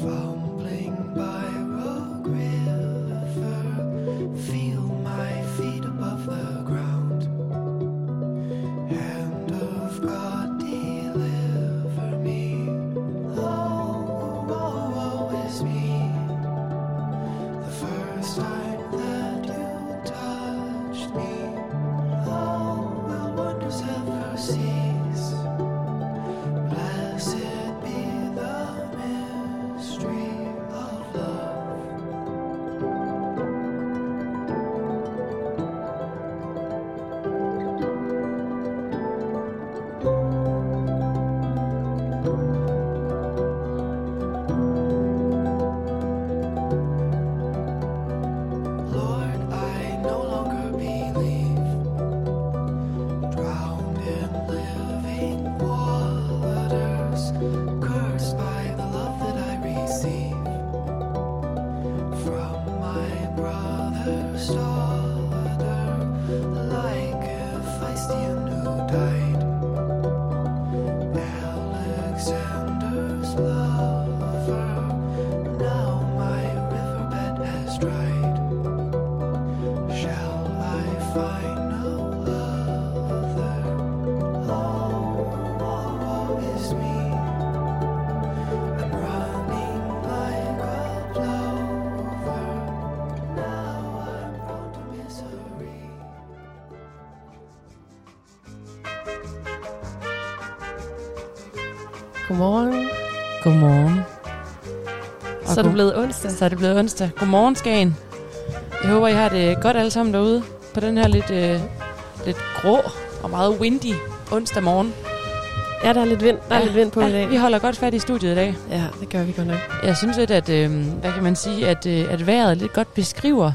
Fumbling by Godmorgen. Godmorgen. Og Så er det blevet onsdag. Så er det blevet onsdag. Godmorgen, Skagen. Jeg håber, I har det godt alle sammen derude på den her lidt, øh, lidt grå og meget windy onsdag morgen. Ja, der er lidt vind, der er Ja, lidt vind på ja, i dag. Vi holder godt fat i studiet i dag. Ja, det gør vi godt nok. Jeg synes lidt, at, øh, hvad kan man sige, at, øh, at vejret lidt godt beskriver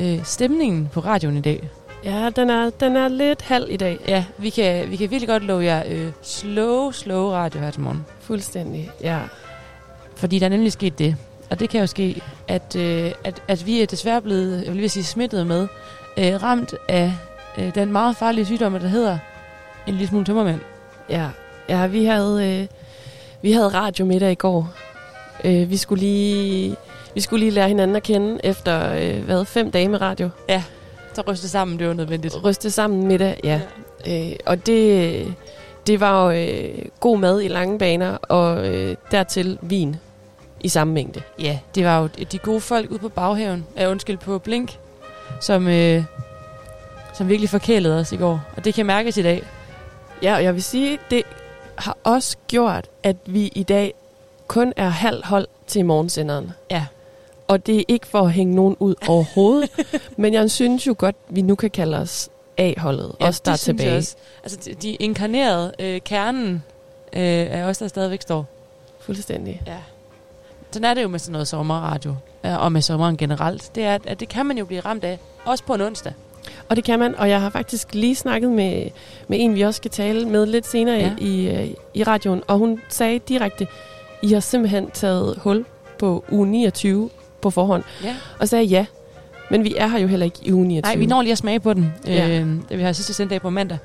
øh, stemningen på radioen i dag. Ja, den er, den er lidt halv i dag. Ja, vi kan, vi kan virkelig godt love jer øh, slow, slow radio her til morgen. Fuldstændig, ja. Fordi der er nemlig sket det. Og det kan jo ske, at, øh, at, at vi er desværre blevet, jeg vil sige, smittet med, øh, ramt af øh, den meget farlige sygdom, der hedder en lille smule tømmermænd. Ja, ja vi, havde, øh, vi havde radiomiddag i går. Øh, vi, skulle lige, vi skulle lige lære hinanden at kende efter øh, hvad, fem dage med radio. Så ryste sammen, det var nødvendigt. Ryste sammen middag, ja. Øh, og det, det var jo øh, god mad i lange baner, og øh, dertil vin i samme mængde. Ja, det var jo de gode folk ude på baghaven, øh, undskyld, på Blink, som, øh, som virkelig forkælede os i går. Og det kan mærkes i dag. Ja, og jeg vil sige, det har også gjort, at vi i dag kun er halv hold til morgensenderen. Ja. Og det er ikke for at hænge nogen ud overhovedet, men jeg synes jo godt, vi nu kan kalde os A-holdet, ja, os der er det synes jeg tilbage. Også. Altså, de, de inkarnerede øh, kernen øh, er også der stadigvæk står. Fuldstændig. Ja. Sådan er det jo med sådan noget sommerradio, øh, og med sommeren generelt. Det er, at, det kan man jo blive ramt af, også på en onsdag. Og det kan man, og jeg har faktisk lige snakket med, med en, vi også skal tale med lidt senere Ja. ja. i, øh, i radioen, og hun sagde direkte, I har simpelthen taget hul på uge 29 på forhånd, Ja. og sagde ja, men vi er her jo heller ikke i uge 29. Nej, vi når lige at smage på den, Ja. øh, vi har sidste sendedag på mandag.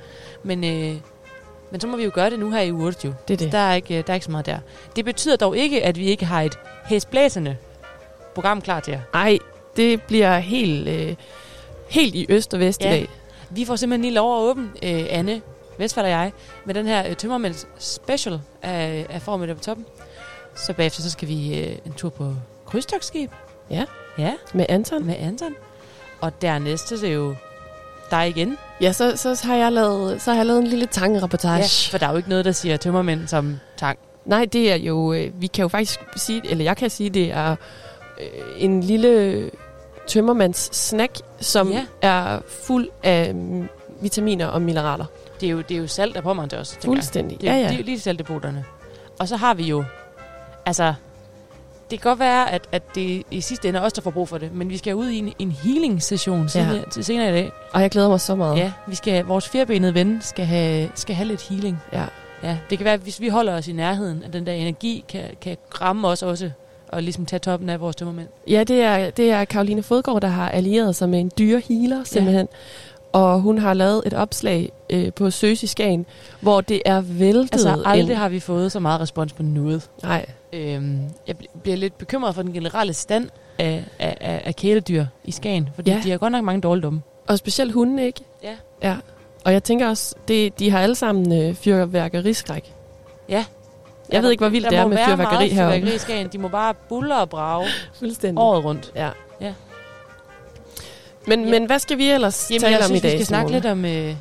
Men, øh, men så må vi jo gøre det nu her i uge 28. Det er det. Der er, ikke, der er ikke så meget der. Det betyder dog ikke, at vi ikke har et hæsblæsende program klar til jer. Ej, det bliver helt, øh, helt i øst og vest Ja. i dag. Vi får simpelthen lige lov at åbne, øh, Anne, Vestfald og jeg, med den her øh, Tømmermænds special af, af formiddag på toppen. Så bagefter så skal vi øh, en tur på krydstogsskib. Ja. Ja, Med Anton. med Anton. Og dernæst er det jo dig igen. Ja, så, så, har jeg lavet, så har jeg lavet en lille tangreportage. Ja, for der er jo ikke noget, der siger tømmermænd som tang. Nej, det er jo, øh, vi kan jo faktisk sige, eller jeg kan sige, det er øh, en lille tømmermands snack, som Ja. er fuld af mm, vitaminer og mineraler. Det er jo, det er jo salt, der på mig til os. tænker jeg. Fuldstændig. Det er, ja, ja, det er jo lige salteboterne. Og så har vi jo, altså, det kan godt være, at, at det i sidste ende er os, der får brug for det, men vi skal ud i en, en healing-session senere, ja. senere i dag. Og jeg glæder mig så meget. Ja, vi skal, vores firbenede ven skal have, skal have lidt healing. ja. Ja, det kan være, at hvis vi holder os i nærheden af den der energi, kan, kan ramme os også og ligesom tage toppen af vores tømmermænd. Ja, det er, det er Karoline Fodgaard, der har allieret sig med en dyre healer, simpelthen. Ja. Og hun har lavet et opslag øh, på Søs i Skagen, hvor det er væltet Altså, aldrig ind. har vi fået så meget respons på noget. Nej, Øhm, jeg bl- bliver lidt bekymret for den generelle stand af, af, af, af kæledyr i Skagen, fordi Ja. ja. de har godt nok mange dårligdomme. Og specielt hunde, ikke? Ja. Ja. Og jeg tænker også, det, de har alle sammen øh, fyrværkeriskræk. Ja. Jeg ved ikke, hvor vildt det er med fyrværkeri heroppe. heroppe. fyrværkeri i Skagen. De må bare bulle og brage Fuldstændig. året rundt. Ja. Ja. Men, Ja. men hvad skal vi ellers Jamen, tale jeg om synes, i dag, vi skal snakke lidt om, øh,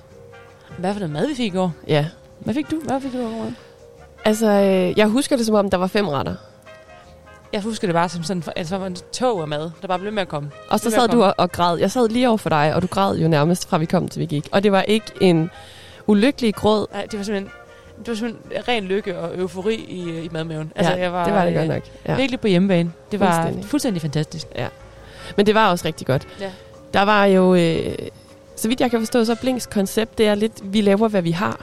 hvad for noget mad vi fik i går. Ja. Hvad fik du? Hvad fik du i går? Altså, øh, jeg husker det som om, der var fem retter. Jeg husker det bare som sådan, altså, var en tog af mad, der bare blev med at komme. Og så sad du og, og græd. Jeg sad lige over for dig, og du græd jo nærmest fra vi kom til vi gik. Og det var ikke en ulykkelig gråd. Nej, det var simpelthen, det var simpelthen ren lykke og eufori i, i madmaven. Altså, ja, jeg var, det var det godt øh, nok. Ja. Virkelig på hjemmebane. Det var Fuldstændig. fuldstændig, fantastisk. Men det var også rigtig godt. Ja. Der var jo, øh, så vidt jeg kan forstå, så Blinks koncept, det er lidt, vi laver, hvad vi har.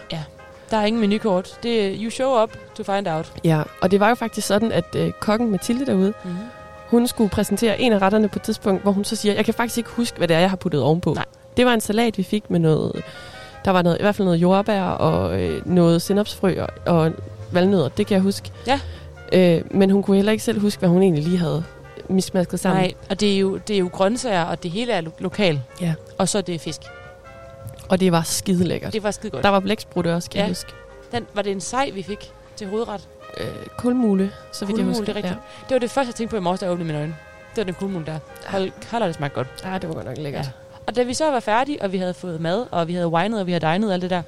Der er ingen menukort. Det er you show up to find out. Ja, og det var jo faktisk sådan, at øh, kokken Mathilde derude, Mm-hmm. hun skulle præsentere en af retterne på et tidspunkt, hvor hun så siger, jeg kan faktisk ikke huske, hvad det er, jeg har puttet ovenpå. Nej. Det var en salat, vi fik med noget, der var noget, i hvert fald noget jordbær og øh, noget sinapsfrø og, og valnødder, det kan jeg huske. Ja. Øh, men hun kunne heller ikke selv huske, hvad hun egentlig lige havde mismasket sammen. Nej, og det er, jo, det er jo grøntsager, og det hele er lo- lokal. Ja. Og så er det fisk. Og det var skide lækkert. Det var skide godt. Der var blæksprutte også, kan Ja. jeg huske. Den, var det en sej, vi fik til hovedret? Øh, kulmule, så vidt jeg Kulmule, husker. det er rigtigt. Det var det første, jeg tænkte på i morges, da jeg åbnede mine øjne. Det var den kulmul der. Hold, hold det smagte godt. Ja. ja, det var godt nok lækkert. Ja. Og da vi så var færdige, og vi havde fået mad, og vi havde winet, og vi havde dinet og alt det der,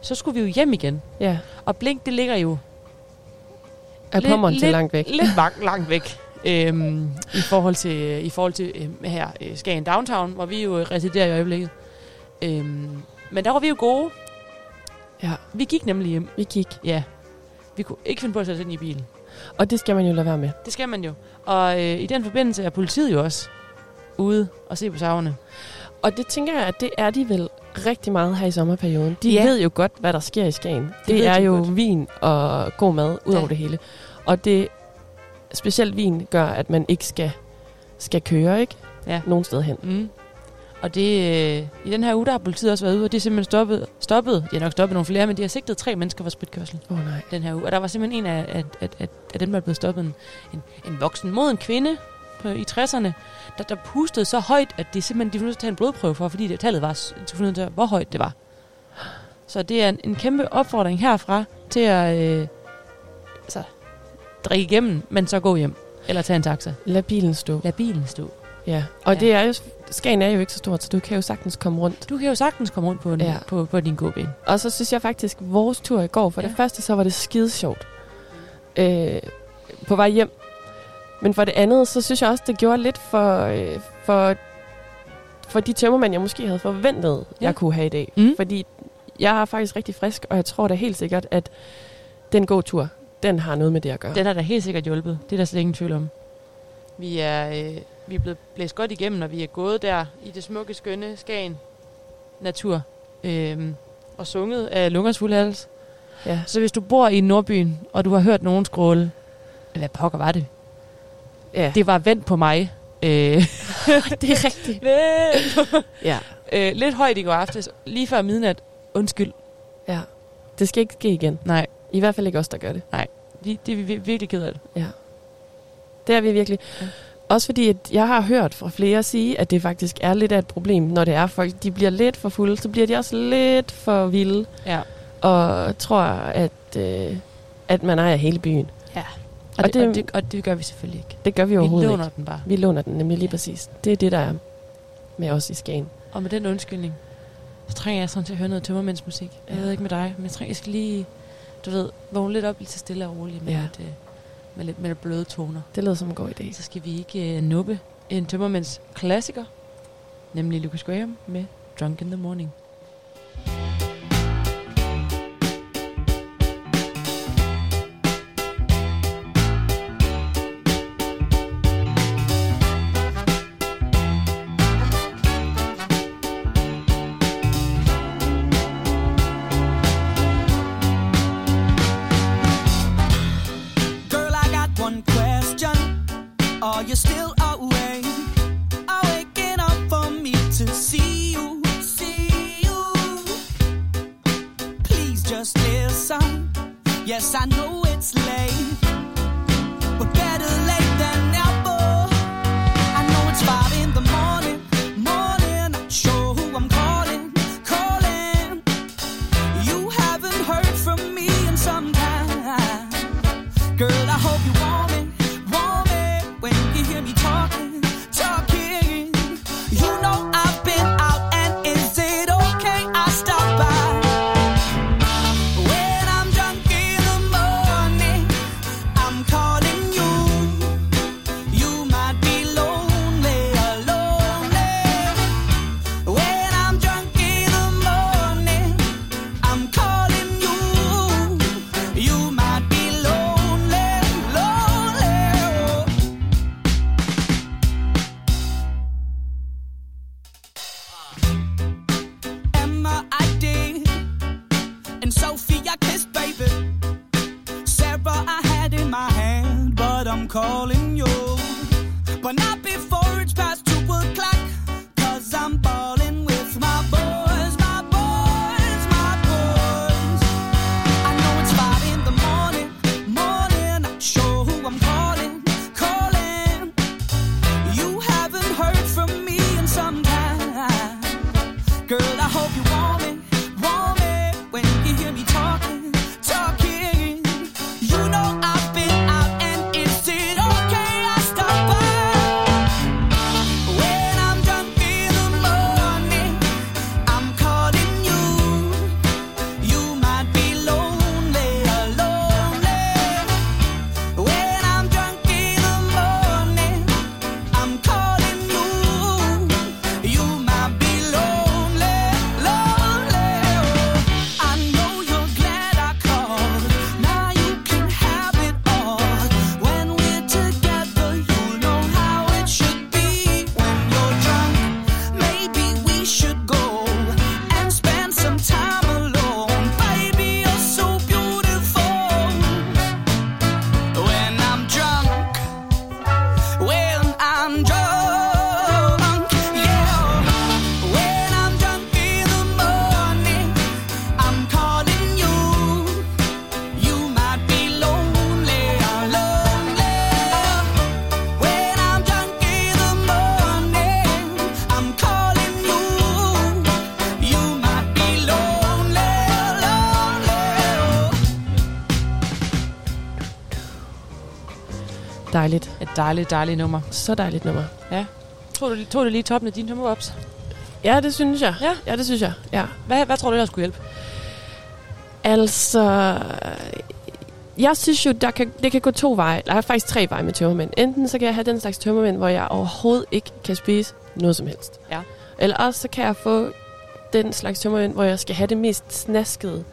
så skulle vi jo hjem igen. Ja, Og Blink, det ligger jo er pommeren til langt væk. lidt langt, langt væk. Øhm, i forhold til, i forhold til øhm, her øh, Skagen Downtown, hvor vi jo øh, residerer i øjeblikket. Øhm, men der var vi jo gode. Ja, Vi gik nemlig hjem. vi gik. Ja. Vi kunne ikke finde på at sætte ind i bilen. Og det skal man jo lade være med. Det skal man jo. Og øh, i den forbindelse er politiet jo også ude og se på savene. Og det tænker jeg, at det er de vel rigtig meget her i sommerperioden. De Ja. ved jo godt, hvad der sker i Skagen. Det, det er de jo godt. vin og god mad ud Ja. over det hele. Og det specielt vin gør, at man ikke skal, skal køre, ikke? Ja. Nogen sted hen. Mm. Og det, øh, i den her uge, der har politiet også været ude, og det er simpelthen stoppet, stoppet, de har nok stoppet nogle flere, men de har sigtet tre mennesker for spritkørsel oh, nej. den her uge. Og der var simpelthen en af, af, af, af, af dem, der er blevet stoppet, en, en, en voksen mod en kvinde på, i 60'erne, der, der pustede så højt, at de simpelthen de var nødt til at tage en blodprøve for, fordi det, tallet var, de til, hvor højt det var. Så det er en, en kæmpe opfordring herfra til at øh, altså, drikke igennem, men så gå hjem. Eller tage en taxa. Lad bilen stå. Lad bilen stå. Ja. Og Ja. det er jo, Skagen er jo ikke så stort, så du kan jo sagtens komme rundt. Du kan jo sagtens komme rundt på, en, Ja. på, på din gåben. Og så synes jeg faktisk, vores tur i går, for ja. Det første, så var det skide sjovt. Øh, på vej hjem. Men for det andet, så synes jeg også, det gjorde lidt for, øh, for, for de tømmermænd, jeg måske havde forventet, ja. Jeg kunne have i dag. Mm. Fordi jeg er faktisk rigtig frisk, og jeg tror da helt sikkert, at den gåtur, den har noget med det at gøre. Den har da helt sikkert hjulpet. Det er der slet ingen tvivl om. Vi er, øh, vi er blevet blæst godt igennem, når vi er gået der i det smukke, skønne Skagen natur. Øh, og sunget af Lungers Fuldhals. Ja. Så hvis du bor i Nordbyen, og du har hørt nogen skråle, hvad pokker var det? ja. Det var vendt på mig. Øh, det er rigtigt. Ja. øh, lidt højt i går aftes, lige før midnat. Undskyld. ja. Det skal ikke ske igen. Nej, I hvert fald ikke os, der gør det. det, det er vi vir- virkelig ked af det. Ja. Det er vi virkelig. Ja. Også fordi, at jeg har hørt fra flere sige, at det faktisk er lidt af et problem, når det er folk, de bliver lidt for fulde, så bliver de også lidt for vilde, Ja. og tror, at, øh, at man ejer hele byen. ja. Og Og, det, det- og, det, og det gør vi selvfølgelig ikke. Det gør vi Vi overhovedet låner ikke. den bare. Vi låner den nemlig lige præcis. Det er det, der er med os i Skagen. Og med den undskyldning, så trænger jeg sådan til at høre noget tømmermændsmusik. Jeg Ja. ved ikke med dig, men jeg, trænger, jeg skal lige, du ved, vågne lidt op lige så stille og roligt med, Ja. ja. Med, lidt, lidt bløde toner. Det lyder som en god idé. Så skal vi ikke øh, nuppe en tømmermænds klassiker, nemlig Lucas Graham med Drunk in the Morning. Dejligt. Et dejligt, dejligt nummer. Så dejligt nummer. Ja. Tog du, tog du lige toppen af dine tømmervops? Ja, det synes jeg. Ja. ja det synes jeg. Ja. Hvad, hvad tror du, der skulle hjælpe? Altså, jeg synes jo, der kan, det kan gå to veje. Der er faktisk tre veje med tømmermænd. Enten så kan jeg have den slags tømmermænd, hvor jeg overhovedet ikke kan spise noget som helst. Ja. Eller også så kan jeg få den slags tømmermænd, hvor jeg skal have det mest snaskede,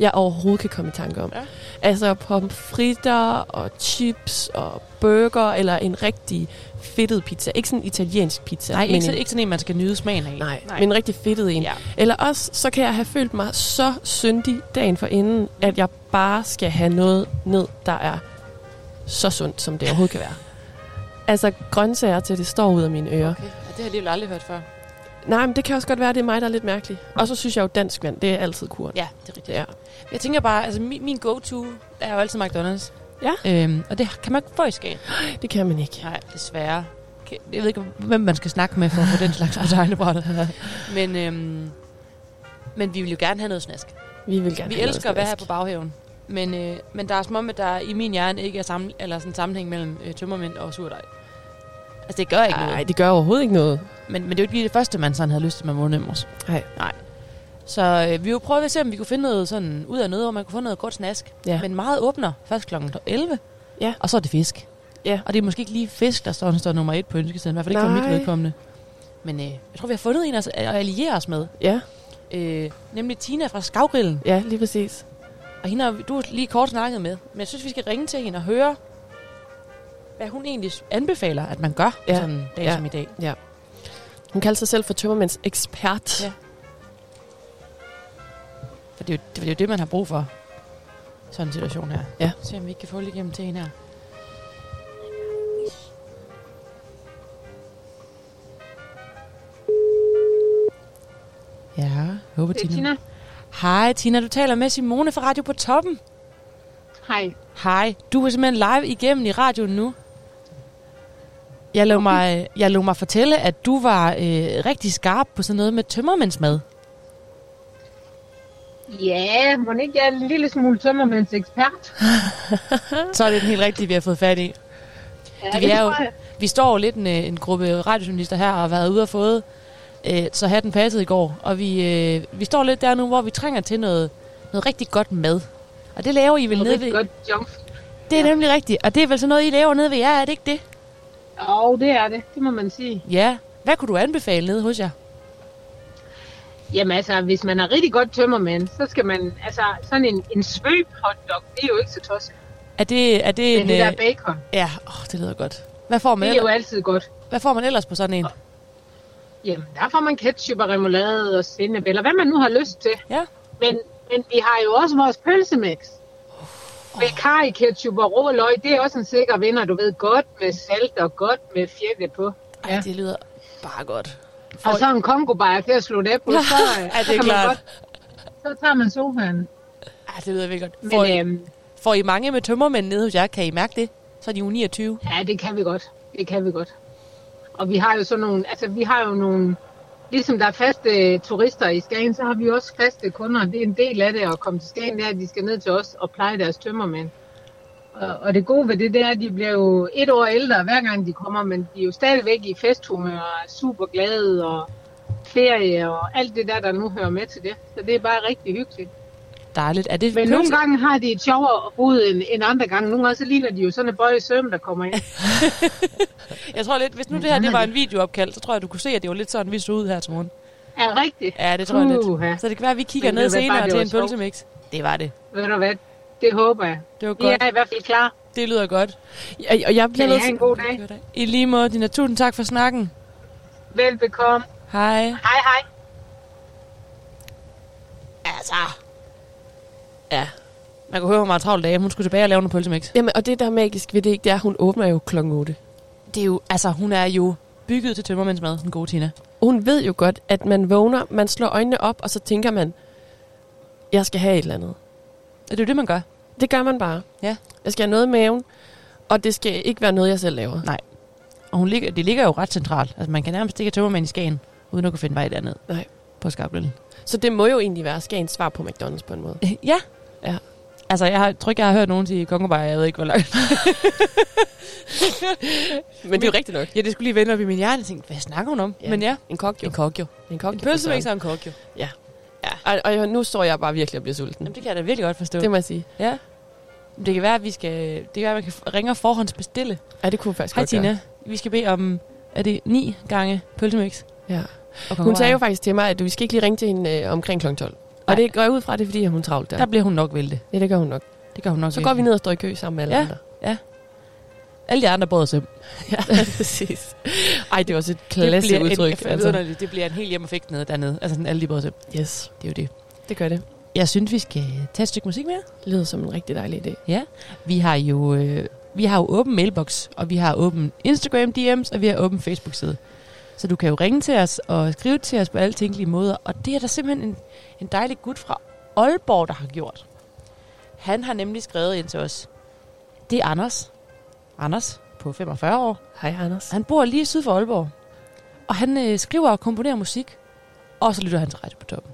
jeg overhovedet kan komme i tanke om. Ja. Altså pomfritter og chips og burger, eller en rigtig fedtet pizza. Ikke sådan en italiensk pizza. Nej, men ikke, så, en- ikke sådan en, man skal nyde smagen af. Nej, Nej, men en rigtig fedtet en. Ja. Eller også, så kan jeg have følt mig så syndig dagen for inden, at jeg bare skal have noget ned, der er så sundt, som det overhovedet kan være. Altså grøntsager til det står ud af mine ører. Okay. Ja, det har jeg alligevel aldrig hørt før. Nej, men det kan også godt være, at det er mig, der er lidt mærkelig. Og så synes jeg jo, dansk vand, det er altid kuren. Ja, det er rigtigt. Ja. Jeg tænker bare, altså min, min go-to er jo altid McDonald's. Ja. Øhm, og det kan man ikke få i Skagen. Det kan man ikke. Nej, desværre. Jeg ved ikke, hvem man skal snakke med for at få den slags på tegnebrættet. Men, øhm, men vi vil jo gerne have noget snask. Vi vil gerne Vi have elsker at være her på baghaven. Men, øh, men der er som om, at der i min hjerne ikke er sammen, eller sådan en sammenhæng mellem øh, tømmermænd og surdej. Altså, det gør ikke Nej, noget. det gør overhovedet ikke noget. Men, men det er jo ikke lige det første, man sådan havde lyst til med morgenemmers. Nej. Nej. Så øh, vi vil prøve at se, om vi kunne finde noget sådan ud af noget, hvor man kunne få noget godt snask. Ja. Men meget åbner først kl. 11. Ja. Og så er det fisk. Ja. Og det er måske ikke lige fisk, der står, der står nummer et på ønskesedlen. I hvert fald ikke for mit vedkommende. Men øh, jeg tror, vi har fundet en at, at alliere os med. Ja, Øh, nemlig Tina fra Skavgrillen. ja, lige præcis. Og hende har du lige kort snakket med. Men jeg synes, vi skal ringe til hende og høre, hvad hun egentlig anbefaler, at man gør Ja. sådan en dag Ja. som i dag. Hun kalder sig selv for tømmermænds ekspert. Ja. For det er, jo, det er jo det, man har brug for. Sådan en situation her. Ja. Se om vi ikke kan få lidt igennem til hende her. Ja, håber Det er Tina. Tina. Hej Tina, du taler med Simone fra Radio på Toppen. Hej. Hej, du er simpelthen live igennem i radioen nu. Jeg lå, mig, jeg lå mig fortælle, at du var øh, rigtig skarp på sådan noget med tømmermændsmad. Ja, må ikke jeg er en lille smule tømmermænds ekspert? Så er det den helt rigtige, vi har fået fat i. Ja, vi er jo-. Vi står jo lidt en, øh, en gruppe radiojournalister her og har været ude og fået, øh, så hatten passede i går. Og vi, øh, vi står lidt der nu, hvor vi trænger til noget, noget rigtig godt mad. Og det laver I vel Noget nede ved... godt junk. Det er nemlig rigtigt. Og det er vel sådan noget, I laver nede ved jer, er det ikke det? Jo, det er det. Det må man sige. Ja. Hvad kunne du anbefale nede hos jer? Jamen altså, hvis man er rigtig godt tømmermænd, så skal man... Altså, sådan en, en svøb hotdog, det er jo ikke så tosset. Er det, er det en... det der øh, bacon. ja, åh, det lyder godt. Hvad får, man Det er jo ellers, altid godt. hvad får man ellers på sådan en? Jamen, der får man ketchup og remoulade og sennep, eller hvad man nu har lyst til. Ja. Men, men vi har jo også vores pølsemix. Med kaj, ketchup og rå løg, det er også en sikker vinder, du ved. Godt med salt og godt med fjette på. Ej, Ja. det lyder bare godt. Og så en kongobajer til at slå det på, så, øh, Ja, det er så klart. godt- så tager man sofaen. Ej, det lyder virkelig godt. Får, Men I, øhm, får I mange med tømmermænd nede hos jer? Kan I mærke det? Så er de jo 29. ja, det kan vi godt. Det kan vi godt. Og vi har jo sådan nogle, altså vi har jo nogle, ligesom der er faste turister i Skagen, så har vi også faste kunder. Det er en del af det at komme til Skagen, det er, at de skal ned til os og pleje deres tømmermænd. Og, og det gode ved det, det er, at de bliver jo et år ældre hver gang de kommer, men de er jo stadigvæk i festhumør og er super glade og ferie og alt det der, der nu hører med til det. Så det er bare rigtig hyggeligt. Dejligt. Er det Men nogle gange har de et sjovere rod end, end andre gange. Nogle gange så ligner de jo sådan en bøje søm, der kommer ind. Jeg tror lidt, hvis nu det her det var en videoopkald, så tror jeg, du kunne se, at det var lidt sådan, vi så ud her til morgen. Er rigtigt? Ja, det tror jeg lidt. Uha. Så det kan være, at vi kigger Men ned senere bare til en pølsemix. Det var det. Ved du hvad? Det håber jeg. Det var Vi godt. er i hvert fald klar. Det lyder godt. Og og jeg bliver Kan I have en god dag? I lige måde, Dina, tusind tak for snakken. Velbekomme. Hej. Hej hej. Altså. Ja. Man kunne høre, hvor meget travlt det er. Hun skulle tilbage og lave noget pølsemix. Jamen, og det, der er magisk ved det, ikke, det er, at hun åbner jo klokken 8. Det er jo, altså, hun er jo bygget til tømmermændsmad, den gode Tina. Hun ved jo godt, at man vågner, man slår øjnene op, og så tænker man, jeg skal have et eller andet. Og det er jo det, man gør. Det gør man bare. Ja. Jeg skal have noget i maven, og det skal ikke være noget, jeg selv laver. Nej. Og hun ligger, det ligger jo ret centralt. Altså, man kan nærmest ikke have i Skagen, uden at kunne finde vej derned. Nej. På Skablen. Så det må jo egentlig være Skagens svar på McDonald's på en måde. Ja. Ja. Altså, jeg har, tror ikke, jeg har hørt nogen sige kongobajer. Jeg ved ikke, hvor langt. Men det er jo rigtigt nok. ja, det skulle lige vende op i min hjerte. Jeg tænkte, hvad snakker hun om? Ja. Men ja, En kok jo. en kok jo. En kok En jo. pølsemix og en kok jo. Og, og nu står jeg bare virkelig og bliver sulten. Jamen, det kan jeg da virkelig godt forstå. Det må jeg sige. Ja. Det kan være, at vi skal, det kan være, at man kan ringe og forhåndsbestille. Ja, det kunne faktisk Hej godt gøre. Tina, vi skal bede om, er det ni gange pølsemix? Ja. Og Hun sagde jo faktisk til mig, at vi skal ikke lige ringe til hende øh, omkring kl. 12. Og det går jeg ud fra, det er, fordi hun er travlt der. Der bliver hun nok væltet. Ja, det gør hun nok. Det gør hun nok Så går vi ned og står i kø sammen med alle Ja. andre. Alle de andre brød søm. Ja, præcis. Ej, det er også et klasse udtryk. En, altså. Det bliver en helt hjem og fægt nede dernede. Altså sådan alle de brød søm. Yes, Det er jo det. det gør det. Jeg synes, vi skal tage et stykke musik mere. Det lyder som en rigtig dejlig idé. Ja. Vi har jo, øh, vi har jo åben mailbox, og vi har åben Instagram DM's, og vi har åben Facebook-side. Så du kan jo ringe til os og skrive til os på alle tænkelige måder. Og det er der simpelthen en, en dejlig gut fra Aalborg, der har gjort. Han har nemlig skrevet ind til os. Det er Anders. Anders på 45 år. Hej, Anders. Han bor lige syd for Aalborg. Og han øh, skriver og komponerer musik. Og så lytter han til Radio på toppen.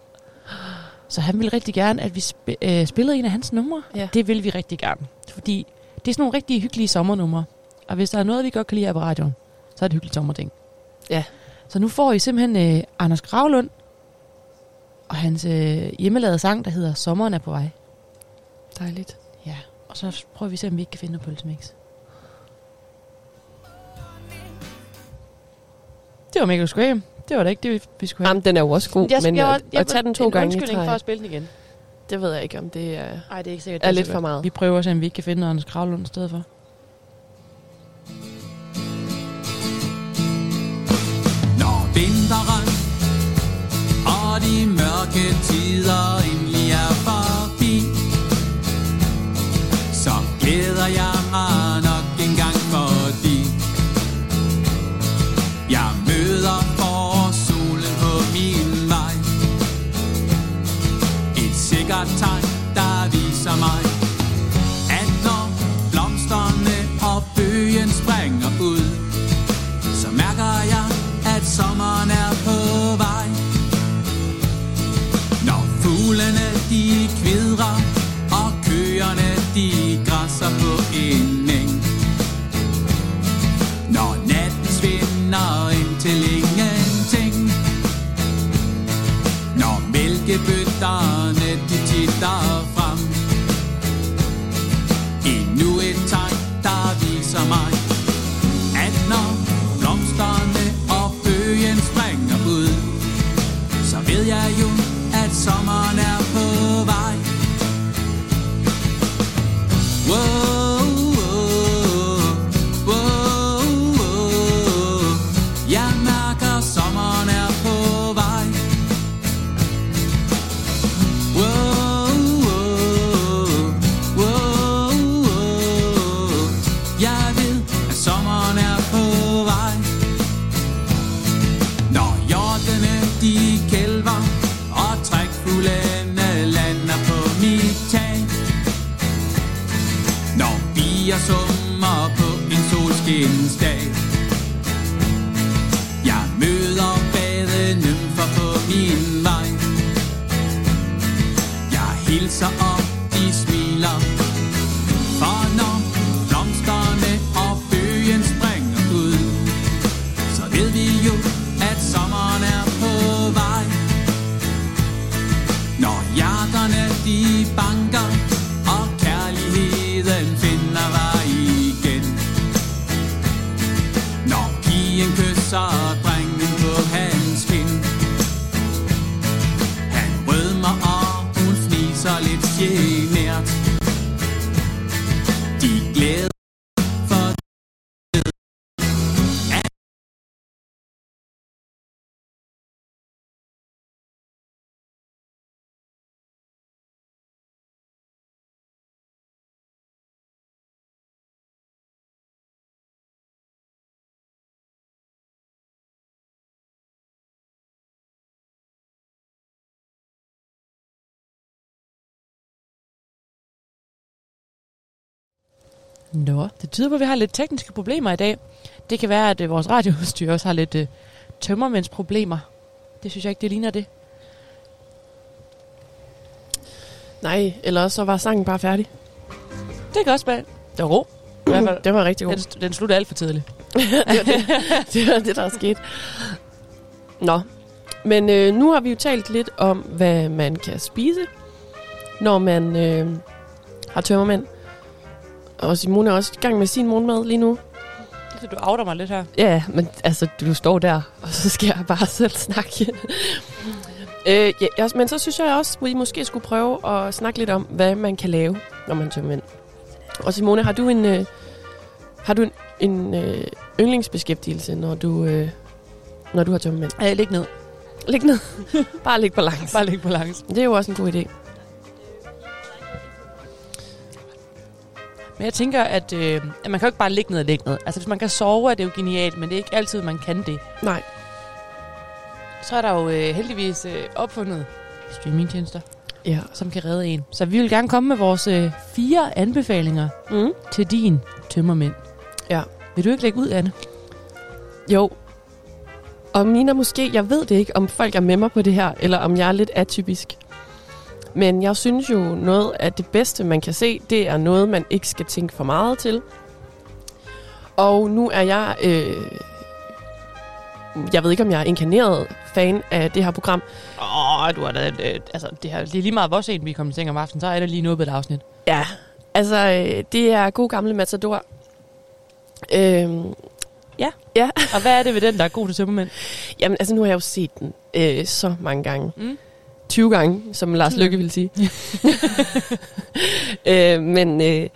Så han vil rigtig gerne, at vi sp- øh, spillede en af hans numre. Ja. Det vil vi rigtig gerne. Fordi det er sådan nogle rigtig hyggelige sommernumre. Og hvis der er noget, vi godt kan lide her på radioen, så er det hyggeligt sommerting. Ja. Så nu får I simpelthen øh, Anders Gravlund og hans øh, hjemmelavede sang, der hedder Sommeren er på vej. Dejligt. Ja. Og så prøver vi at se, om vi ikke kan finde noget pølsemix. Det var Michael Graham. Det var da ikke det, vi skulle have. Jamen, den er jo også god, Jeg men at, også- jeg at tage den to en gange i undskyldning for træk, at spille den igen. det ved jeg ikke, om det er, Nej, det er ikke sikkert. er det lidt for meget. Vi prøver at se, om vi ikke kan finde noget Anders Kravlund i stedet for. Når vinteren og de mørke tider endelig er forbi Så glæder jeg mig klart tegn, der viser mig, at når blomsterne og bøgen springer ud, så mærker jeg, at sommeren er på vej. Når fuglene de kvidrer, og køerne de græsser på en eng. Når natten svinder ind til ingenting. Når mælkebøtterne at sommeren Nå, det tyder på, at vi har lidt tekniske problemer i dag. Det kan være, at øh, vores radioudstyr også har lidt øh, tømmermændsproblemer. Det synes jeg ikke, det ligner det. Nej, eller også så var sangen bare færdig. Det kan også være. Det var ro. I hvert fald. Det var rigtig god. Den, den slutter alt for tidligt. det, var det, det var det, der er sket. Nå, men øh, nu har vi jo talt lidt om, hvad man kan spise, når man øh, har tømmermænd. Og Simone er også i gang med sin morgenmad lige nu. Så du outer mig lidt her. Ja, men altså, du står der, og så skal jeg bare selv snakke. øh, ja, men så synes jeg også, at vi måske skulle prøve at snakke lidt om, hvad man kan lave, når man tømmer mænd. Og Simone, har du en, øh, har du en, en øh, yndlingsbeskæftigelse, når du, øh, når du har tømmer mænd? Ja, læg ned. Læg ned. bare læg på langs. Bare læg på langs. Det er jo også en god idé. Men jeg tænker, at, øh, at man kan jo ikke bare ligge ned og ligge ned. Altså, hvis man kan sove, er det jo genialt, men det er ikke altid, man kan det. Nej. Så er der jo øh, heldigvis øh, opfundet streamingtjenester, Ja. som kan redde en. Så vi vil gerne komme med vores øh, fire anbefalinger Mm. til din tømmermænd. Ja. Vil du ikke lægge ud, Anne? Jo. Og Mina, måske, jeg ved det ikke, om folk er med mig på det her, eller om jeg er lidt atypisk. Men jeg synes jo, noget af det bedste, man kan se, det er noget, man ikke skal tænke for meget til. Og nu er jeg... Øh, jeg ved ikke, om jeg er inkarneret fan af det her program. Åh, oh, du har da... Øh, altså, det, her, det er lige meget vores en, vi kommer i seng om aftenen, så er det lige noget på et afsnit. Ja, altså, øh, det er god gamle Matador. Øhm, Ja. Ja. Og hvad er det ved den, der er god til tømmermænd? Jamen, altså, nu har jeg jo set den øh, så mange gange. Mm. 20 gange, som Lars Lykke ville sige. øh, men, øh,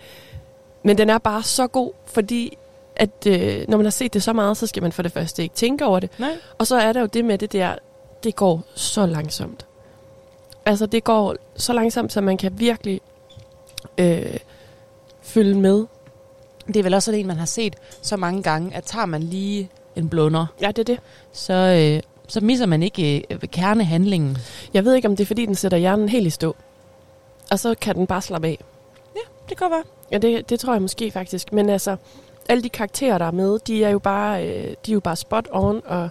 men den er bare så god, fordi at øh, når man har set det så meget, så skal man for det første ikke tænke over det. Nej. Og så er der jo det med det der, det går så langsomt. Altså det går så langsomt, så man kan virkelig øh, følge med. Det er vel også sådan en, man har set så mange gange, at tager man lige en blunder, Ja, det er det. så, øh, så misser man ikke øh, kernehandlingen. Jeg ved ikke, om det er fordi, den sætter hjernen helt i stå. Og så kan den bare slappe af. Det kan være. Ja, det, det tror jeg måske faktisk. Men altså, alle de karakterer, der er med, de er jo bare, øh, de er jo bare spot on, og,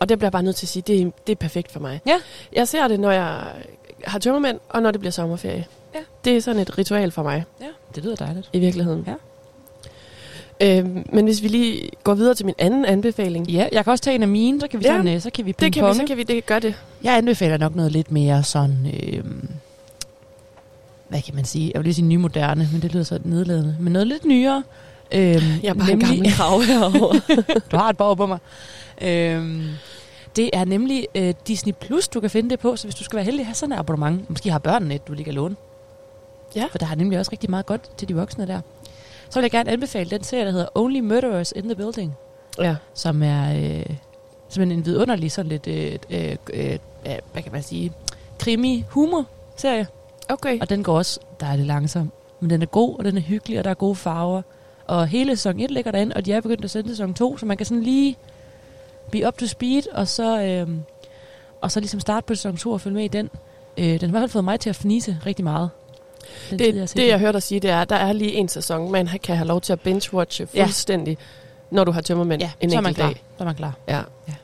og det bliver jeg bare nødt til at sige, det, er- det er perfekt for mig. Ja. Jeg ser det, når jeg har tømmermænd, og når det bliver sommerferie. Ja. Det er sådan et ritual for mig, Ja, det lyder dejligt. i virkeligheden. Ja. Øhm, men hvis vi lige går videre til min anden anbefaling. Ja, jeg kan også tage en af mine, så kan vi, Ja. sådan, øh, så kan vi Det kan vi, så kan vi det, gøre det. Jeg anbefaler nok noget lidt mere sådan... Øh, hvad kan man sige? Jeg vil lige sige nymoderne, men det lyder så nedladende. Men noget lidt nyere. Øh, Jeg er bare en gammel krav herovre. du har et år på mig. Øh, det er nemlig øh, Disney Plus, du kan finde det på. Så hvis du skal være heldig at have sådan et abonnement, måske har børnene et, du lige kan låne. Ja. For der er nemlig også rigtig meget godt til de voksne der. Så vil jeg gerne anbefale den serie, der hedder Only Murderers in the Building ja. som er øh, simpelthen en vidunderlig sådan lidt, øh, øh, øh, hvad kan man sige, krimi-humor-serie. Okay. Og den går også dejligt langsomt. Men den er god, og den er hyggelig, og der er gode farver. Og hele sæson 1 ligger derinde, og de er begyndt at sende sæson 2, så man kan sådan lige blive up to speed, og så, øh, og så ligesom starte på sæson 2 og følge med i den. Øh, den har i hvert fald fået mig til at fnise rigtig meget. Den Det, set det jeg hørte dig sige, det er, at der er lige en sæson, man kan have lov til at binge-watche Ja. fuldstændig, når du har tømmermænd ja, en så er man klar. dag. Så er man klar. Ja. Ja.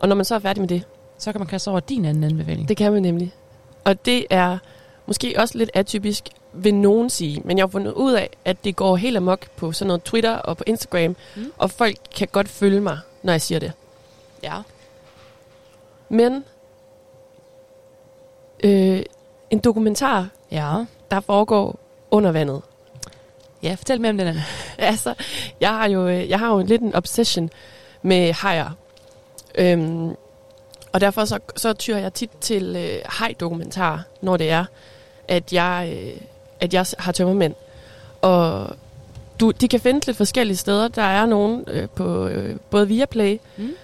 Og når man så er færdig med det, Så kan man kaste over din anden anbefaling. det kan man nemlig. Og det er måske også lidt atypisk, vil nogen sige. Men jeg har fundet ud af, at det går helt amok på sådan noget Twitter og på Instagram. Mm. Og folk kan godt følge mig, når jeg siger det. Ja. Men øh, en dokumentar, Ja. Der foregår under vandet. Ja, fortæl mere om den anden. altså, jeg har jo, øh, jeg har jo lidt en obsession med hajer. Øhm, og derfor så, så tyrer jeg tit til øh, haj-dokumentar, når det er, at jeg, øh, at jeg har tømmermænd. Og du, de kan findes lidt forskellige steder. Der er nogen øh, på øh, både Viaplay. Mm.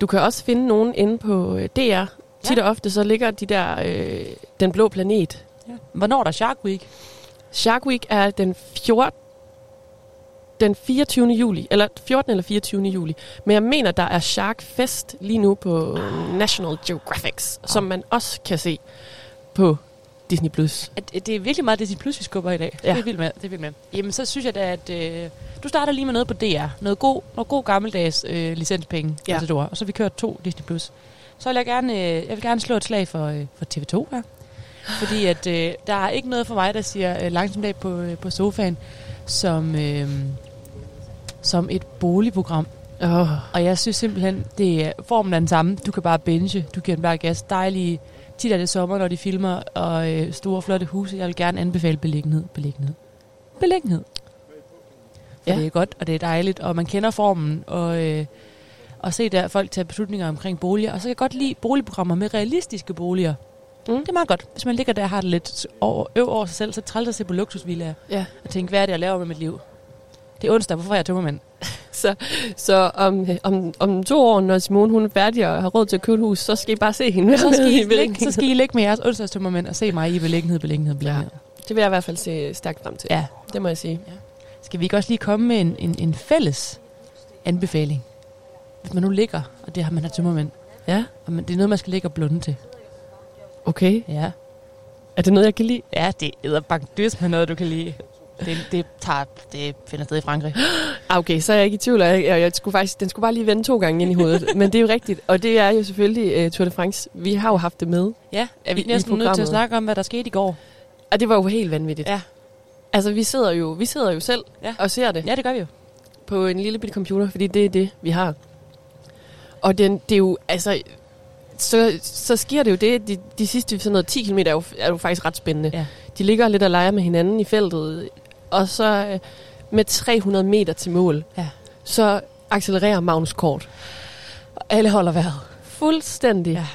Du kan også finde nogen inde på øh, DR. Tit og ofte så ligger de der, øh, Den Blå Planet. Ja. Hvornår er der Shark Week? Shark Week er den 14. Den 24. juli, eller 14. eller 24. juli. Men jeg mener, der er Shark Fest lige nu på National Geographic, som man også kan se på Disney+. Plus. Det er virkelig meget Disney Plus, vi skubber i dag. Ja. Det er vildt med. Det er vildt med. Jamen, så synes jeg da, at øh, du starter lige med noget på DR. Noget god, noget god gammeldags øh, licenspenge. Ja. Ja. Og så vi kørt to Disney Plus. Så vil jeg gerne, øh, jeg vil gerne slå et slag for, øh, for TV2 her. Fordi at øh, der er ikke noget for mig, der siger øh, langsomt dag på, øh, på sofaen, som, øh, som et boligprogram. Oh. Og jeg synes simpelthen, det er formen er den samme. Du kan bare binge. Du kan bare gas. Dejlige, tit er det sommer, når de filmer, og øh, store, flotte huse. Jeg vil gerne anbefale beliggenhed. Beliggenhed. Beliggenhed. For ja. det er godt, og det er dejligt, og man kender formen, og, øh, og se der folk tage beslutninger omkring boliger. Og så kan jeg godt lide boligprogrammer med realistiske boliger. Mm. Det er meget godt. Hvis man ligger der og har det lidt over, øv over sig selv, så træls at se på luksusvillager Ja. og tænke, hvad er det, jeg laver med mit liv? Det er onsdag, hvorfor er jeg tømmermand? Så, så om, om, om to år, når Simone hun er færdig og har råd til at købe et hus, så skal I bare se hende. så, skal I ligge, så skal I ligge med jeres onsdagstømmermænd og se mig i beliggenhed, beliggenhed, beliggenhed. Det vil jeg i hvert fald se stærkt frem til. Ja. Det må jeg sige. Skal vi ikke også lige komme med en, en, en fælles anbefaling? Hvis man nu ligger, og det har man har tømmermænd, Ja, og man, det er noget, man skal ligge og blunde til. Okay. Ja, Er det noget, jeg kan lide? ja det er bare dys med noget, du kan lide. Det, det, tager, det finder sted i Frankrig. Ah, okay, så er jeg ikke i tvivl. Jeg, jeg, jeg skulle faktisk, den skulle bare lige vende to gange ind i hovedet. Men det er jo rigtigt. Og det er jo selvfølgelig uh, Tour de France. Vi har jo haft det med. Ja, er vi I- i næsten nødt til at snakke om, hvad der skete i går? Og det var jo helt vanvittigt. Ja. Altså, vi sidder jo, vi sidder jo selv Ja. og ser det Ja, det gør vi jo. på en lille bitte computer, fordi det er det, vi har. Og den, det er jo, altså, så, så sker det jo det, de, de sidste sådan noget 10 km er jo, er jo faktisk ret spændende. Ja. De ligger lidt og leger med hinanden i feltet, og så øh, med 300 meter til mål, Ja. så accelererer Magnus Kort. Og alle holder vejret. Fuldstændig. Ja.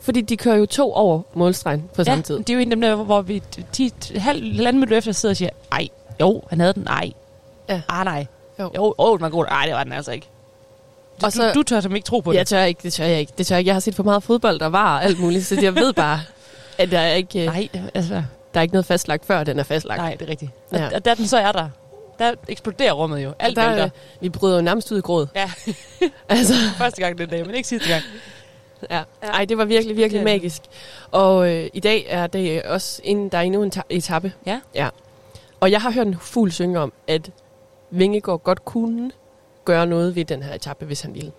Fordi de kører jo to over målstregen på samme tid. det er jo en af dem der, hvor vi 10, halv, halvanden minut efter sidder og siger, ej, jo, han havde den, nej. Ja. Ah, nej. Jo. Jo, oh, den var god. Nej, det var den altså ikke. Du, Og så- du, du tør som ikke tro på Jeg det. tør ikke, det tør jeg ikke. Det tør jeg ikke. Jeg har set for meget fodbold, der var og alt muligt, så jeg ved bare, at der er ikke, øh, Nej, altså, der er ikke noget fastlagt, før den er fastlagt. nej, det er rigtigt. Og, Ja. og da den så er der, der eksploderer rummet jo. Alt der, vælter. øh, Vi bryder jo nærmest ud i gråd. Ja, Altså, første gang den dag, men ikke sidste gang. ja. Ej, det var virkelig, virkelig det. magisk. Og øh, i dag er det også en, der er endnu en ta- etape. Ja. ja. Og jeg har hørt en fugl synge om, at Vingegaard godt kunne gøre noget ved den her etape, hvis han ville.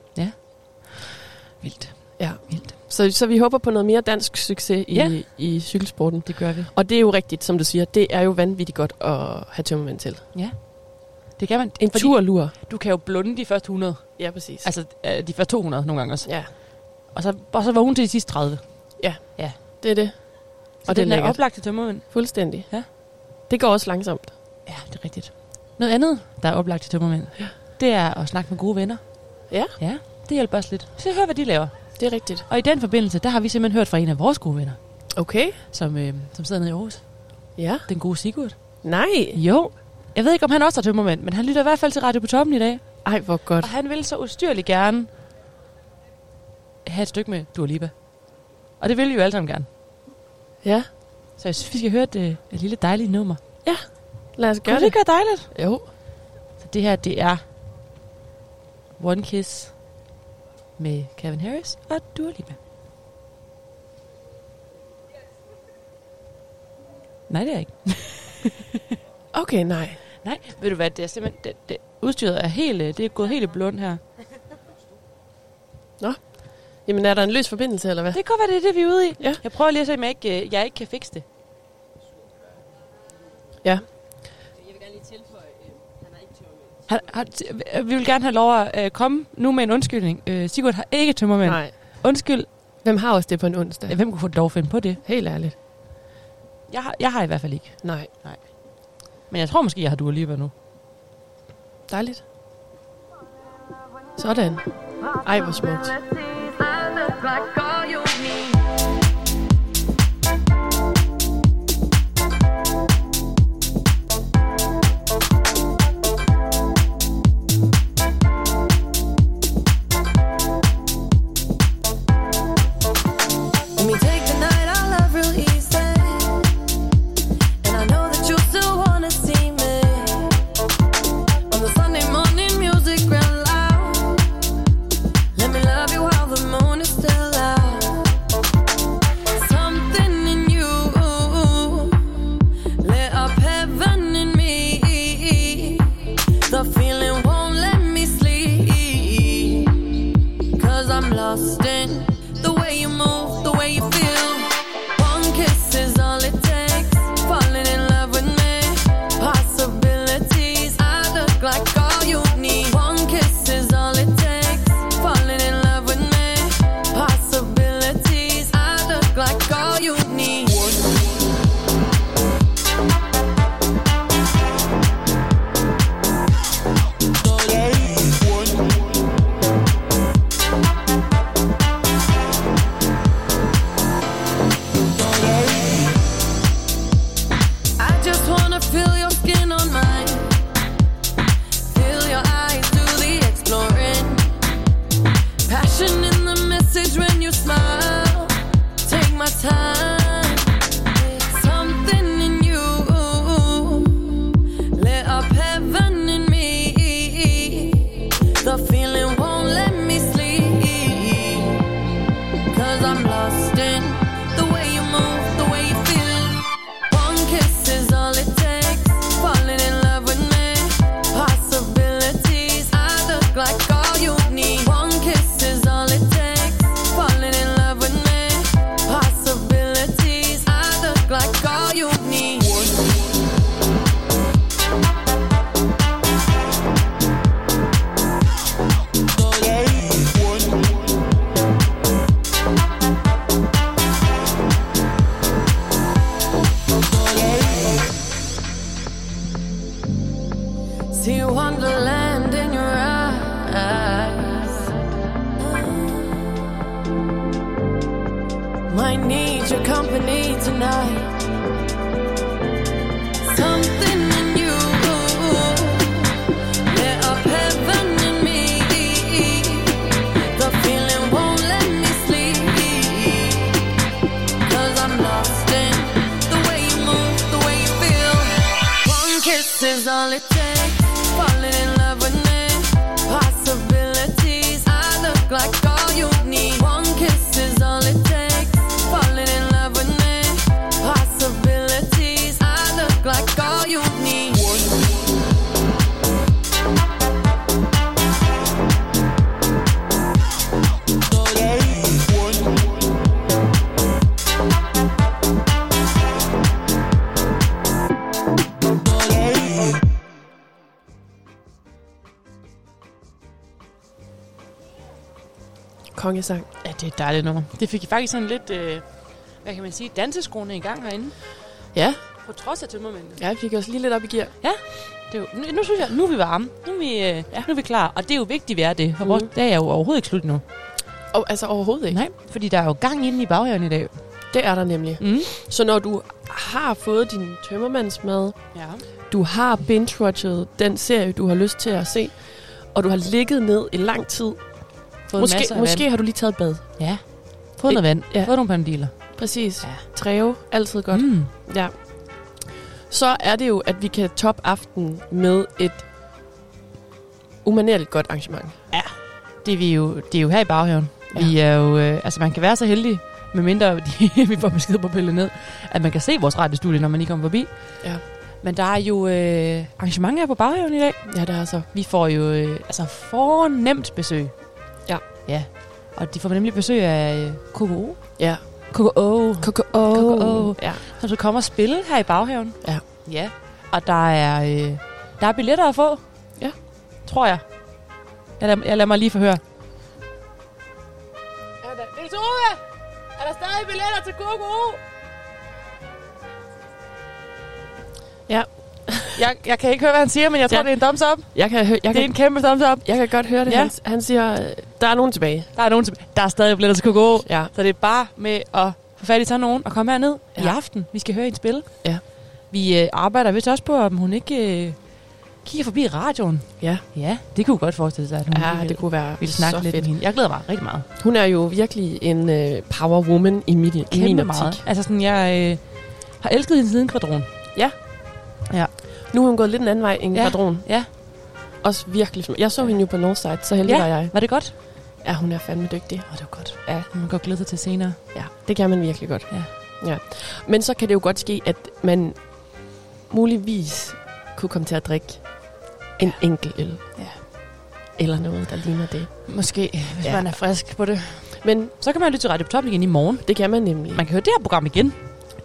Vildt. Ja. Vildt. Så, så vi håber på noget mere dansk succes i, Ja. i cykelsporten. Det gør vi. Og det er jo rigtigt, som du siger, det er jo vanvittigt godt at have tømmermænd til. Ja. Det kan man. En fordi turlur. Du kan jo blunde de første 100. Ja, præcis. Altså øh, de første 200 nogle gange også. ja, Og så, og så vågne til de sidste 30. det er det. Så Og det er den er oplagt til tømmermænd. Fuldstændig. Ja. Det går også langsomt. Ja, det er rigtigt. Noget andet, der er oplagt til tømmermænd, ja. Det er at snakke med gode venner. Ja. Ja, det hjælper os lidt. Så hør, hvad de laver. Det er rigtigt. Og i den forbindelse, der har vi simpelthen hørt fra en af vores gode venner, Okay. som, øh, som sidder nede i Aarhus. Ja. Den gode Sigurd. Nej. Jo. Jeg ved ikke, om han også er tømmermænd, men han lytter i hvert fald til Radio på toppen i dag. Ej, hvor godt. Og han vil så ustyrligt gerne have et stykke med Dua Lipa. Og det vil vi jo alle sammen gerne. Ja. Så jeg synes, vi skal høre et, øh, et lille dejligt nummer. Lad os Gør gøre det det. ikke være dejligt? Jo. Så det her, det er One Kiss med Kevin Harris og Dua Lipa. Nej, det er ikke. Okay, nej. Nej, ved du hvad, det er simpelthen, det, det, udstyret er helt, det er gået helt i blund her. Jamen, er der en løs forbindelse, eller hvad? Det kan godt være, det er det, vi er ude i. Ja. Jeg prøver lige at se, om jeg ikke, øh, jeg ikke kan fikse det. Ja. Har, øh, vi vil gerne have lov at øh, komme nu med en undskyldning. Øh, Sigurd har ikke tømmermænd. Nej. Undskyld. Hvem har også det på en onsdag? Hvem kunne få lov at finde på det? Helt ærligt. Jeg har, jeg har i hvert fald ikke. Nej. Men jeg tror måske, jeg har Dua Lipa nu. Dejligt. Sådan. Ej, hvor smukt. Kongesang. Ja, det er et dejligt nummer. Det fik faktisk sådan lidt, øh, hvad kan man sige, danseskoene i gang herinde. Ja, På trods af tømmermændene. ja vi fik os lige lidt op i gear. Det er jo, nu, nu, synes jeg, nu er vi varme. Nu er vi, øh, ja. nu er vi klar. Og det er jo vigtigt, vi er det. For Mhm. vores dag er jo overhovedet ikke slut nu. Og altså overhovedet ikke. Nej, fordi der er jo gang inde i baghaven i dag. Det er der nemlig. Mm. Så når du har fået din tømmermandsmad, Ja. du har binge-watchet den serie, du har lyst til at se, og du har ligget ned i lang tid, Fået måske, masser af måske har du lige taget et bad. vand. Ja. Fået noget vand. Ja. Ja. Fået nogle pandiler. Præcis. Ja. Træve, altid godt. Mm. Ja. Så er det jo, at vi kan top aften med et umanerligt godt arrangement. Det, er vi jo, det er jo her i baghaven. Ja. Ja. Vi er jo, øh, altså man kan være så heldig, medmindre de, vi får besked på pillet ned, at man kan se vores radiostudie, når man lige kommer forbi. Ja. Men der er jo øh, arrangementer på baghaven i dag. Ja, det er altså. Vi får jo øh, altså fornemt besøg. Ja. Og de får nemlig besøg af øh, KKO. Ja. KKO. KKO. KKO. Ja. Som så kommer og spille her i baghaven. Ja. Ja. Og der er, øh, der er billetter at få. Ja. Tror jeg. Jeg lader, jeg lader mig lige forhøre. Er der, Niels Ove! Er der stadig billetter til KKO? Ja. Jeg, jeg kan ikke høre, hvad han siger, men jeg tror, Ja. det er en thumbs up. Jeg kan, hø- jeg, Det er kan, en kæmpe thumbs up. jeg kan godt høre det. Ja. Han, han siger, øh, der er nogen tilbage. Der er nogen tilbage. Der er stadig billetter til KKO. Ja. Så det er bare med at få fat i sådan nogen og komme herned ja. i Ja. aften. Vi skal høre en spil. Ja. Vi øh, arbejder vist også på, om hun ikke øh, kigger forbi radioen. Ja. Ja, det kunne godt forestille sig, at hun Ja, lige det kunne være vil snakke så lidt fedt. med hende. Jeg glæder mig rigtig meget. Hun er jo virkelig en øh, power woman i min, i min Kæmpe optik. meget. Altså sådan, jeg øh, har elsket hende siden kvadron. Nu er hun gået lidt en anden vej end Ja. ja. kvadron. Ja. Også virkelig. Jeg så hende jo på Northside, så heldig Ja. var jeg. Var det godt? Ja, hun er fandme dygtig. Åh, det var godt. Ja. Man kan godt glæde sig til senere. Ja, det kan man virkelig godt. Ja. ja. Men så kan det jo godt ske, at man muligvis kunne komme til at drikke en enkelt øl. Ja. Eller noget, der ligner det. Måske, hvis Ja. ja. man er frisk på det. Men Så kan man lytte til Radio Top igen i morgen. det kan man nemlig. Man kan høre det her program igen.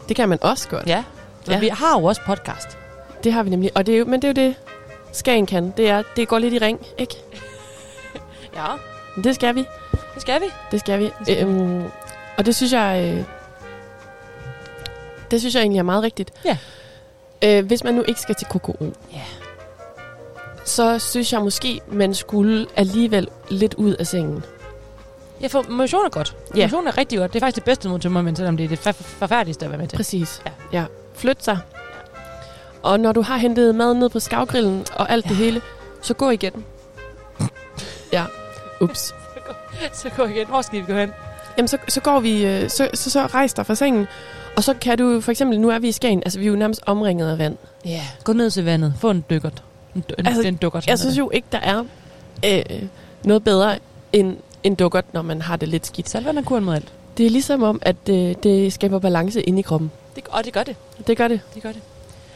Det kan man også godt. Ja. Så Ja. ja. vi har jo også podcast. Det har vi nemlig. Og det er jo, men det er jo det, Skagen kan. Det er, det går lidt i ring, ikke? Ja, Men det skal vi. det skal vi. Det skal vi. Det skal vi. øhm, og det synes jeg... Øh, det synes jeg egentlig er meget rigtigt. Ja. Øh, hvis man nu ikke skal til KKO, Ja. så synes jeg måske, man skulle alligevel lidt ud af sengen. Ja, for motion er godt. Ja. Motion er rigtig godt. Det er faktisk det bedste mod tømmermænd, selvom det er det for- forfærdeligste at være med til. Præcis. Ja. ja. Flyt sig. Og når du har hentet mad ned på skavgrillen og alt ja. det hele, så gå igen. ja. Ups. Så gå igen. Hvor skal vi gå hen? Jamen, så, så går vi, øh, så, så, så rejs dig fra sengen, og så kan du for eksempel, nu er vi i Skagen, altså vi er jo nærmest omringet af vand. Ja. Gå ned til vandet. Få en dykkert. En, en, Altså, en dukkert. Jeg synes jo ikke, der er øh, noget bedre end en dukkert, når man har det lidt skidt. Salvand er kuren mod alt. Det er ligesom om, at øh, det skaber balance inde i kroppen. Det, og det gør det. Det gør det. Det gør det.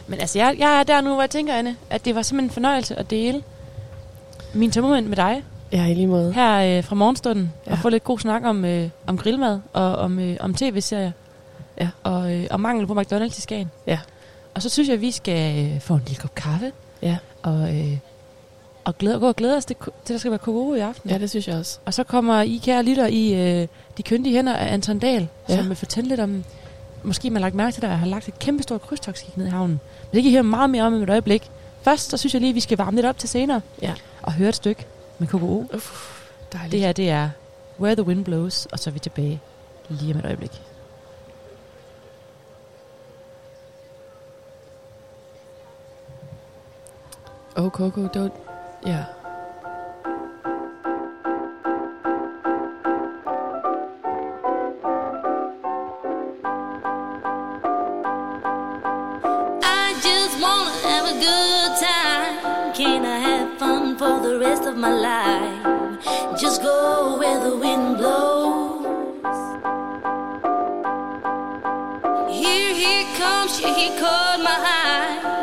Men altså, jeg, jeg er der nu, hvor jeg tænker, Anne, at det var simpelthen en fornøjelse at dele min tømmermænd med dig Ja, i lige måde. her øh, fra morgenstunden. Ja. Og få lidt god snak om, øh, om grillmad og om, øh, om tv-serier. Ja. Og, øh, og mangel på McDonald's i Skagen. Ja. Og så synes jeg, at vi skal øh, få en lille kop kaffe. Ja. Og, øh, og glæde, gå og glæde os til, til der skal være KO i aften. Ja, det synes jeg også. Og så kommer I, kære lytter, i øh, de køndige hænder af Anton Dahl. Ja. som vil fortælle lidt om, måske man har lagt mærke til, at jeg har lagt et kæmpe stort krydstogsskib ned i havnen. Men det kan I høre meget mere om i et øjeblik. Først, så synes jeg lige, at vi skal varme lidt op til senere. Ja. Og høre et stykke med KKO. Dejligt. Det her, det er Where the Wind Blows, og så er vi tilbage lige om et øjeblik. Oh, Coco, don't... Ja. For the rest of my life? Just go where the wind blows. Here, here comes she, he caught my eye,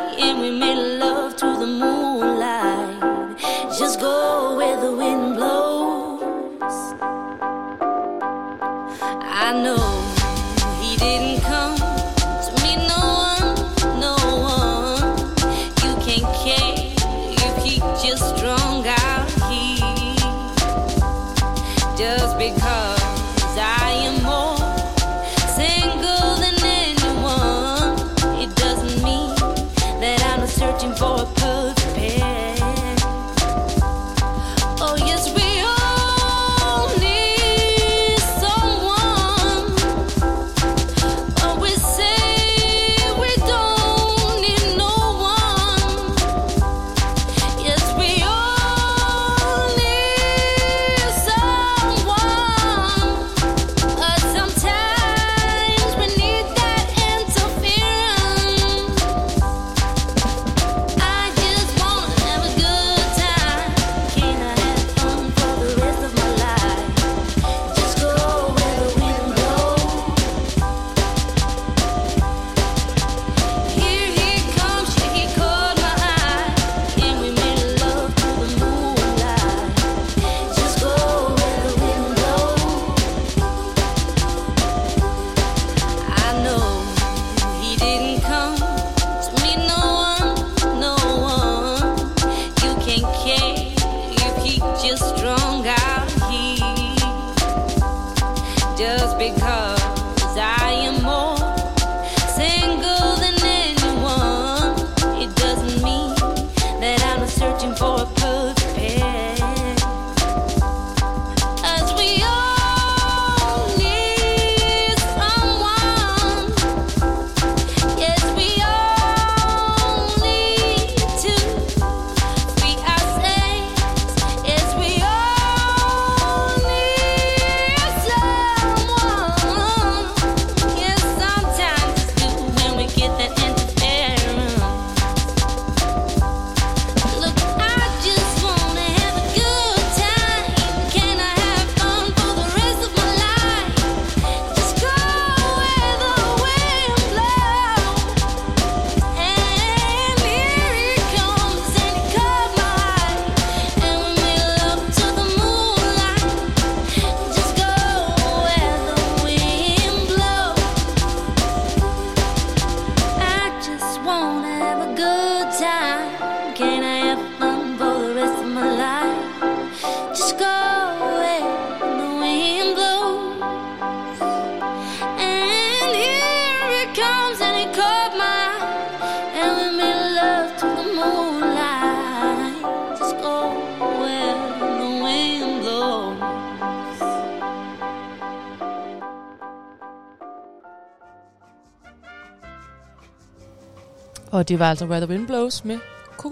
Og det var altså Where the Wind Blows med KKO.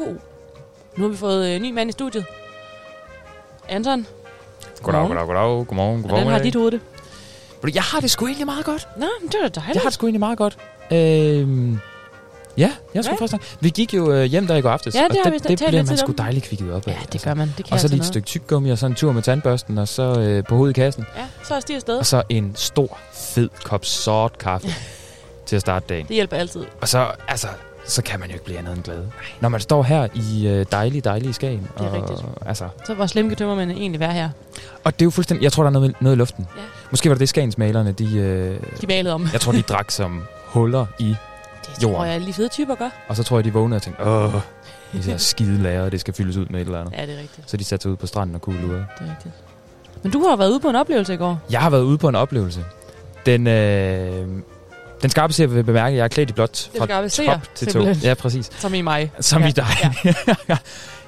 Nu har vi fået øh, ny mand i studiet. Anton, Goddag, goddag, goddag. Godmorgen, hvordan godmorgen. har dit hoved det? Jeg har det sgu egentlig meget godt. Nå, men det var da dejligt. Jeg har det sgu egentlig meget godt. Øhm, ja, jeg skal Ja. først. Vi gik jo øh, hjem der i går aftes. Ja, det og har vi det, det bliver man sgu dejligt kvikket op af. Ja, det gør man. Det kan Og så altså lige et noget. stykke tyggegummi, og så en tur med tandbørsten, og så øh, på hovedet i kassen. Ja, så er afsted. Og så en stor, fed kop sort kaffe til at starte dagen. Det hjælper altid. Og så, altså, så kan man jo ikke blive andet end glad. Når man står her i øh, dejlige, dejlige Skagen. Det er og, rigtigt. Altså, Så hvor slemme kan tømmermænd egentlig være her? og det er jo fuldstændig, jeg tror, der er noget, noget i luften. Ja. Måske var det det Skagensmalerne, de, øh, De malede om. jeg tror, de drak som huller i Det tror Jorden. jeg, lige fede typer gør. Og så tror jeg, de vågnede og tænkte, åh, de ser skide lager, det skal fyldes ud med et eller andet. Ja, det er rigtigt. Så de satte sig ud på stranden og kuglede ud. Det er rigtigt. Men du har været ude på en oplevelse i går. Jeg har været ude på en oplevelse. Den, øh, den skarpe ser vil bemærke, at jeg er klædt i blåt fra top til tå. simpelthen. Ja, præcis. Som i mig. Som Ja, i dig.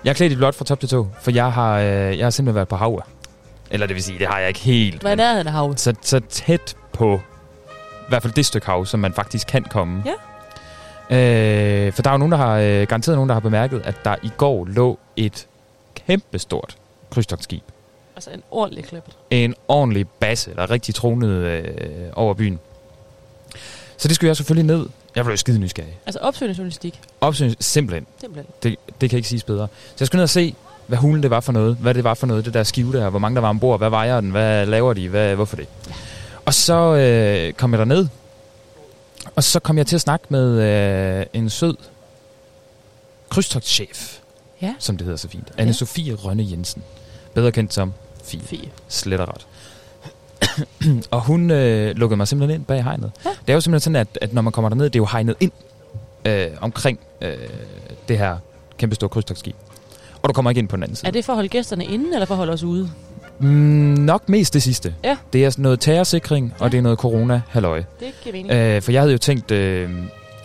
jeg er klædt i blåt fra top til tå, for jeg har, øh, jeg har simpelthen været på havet. Eller det vil sige, det har jeg ikke helt. Hvad er af havet? så, så tæt på, i hvert fald det stykke hav, som man faktisk kan komme. Ja. Øh, for der er jo nogen, der har, øh, garanteret nogen, der har bemærket, at der i går lå et kæmpestort krydstogtskib. Altså en ordentlig klippet. En ordentlig basse, der er rigtig tronede øh, over byen. Så det skulle jeg selvfølgelig ned. Jeg blev skide nysgerrig. Altså opsøgende journalistik. Opsyn simpelthen. Simpelthen. Det, det kan ikke siges bedre. Så jeg skulle ned og se, hvad hulen det var for noget. Hvad det var for noget, det der skive der. Hvor mange der var ombord. Hvad vejer den? Hvad laver de? Hvad, hvorfor det? Og så øh, kom jeg derned. Og så kom jeg til at snakke med øh, en sød krydstogtschef. Ja. Som det hedder så fint. Ja. Anne-Sophie Rønne Jensen. Bedre kendt som Fie. Fie. Slet og ret. og hun øh, lukkede mig simpelthen ind bag hegnet. Ja. Det er jo simpelthen sådan, at, at når man kommer derned, det er jo hegnet ind øh, omkring øh, det her kæmpe store krydstogsskib. Og du kommer ikke ind på den anden side. Er det for at holde gæsterne inde, eller for at holde os ude? Mm, nok mest det sidste. Ja. Det er sådan noget terrorsikring, og Ja. det er noget corona-halløj. Det giver mening. Øh, for jeg havde jo tænkt, øh,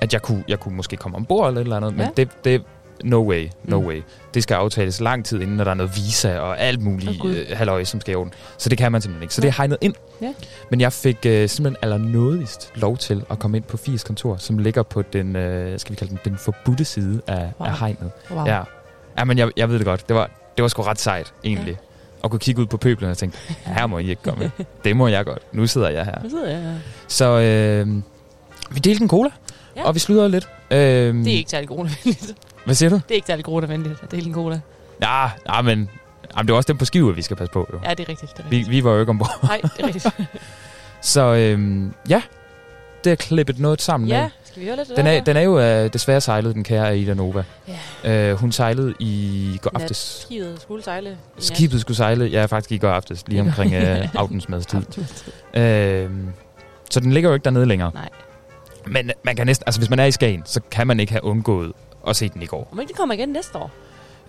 at jeg kunne, jeg kunne måske komme ombord eller et eller andet, men Ja. det, det no way, no Mm. way. Det skal aftales lang tid inden, når der er noget visa og alt muligt Gud. øh, halløj, som skal i orden. Så det kan man simpelthen ikke. Så Nej. det er hegnet ind. Ja. Men jeg fik øh, simpelthen allernådigst lov til at komme ind på Fies kontor, som ligger på den, øh, skal vi kalde den, den forbudte side af, Wow. af hegnet. Wow. Ja. ja, men jeg, jeg ved det godt. Det var, det var sgu ret sejt, egentlig. Ja. Og kunne kigge ud på pøblen og tænke, her må I ikke komme. Det må jeg godt. Nu sidder jeg her. Nu sidder jeg her. Så øh, vi delte en cola, Ja. ja. og vi sludrede lidt. Øh, Det er ikke særlig coronavenligt. Hvad siger du? Det er ikke særlig coronavenligt at dele en cola. Ja, ja men jamen, det er også dem på skive, vi skal passe på. Jo. Ja, det er rigtigt. Det er Vi, rigtigt. vi var jo ikke ombord. Nej, det er rigtigt. Så øh, ja, det er klippet noget sammen ja, skal vi høre lidt Den er, den er jo øh, desværre sejlet, den kære Aida Nova. Ja. Øh, hun sejlede i går aftes. Skibet skulle sejle. Skibet skulle sejle, ja faktisk i går aftes, lige omkring øh, aftensmadstid. Aftensmadstid. Øh, så den ligger jo ikke dernede længere. Nej. Men man kan næsten, altså hvis man er i Skagen, så kan man ikke have undgået at se den i går. Ikke det kommer igen næste år.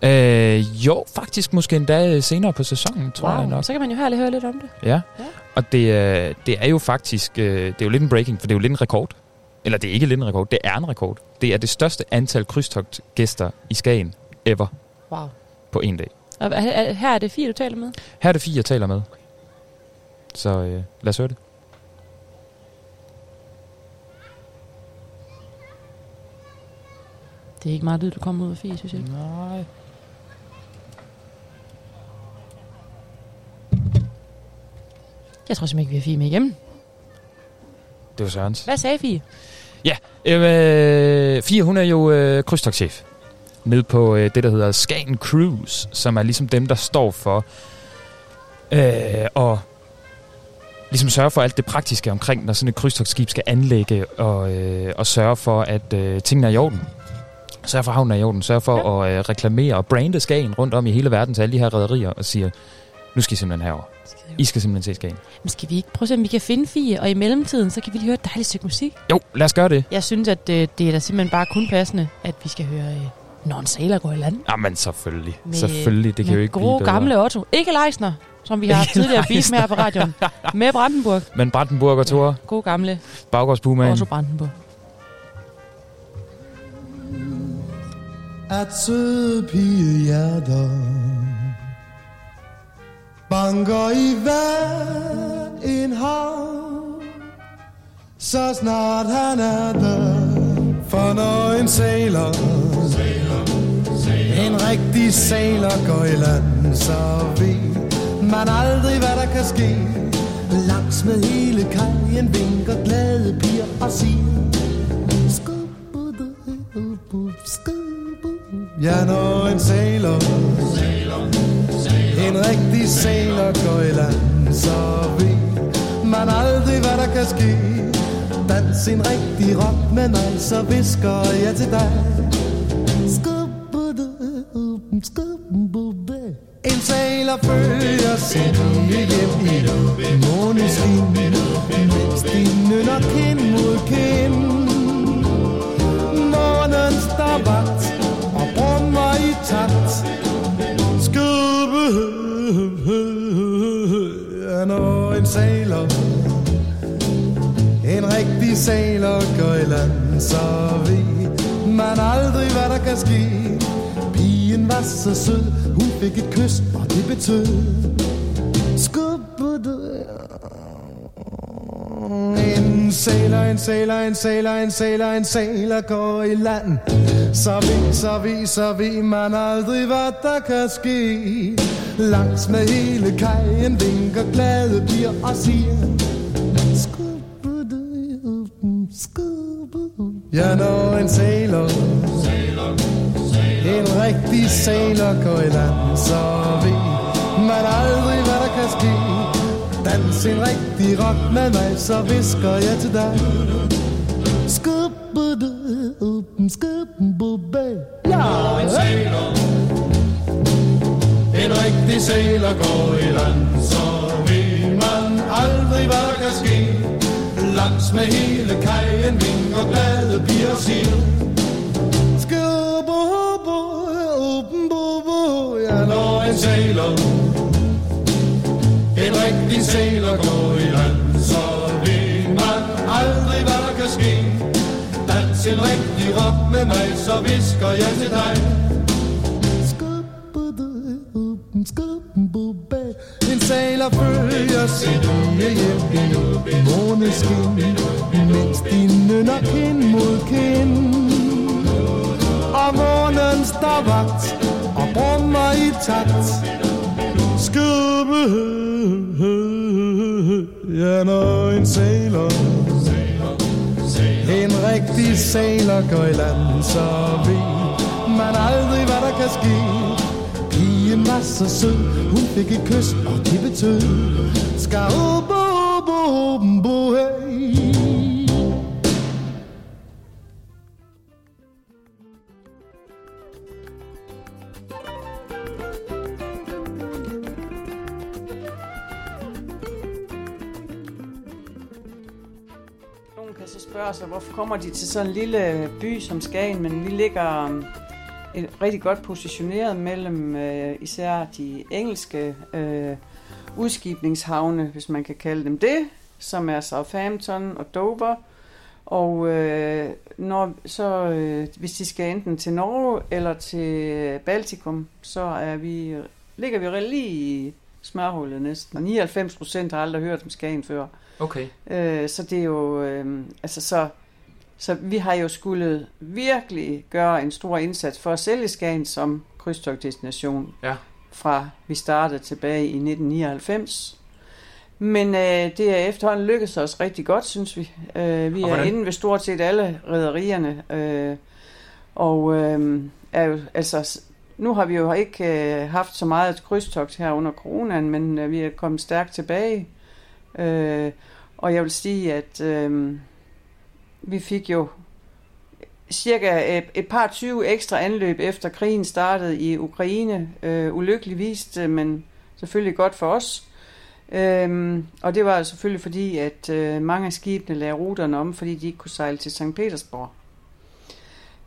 Øh, jo, faktisk måske endda senere på sæsonen, tror jeg nok. Så kan man jo lige høre lidt om det. Ja. Ja. Og det, øh, det er jo faktisk, øh, det er jo lidt en breaking, for det er jo lidt en rekord. Eller det er ikke lidt en rekord, det er en rekord. Det er det største antal krydstogtgæster i Skagen ever Wow. på en dag. Og er- er- her er det fire, du taler med? Her er det fire, jeg taler med. Så øh, lad os høre det. Det er ikke meget lyd, du kommer ud af fire, synes jeg. Nej. Jeg tror simpelthen ikke, vi har fire med igennem. Det var Sørens. Hvad sagde Fie? Øh, Fie, hun er jo øh, krydstogtchef nede på øh, det, der hedder Skagen Cruise, som er ligesom dem, der står for øh, og ligesom sørge for alt det praktiske omkring, når sådan et krydstogtskib skal anlægge og, øh, og sørge for, at øh, tingene er i orden. Sørge for, havnen er i orden. Sørge for ja. at øh, reklamere og brande Skagen rundt om i hele verden til alle de her rædderier og siger, nu skal I simpelthen herover. I skal simpelthen se Skagen. Men skal vi ikke prøve at se, om vi kan finde Fie, og i mellemtiden, så kan vi lige høre et dejligt stykke musik. Jo, lad os gøre det. Jeg synes, at øh, det er da simpelthen bare kun passende, at vi skal høre øh, Når en sailor går i land. Jamen selvfølgelig. Med- selvfølgelig, det kan jo ikke gode blive bedre. gamle Otto. Ikke Leisner, som vi har haft tidligere vist med her på radioen. Med Brandenburg. Men Brandenburg og Thor, God gamle baggårdsbumaen. Otto Brandenburg. at søde pigehjerter banker i hver en hav, så snart han er der. For når en sailor, en rigtig sailor går i land, så ved man aldrig, hvad der kan ske. Langs med hele kajen vinker glade piger og siger, Ja, når en sailor, en rigtig sailor går i land, så ved man aldrig, hvad der kan ske. Dans en rigtig rock men altså visker jeg til dig. Um, en sailor følger sin hjem i måneskin, mens de nynner kind mod kind. Månen står vagt og brummer i. Skubbe, når en sailor, en rigtig sailor går i land, så ved man aldrig, hvad der kan ske. Pigen var så sød, hun fik et kys, og det betød skubbe, en en sailor, en sailor, en sailor, en sailor, en sailor går i land. Så vi, så vi, så vi man aldrig, hvad der kan ske. Langs med hele kajen vinker glade piger og siger skubbe. Ja, når en sailor, en rigtig sailor går i land, så ved man aldrig, hvad der kan ske. Dans en rigtig rock med mig, så visker jeg til dig. Skubbe, skubbe, ja. En sailor, en rigtig sailor går i land, så ved man aldrig, hvad der kan ske. Langs med hele kajen vinker glade piger siger. Skubbe, ja, når en sailor, en rigtig sæler går i land, så ved man aldrig, hvad der kan ske. Dans en rigtig rock med mig, så visker jeg til dig. En sæler følger sit unge hjem i måneskin, mens de nynner kind mod kind. Og månen står vagt og brummer i takt. Skubbe, ja, når en sailor, en rigtig sailor går i land, så ved man aldrig, hvad der kan ske. Pigen var så sød, hun fik et kys, og det betød, skal bo, bo, bo, her kan så spørge sig, hvorfor kommer de til sådan en lille by som Skagen, men vi ligger um, et rigtig godt positioneret mellem øh, især de engelske øh, udskibningshavne, hvis man kan kalde dem det, som er Southampton og Dover. Og øh, når, så, øh, hvis de skal enten til Norge eller til Baltikum, så er vi, ligger vi lige i smørhullet næsten. Og 99 procent har aldrig hørt om Skagen før. Okay. Øh, så det er jo, øh, altså så, så vi har jo skulle virkelig gøre en stor indsats for at sælge Skagen som krydstogtdestination. Ja. Fra vi startede tilbage i 1999. Men øh, det er efterhånden lykkedes os rigtig godt, synes vi. Øh, vi er inde ved stort set alle rædderierne. Øh, og øh, er jo, altså, nu har vi jo ikke øh, haft så meget krydstogt her under coronaen, men øh, vi er kommet stærkt tilbage. Øh, og jeg vil sige, at øh, vi fik jo cirka et, et par 20 ekstra anløb efter krigen startede i Ukraine. Øh, ulykkeligvis, øh, men selvfølgelig godt for os. Øhm, og det var selvfølgelig fordi, at øh, mange af skibene lagde ruterne om, fordi de ikke kunne sejle til St. Petersborg.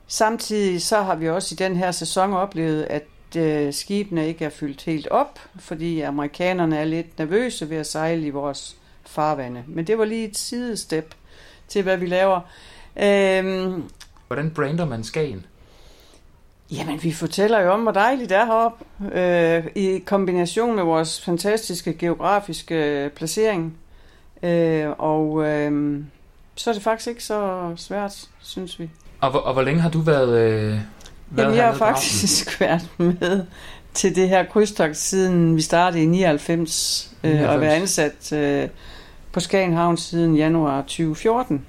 Samtidig så har vi også i den her sæson oplevet, at øh, skibene ikke er fyldt helt op, fordi amerikanerne er lidt nervøse ved at sejle i vores farvande. Men det var lige et sidestep til, hvad vi laver. Øhm, Hvordan brander man Skagen? Jamen, vi fortæller jo om, hvor dejligt det er heroppe, øh, i kombination med vores fantastiske geografiske placering. Øh, og øh, så er det faktisk ikke så svært, synes vi. Og, hvor- og hvor længe har du været, øh, været Jamen, jeg har faktisk været med til det her krydstogt, siden vi startede i 99, øh, og 99. været ansat øh, på Skagen Havn siden januar 2014.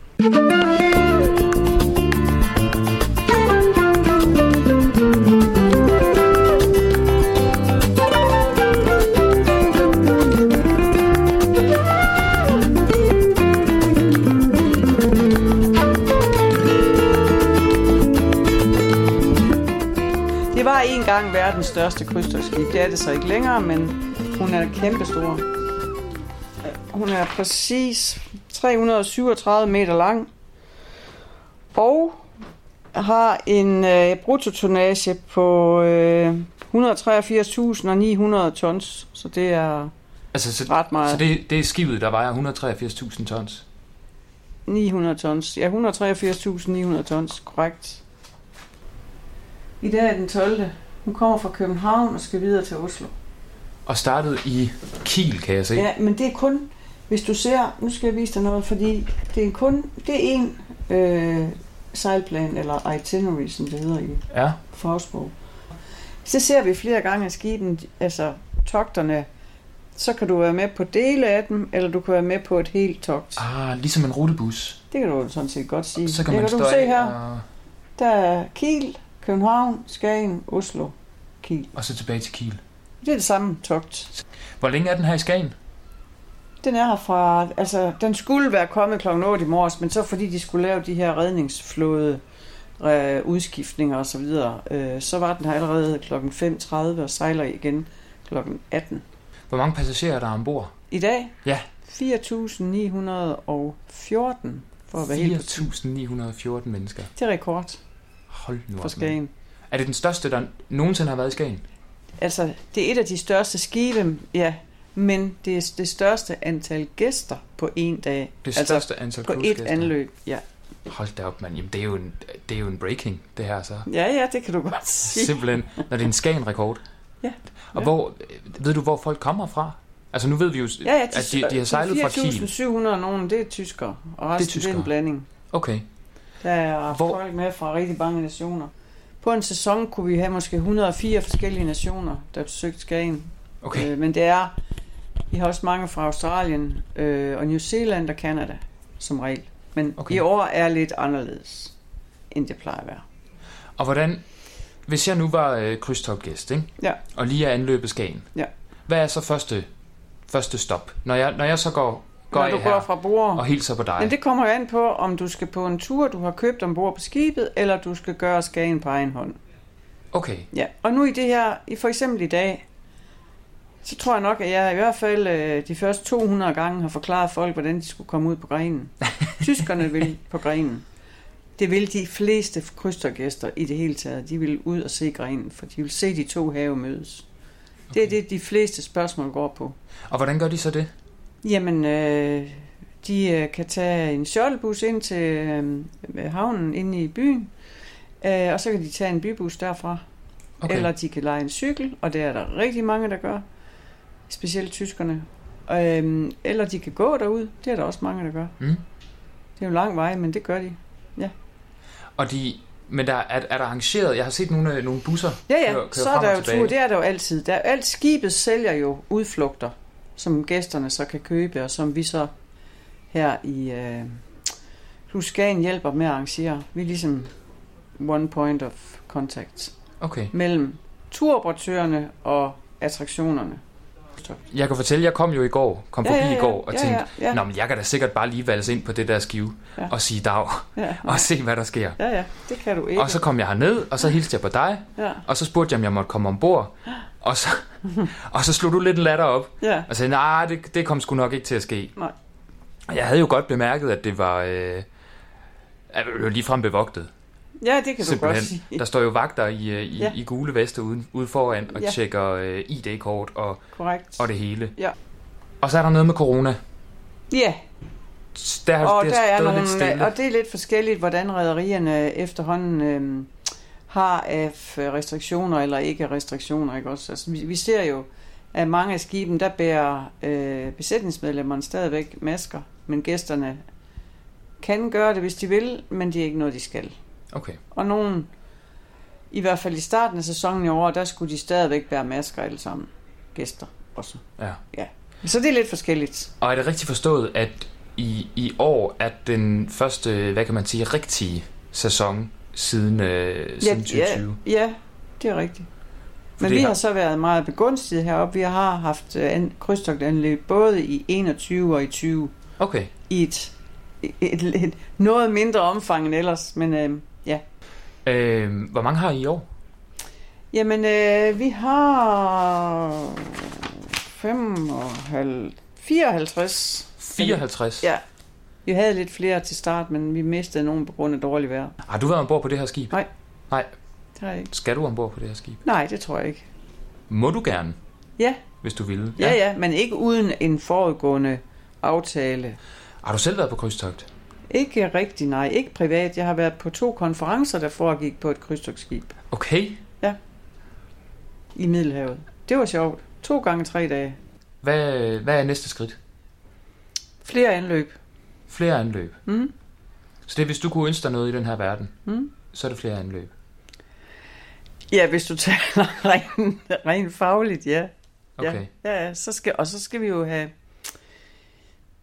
Det var engang verdens største krydstogtskib. Det er det så ikke længere, men hun er kæmpestor. Hun er præcis 337 meter lang. Og har en øh, bruttotonnage på øh, 183.900 tons. Så det er Altså, så, ret meget. så det, det er skibet, der vejer 183.000 tons. 900 tons. Ja, 183.900 tons, korrekt. I dag er den 12. Hun kommer fra København og skal videre til Oslo. Og startede i Kiel, kan jeg se. Ja, men det er kun, hvis du ser, nu skal jeg vise dig noget, fordi det er kun, det er en øh, sejlplan, eller itinerary, som det hedder i Ja. fagsprog. Så ser vi flere gange af skiben, altså togterne, så kan du være med på dele af dem, eller du kan være med på et helt togt. Ah, ligesom en rutebus. Det kan du sådan set godt sige. Så kan det man kan stå du se her. og, Der er Kiel, København, Skagen, Oslo, Kiel. og så tilbage til Kiel. Det er det samme togt. Hvor længe er den her i Skagen? Den er her fra, altså den skulle være kommet klokken 8 i morges, men så fordi de skulle lave de her redningsflåde øh, udskiftninger og så videre, øh, så var den her allerede klokken 5.30 og sejler igen klokken 18. Hvor mange passagerer er der ombord? I dag? Ja. 4.914 for at være helt præcis. 4.914 mennesker. Det er rekord Hold nu for op, Skagen. mand. Er det den største, der nogensinde har været i Skagen? Altså, det er et af de største skibe, ja, men det er det største antal gæster på en dag. Det største antal på et anløb, ja. Hold da op, mand. Jamen, det er jo en, det er jo en breaking, det her så. Ja, ja, det kan du godt sige. Simpelthen, når det er en Skagen-rekord. Ja. Og Ja. hvor, ved du, hvor folk kommer fra? Altså, nu ved vi jo, Ja, ja, at de, de har sejlet fra Kiel. 4.700 nogen, det er tyskere, og resten det er, det er tyskere. en blanding. Okay. Der er Hvor? folk med fra rigtig mange nationer. På en sæson kunne vi have måske 104 forskellige nationer, der besøgte Skagen. Okay. Øh, men det er, vi har også mange fra Australien øh, og New Zealand og Canada, som regel. Men Okay. i år er lidt anderledes, end det plejer at være. Og hvordan, hvis jeg nu var øh, krydstogtgæst, ikke? Ja. og lige er anløbet Skagen, Ja. hvad er så første, første stop? Når jeg, når jeg så går, går Når du går fra bord. og hilser på dig. Men det kommer an på, om du skal på en tur, du har købt ombord på skibet, eller du skal gøre Skagen på egen hånd. Okay, Ja, og nu i det her, i for eksempel i dag, så tror jeg nok, at jeg i hvert fald øh, de første 200 gange har forklaret folk, hvordan de skulle komme ud på grenen. Tyskerne vil på grenen. Det vil de fleste krydstergæster i det hele taget. De vil ud og se grenen, for de vil se de to have mødes. Det er det, de fleste spørgsmål går på. og hvordan gør de så det? Jamen, øh, de øh, kan tage en shuttlebus ind til øh, havnen inde i byen, øh, og så kan de tage en bybus derfra. Okay. Eller de kan lege en cykel, og det er der rigtig mange, der gør. Specielt tyskerne. Øhm, eller de kan gå derud. Det er der også mange, der gør. Mm. Det er jo en lang vej, men det gør de. Og de, men der er, er der arrangeret, jeg har set nogle, øh, nogle busser Ja, ja. køre, køre så er der jo tur. Det er der jo altid. Der, alt skibet sælger jo udflugter, som gæsterne så kan købe, og som vi så her i øh, Luskagen hjælper med at arrangere. Vi er ligesom one point of contact Okay. mellem turoperatørerne og attraktionerne. Jeg kan fortælle, jeg kom jo i går, kom Ja, forbi ja, ja. i går og Ja, tænkte, ja, ja. Nå, men jeg kan da sikkert bare lige valse ind på det der skive Ja. og sige dag Ja, og se, hvad der sker. ja, ja, det kan du ikke. Og så kom jeg herned, og så hilste jeg på dig, Ja, og så spurgte jeg, om jeg måtte komme ombord. Og så, og så slog du lidt en latter op, ja. og sagde, nej, det, det kom sgu nok ikke til at ske. Nej. Jeg havde jo godt bemærket, at det var, øh, det var ligefrem bevogtet. Ja, det kan du godt Simpelthen. sige. Der står jo vagter i, øh, i, Ja. i gule veste ude, ude foran og Ja. tjekker øh, ID-kort og, og det hele. Ja. Og så er der noget med corona. Ja, Der, og der har er nogle, lidt stille. og det er lidt forskelligt, hvordan rædderierne efterhånden øhm, har af restriktioner eller ikke restriktioner. Ikke også? Altså, vi, vi ser jo, at mange af skiben, der bærer øh, besætningsmedlemmerne stadigvæk masker, men gæsterne kan gøre det, hvis de vil, men det er ikke noget, de skal. Okay. Og nogen, i hvert fald i starten af sæsonen i år, der skulle de stadigvæk bære masker alle sammen. Gæster også. Ja. Ja. Så det er lidt forskelligt. Og er det rigtigt forstået, at i, i år er den første, hvad kan man sige, rigtige sæson siden, øh, siden 2020? Ja, ja, det er rigtigt. Men det vi har- har så været meget begunstiget heroppe. Vi har haft øh, an- krydstogtanløb både i 21 og i 20 Okay. i et, et, et, et noget mindre omfang end ellers. Men øh. Øh, hvor mange har I i år? Jamen, øh, vi har 55, 54. 54? Ja. Vi havde lidt flere til start, men vi mistede nogen på grund af dårlig vejr. Har du været ombord på det her skib? Nej. Nej. Det har jeg ikke. Skal du ombord på det her skib? Nej, det tror jeg ikke. Må du gerne, Ja, hvis du ville? ja, ja, men ikke uden en forudgående aftale. Har du selv været på krydstogt? Ikke rigtig, nej. Ikke privat. Jeg har været på to konferencer, der foregik på et krydstogtskib Okay. i Middelhavet. Det var sjovt. To gange tre dage. Hvad, hvad er næste skridt? Flere anløb. Flere anløb. Mm. Så det er, hvis du kunne ønske dig noget i den her verden, Mm. så er det flere anløb. Ja, hvis du taler rent, rent fagligt, ja. Okay. Ja, ja, ja. Så skal, og så skal vi jo have...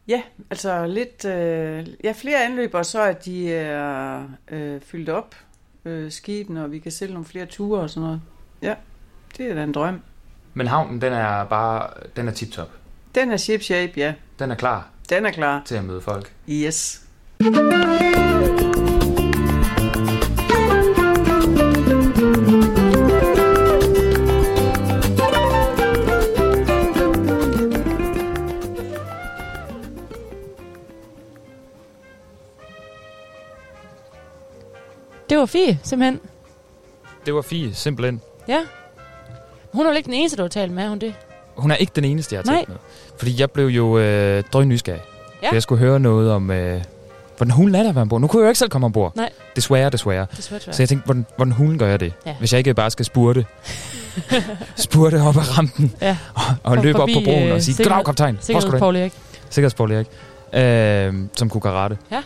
Ja, altså lidt... Øh, ja, flere anløb, og så at de er øh, fyldt op, øh, skibene, og vi kan sælge nogle flere ture og sådan noget. Ja, det er da en drøm. Men havnen, den er bare, den er tip-top. Den er ship shape, ja. Den er klar Den er klar. til at møde folk. Yes. Det var Fie, simpelthen. Det var Fie, simpelthen. Ja. Hun er vel ikke den eneste, du har talt med, er hun det? hun er ikke den eneste, jeg har Nej. talt med. Fordi jeg blev jo øh, drøn nysgerrig. Ja. Jeg skulle høre noget om, øh, hvordan hulen er der at være ombord. Nu kunne jeg jo ikke selv komme ombord. Nej. Desværre, desværre. Desværre, desværre. Så jeg tænkte, hvordan, hvordan hulen gør jeg det? Ja. Hvis jeg ikke bare skal spurte. spurte op ad rampen. Ja. Og, og For- løbe op på broen øh, og sige, sikkerhed- goddag kaptajn. Hvor skal du hen?" Sikkerhedspaul Erik. Sikkerhedspaul Erik. Øh, som kunne karate. Ja.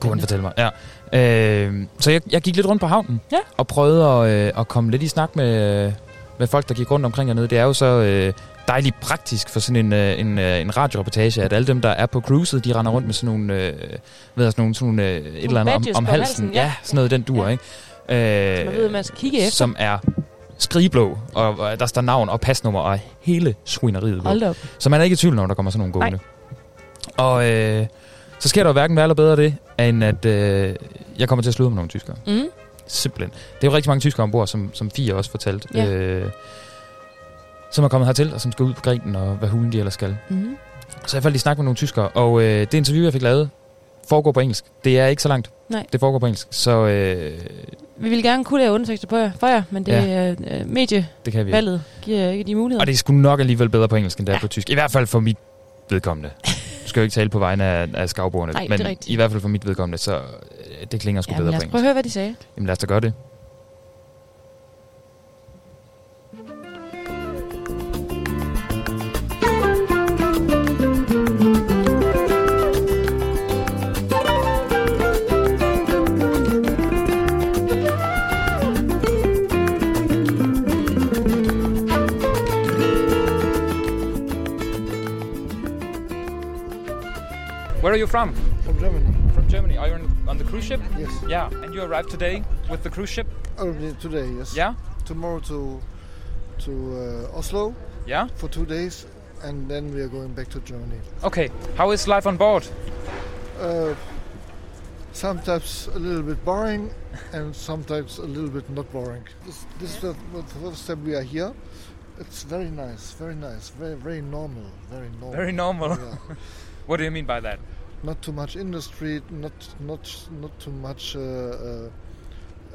Kunne han fortælle mig. Ja. Øh, så jeg, jeg gik lidt rundt på havnen. Ja. Og prøvede at, øh, at komme lidt i snak med, med folk, der gik rundt omkring hernede. Det er jo så øh, dejligt praktisk for sådan en, øh, en, øh, en radioreportage, at alle dem, der er på cruiset, de render rundt med sådan nogle, øh, ved jeg, sådan nogle, sådan nogle øh, et eller andet om, om halsen. halsen, ja. ja. sådan noget den dur, Ja. ikke? Øh, Man ved, man skal kigge efter. Som er skrigeblå, og, og der står navn og pasnummer og hele svineriet. Hold op. Så man er ikke i tvivl, når der kommer sådan nogle gående. Og øh, så sker der jo hverken værre eller bedre det, end at øh, jeg kommer til at slutte med nogle tyskere. Mm. Simpelthen. Det er jo rigtig mange tyskere ombord, som, som Fie også fortalte. Ja. Øh, som er kommet hertil, og som skal ud på grenen, og hvad hulen de ellers skal. Mm. Så jeg faldt i snak med nogle tyskere, og øh, det interview, jeg fik lavet, foregår på engelsk. Det er ikke så langt. Nej. Det foregår på engelsk. Så øh, Vi vil gerne kunne lave undertekster på jer, for jer, men det Ja. ja. øh, medievalget det kan vi ikke. giver ikke de muligheder. Og det er sgu nok alligevel bedre på engelsk, end det er på tysk. I hvert fald for mit vedkommende. Du skal jo ikke tale på vegne af, af skavbordene, Nej, men i hvert fald for mit vedkommende, så det klinger sgu ja, bedre men lad på os engelsk. prøve at høre, hvad de sagde. Jamen lad os da gøre det. Where are you from? Cruise ship? Yes. Yeah. And you arrived today with the cruise ship? Only today, yes. Yeah. Tomorrow to to uh, Oslo Yeah. for two days, and then we are going back to Germany. Okay. How is life on board? Uh, sometimes a little bit boring, and sometimes a little bit not boring. This, this is the, the first time we are here. It's very nice, very nice, very very normal, very normal. Very normal. Yeah. What do you mean by that? Not too much industry, not not not too much uh, uh,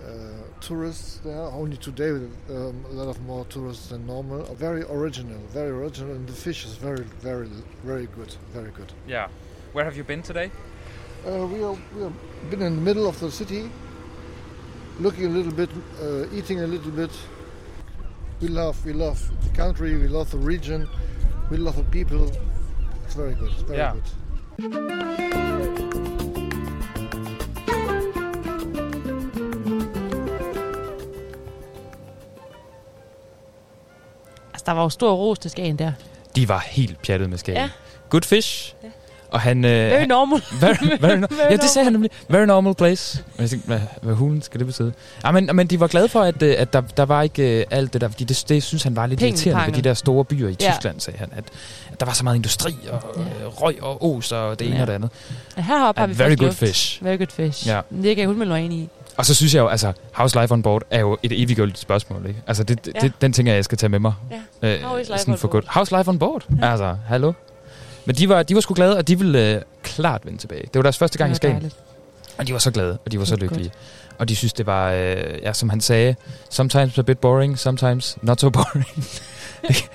uh, tourists there. Only today um, a lot of more tourists than normal. Very original, very original, and the fish is very very very good, very good. Yeah. Where have you been today? Uh, we are we have been in the middle of the city, looking a little bit, uh, eating a little bit. We love we love the country, we love the region, we love the people. It's very good, it's very Yeah. good. Altså, der var jo stor ros til Skagen der. De var helt pjattet med skagen. Ja. Good fish. Ja. Og han... Øh, Very normal. Very, very, no- Very ja, det sagde han nemlig. Very normal place. Og jeg tænkte, hvad, hvad hulen skal det betyde? Ja, men, men de var glade for, at, øh, at der, der var ikke øh, alt det der, fordi det, det synes han var lidt irriterende ved de der store byer i Ja. Tyskland, sagde han. At, at der var så meget industri og Ja. øh, røg og os og det ene Ja. og det andet. Ja, heroppe har vi very good luft. fish. Very good fish. Ja. Det kan jeg hun mig enig i. Og så synes jeg jo, altså, House Life on Board er jo et eviggyldigt spørgsmål, ikke? Altså, det, Ja. ja. det, den ting, jeg skal tage med mig. Ja. Øh, life sådan on for board? godt. House Life on Board? Ja. Altså, hallo? Men de var, de var sgu glade, og de ville øh, klart vende tilbage. Det var deres første gang i Skagen. dejligt. Og de var så glade, og de var så Godt, lykkelige. Og de synes, det var, øh, ja, som han sagde, sometimes a bit boring, sometimes not so boring.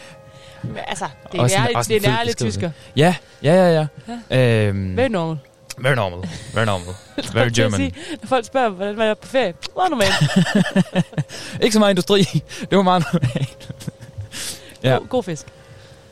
Altså, det er Også nærligt, også det er nærligt tysker. ja, ja, ja, ja. Øhm, Very normal. very normal. Very normal. Very German. Sige, når folk spørger, hvordan man er på ferie. Meget normalt. Ikke så meget industri. Det var meget normalt. ja, God, god fisk.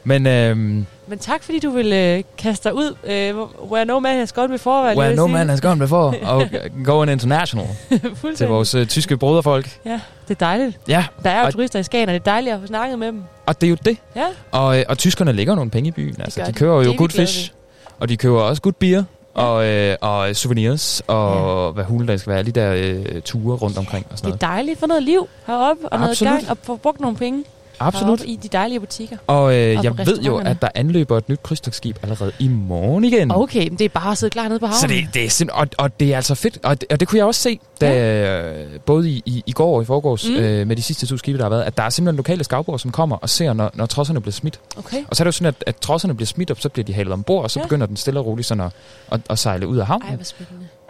Men øhm, Men tak, fordi du vil øh, kaste dig ud. Øh, where no man has gone before. lige where no sige. man has gone before, og going international til vores øh, tyske broderfolk. Ja, det er dejligt. Ja, Der er jo Og- turister i Skagen, og det er dejligt at få snakket med dem. og det er jo det. Ja, Og, øh, og tyskerne lægger nogle penge i byen. Altså, de de. køber Det er jo good fish, og de køber også good beer, og, øh, og souvenirs, og Ja. hvad hulen der skal være, de der øh, ture rundt omkring og sådan det er noget. dejligt for noget liv heroppe, og noget Absolut. gang, og få brugt nogle penge Absolut. heroppe i de dejlige butikker. Og øh, Og jeg ved jo, at der anløber et nyt krydstogtskib allerede i morgen igen. Okay, men det er bare at sidde klar nede på havnen. Så det, det er sind, og, og det er altså fedt, og det, og det kunne jeg også se, da, ja. både i, i, i går og i forgårs, Mm. øh, med de sidste to skibe, der har været, at der er simpelthen lokale skavbord, som kommer og ser, når, når trodserne bliver smidt. Okay. Og så er det jo sådan, at, at trodserne bliver smidt op, så bliver de halet ombord, og så Ja. begynder den stille og roligt sådan at, at, at sejle ud af havnen. Ej.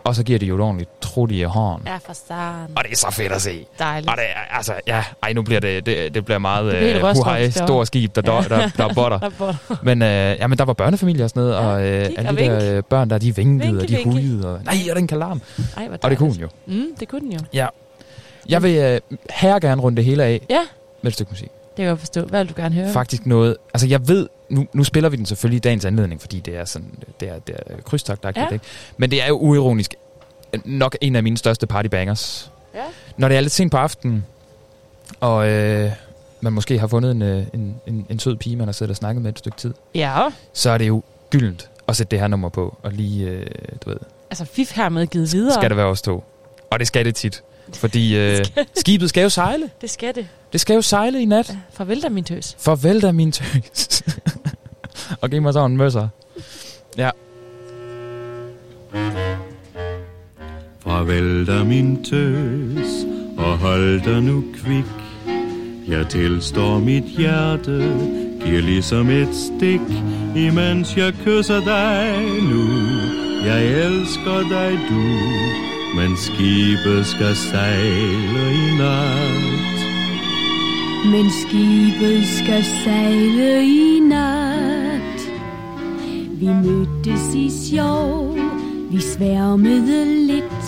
Og så giver de jo et ordentligt trut i hånden. Ja, for starten. Og det er så fedt at se. Dejligt. Og det er, altså, ja, ej, nu bliver det, det, det bliver meget Det uh, huhej, derovre. stor skib, der, der, der, der botter. Der botter. Men, øh, ja, men der var børnefamilier og sådan noget, og øh, kig alle og de der øh, børn der, de vinkede, Vinke, og de vinke. hujede, og nej, og den kalarm. Ej, Og det kunne dejligt. jo. Mm, det kunne den jo. Ja. Jeg vil øh, her gerne runde det hele af Ja, med et stykke musik. det kan jeg forstå. Hvad vil du gerne høre? Faktisk noget, altså jeg ved, nu, nu spiller vi den selvfølgelig i dagens anledning, fordi det er sådan, det er, det er krydstogtagtigt, Ja. ikke? Men det er jo uironisk nok en af mine største partybangers. Ja. Når det er lidt sent på aftenen, og øh, man måske har fundet en, øh, en, en, en sød pige, man har siddet og snakket med et stykke tid, Ja, så er det jo gyldent at sætte det her nummer på, og lige, øh, du ved, altså fif hermed givet videre. skal det være os to. Og det skal det tit. Fordi øh, skibet skal jo sejle. Det skal det. Det skal jo sejle i nat. Ja, farvel da, min tøs. Farvel da, min tøs. og giv mig sådan en møsser. Ja. Farvel da min tøs, og hold dig nu kvik. Jeg tilstår mit hjerte, giver ligesom et stik, imens jeg kysser dig nu. Jeg elsker dig du, men skibet skal sejle i nat. Men skibet skal sejle i nat. Vi mødtes i sjov, vi sværmede lidt.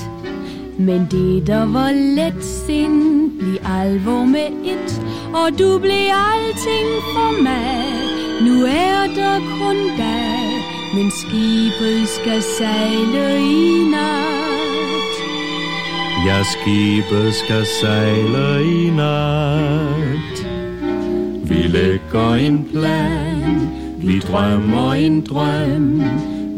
Men det der var let sind, blev alvor med et. Og du blev alting for mig, nu er der kun dig. Men skibet skal sejle i nat. Ja, skibet skal sejle i nat. Vi lægger en plan, vi drømmer en drøm.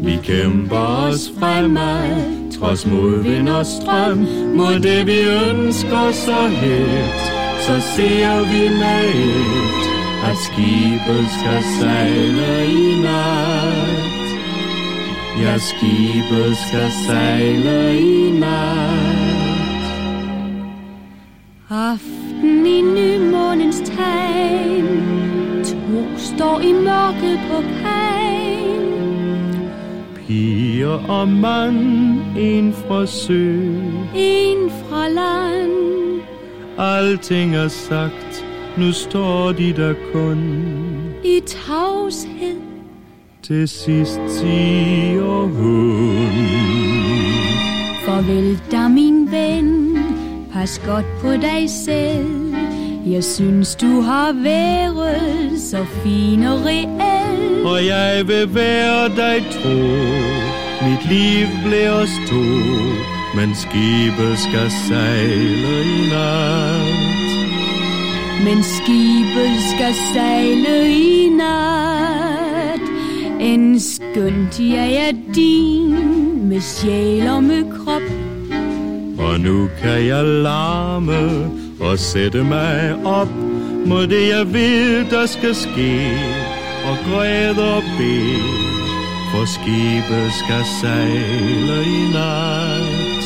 Vi kæmper os fremad, trods modvind og strøm. Mod det vi ønsker så helt, så ser vi med et, at skibet skal sejle i nat. Ja, skibet skal sejle i nat. Aften i nymånens tegn To står i mørket på kajen Piger og mand, en fra sø. En fra land Alting er sagt, nu står de der kun. i tavshed Til sidst siger hun. Farvel da min ven Pas godt på dig selv Jeg synes du har været så fin og reel Og jeg vil være dig tro. Mit liv bliver os to. Men skibet skal sejle i nat. Men skibet skal sejle i nat En skønt jeg er din Med sjæl og med krop og nu kan jeg larme og sætte mig op mod det jeg vil, der skal ske. Og græde og bede, for skibet skal sejle i nat.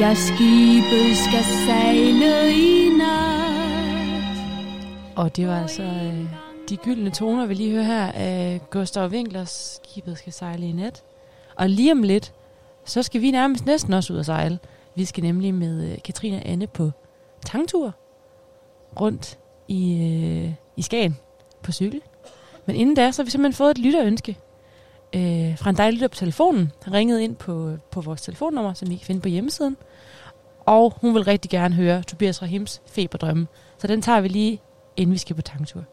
Ja, skibet skal sejle i nat Og det var altså øh, de gyldne toner, vi lige hører her af Gustav Winklers Skibet skal sejle i nat. Og lige om lidt, så skal vi nærmest næsten også ud at sejle. Vi skal nemlig med øh, Katrine og Anne på tangtur rundt i, øh, i Skagen på cykel. Men inden da, så har vi simpelthen fået et lytterønske øh, fra en dejlig lytter på telefonen. Han ringede ind på, på vores telefonnummer, som I kan finde på hjemmesiden. Og hun vil rigtig gerne høre Tobias Rahims Feberdrømme. Så den tager vi lige, inden vi skal på tangtur.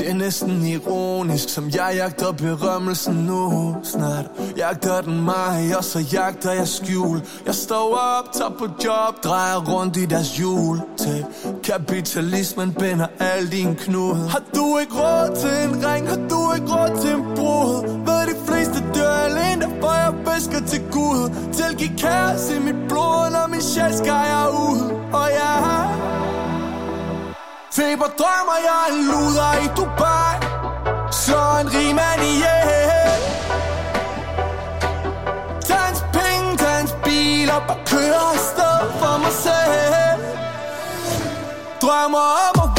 Det er næsten ironisk, som jeg jagter berømmelsen nu. Snart jagter den mig, og så jagter jeg skjul. Jeg står op, tager på job, drejer rundt i deres hjul. Til kapitalismen binder al din knude Har du ikke råd til en ring, har du ikke råd til en brud? Ved de fleste dør alene, derfor jeg bæsker til Gud. Tilgiv kaos i mit blod, når min sjæl skal jeg ud. Og jeg har Feber drømmer jeg en luder i Dubai. Slår en rig mand i Tag Dans penge, dans bil op og kører afsted for mig selv. Drømmer om at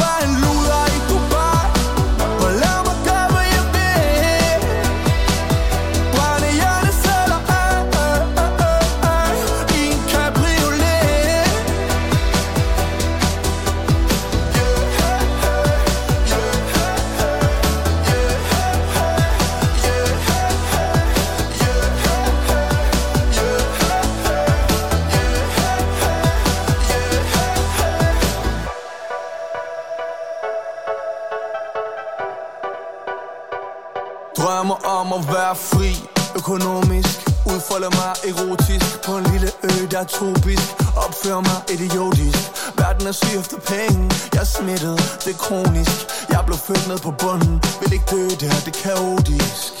drømmer om at være fri. Økonomisk Udfolde mig erotisk. På en lille ø, der er tropisk. Opfører mig idiotisk. Verden er syg efter penge. Jeg er smittet, det er kronisk. Jeg blev født ned på bunden. Vil ikke dø, det her, det er kaotisk.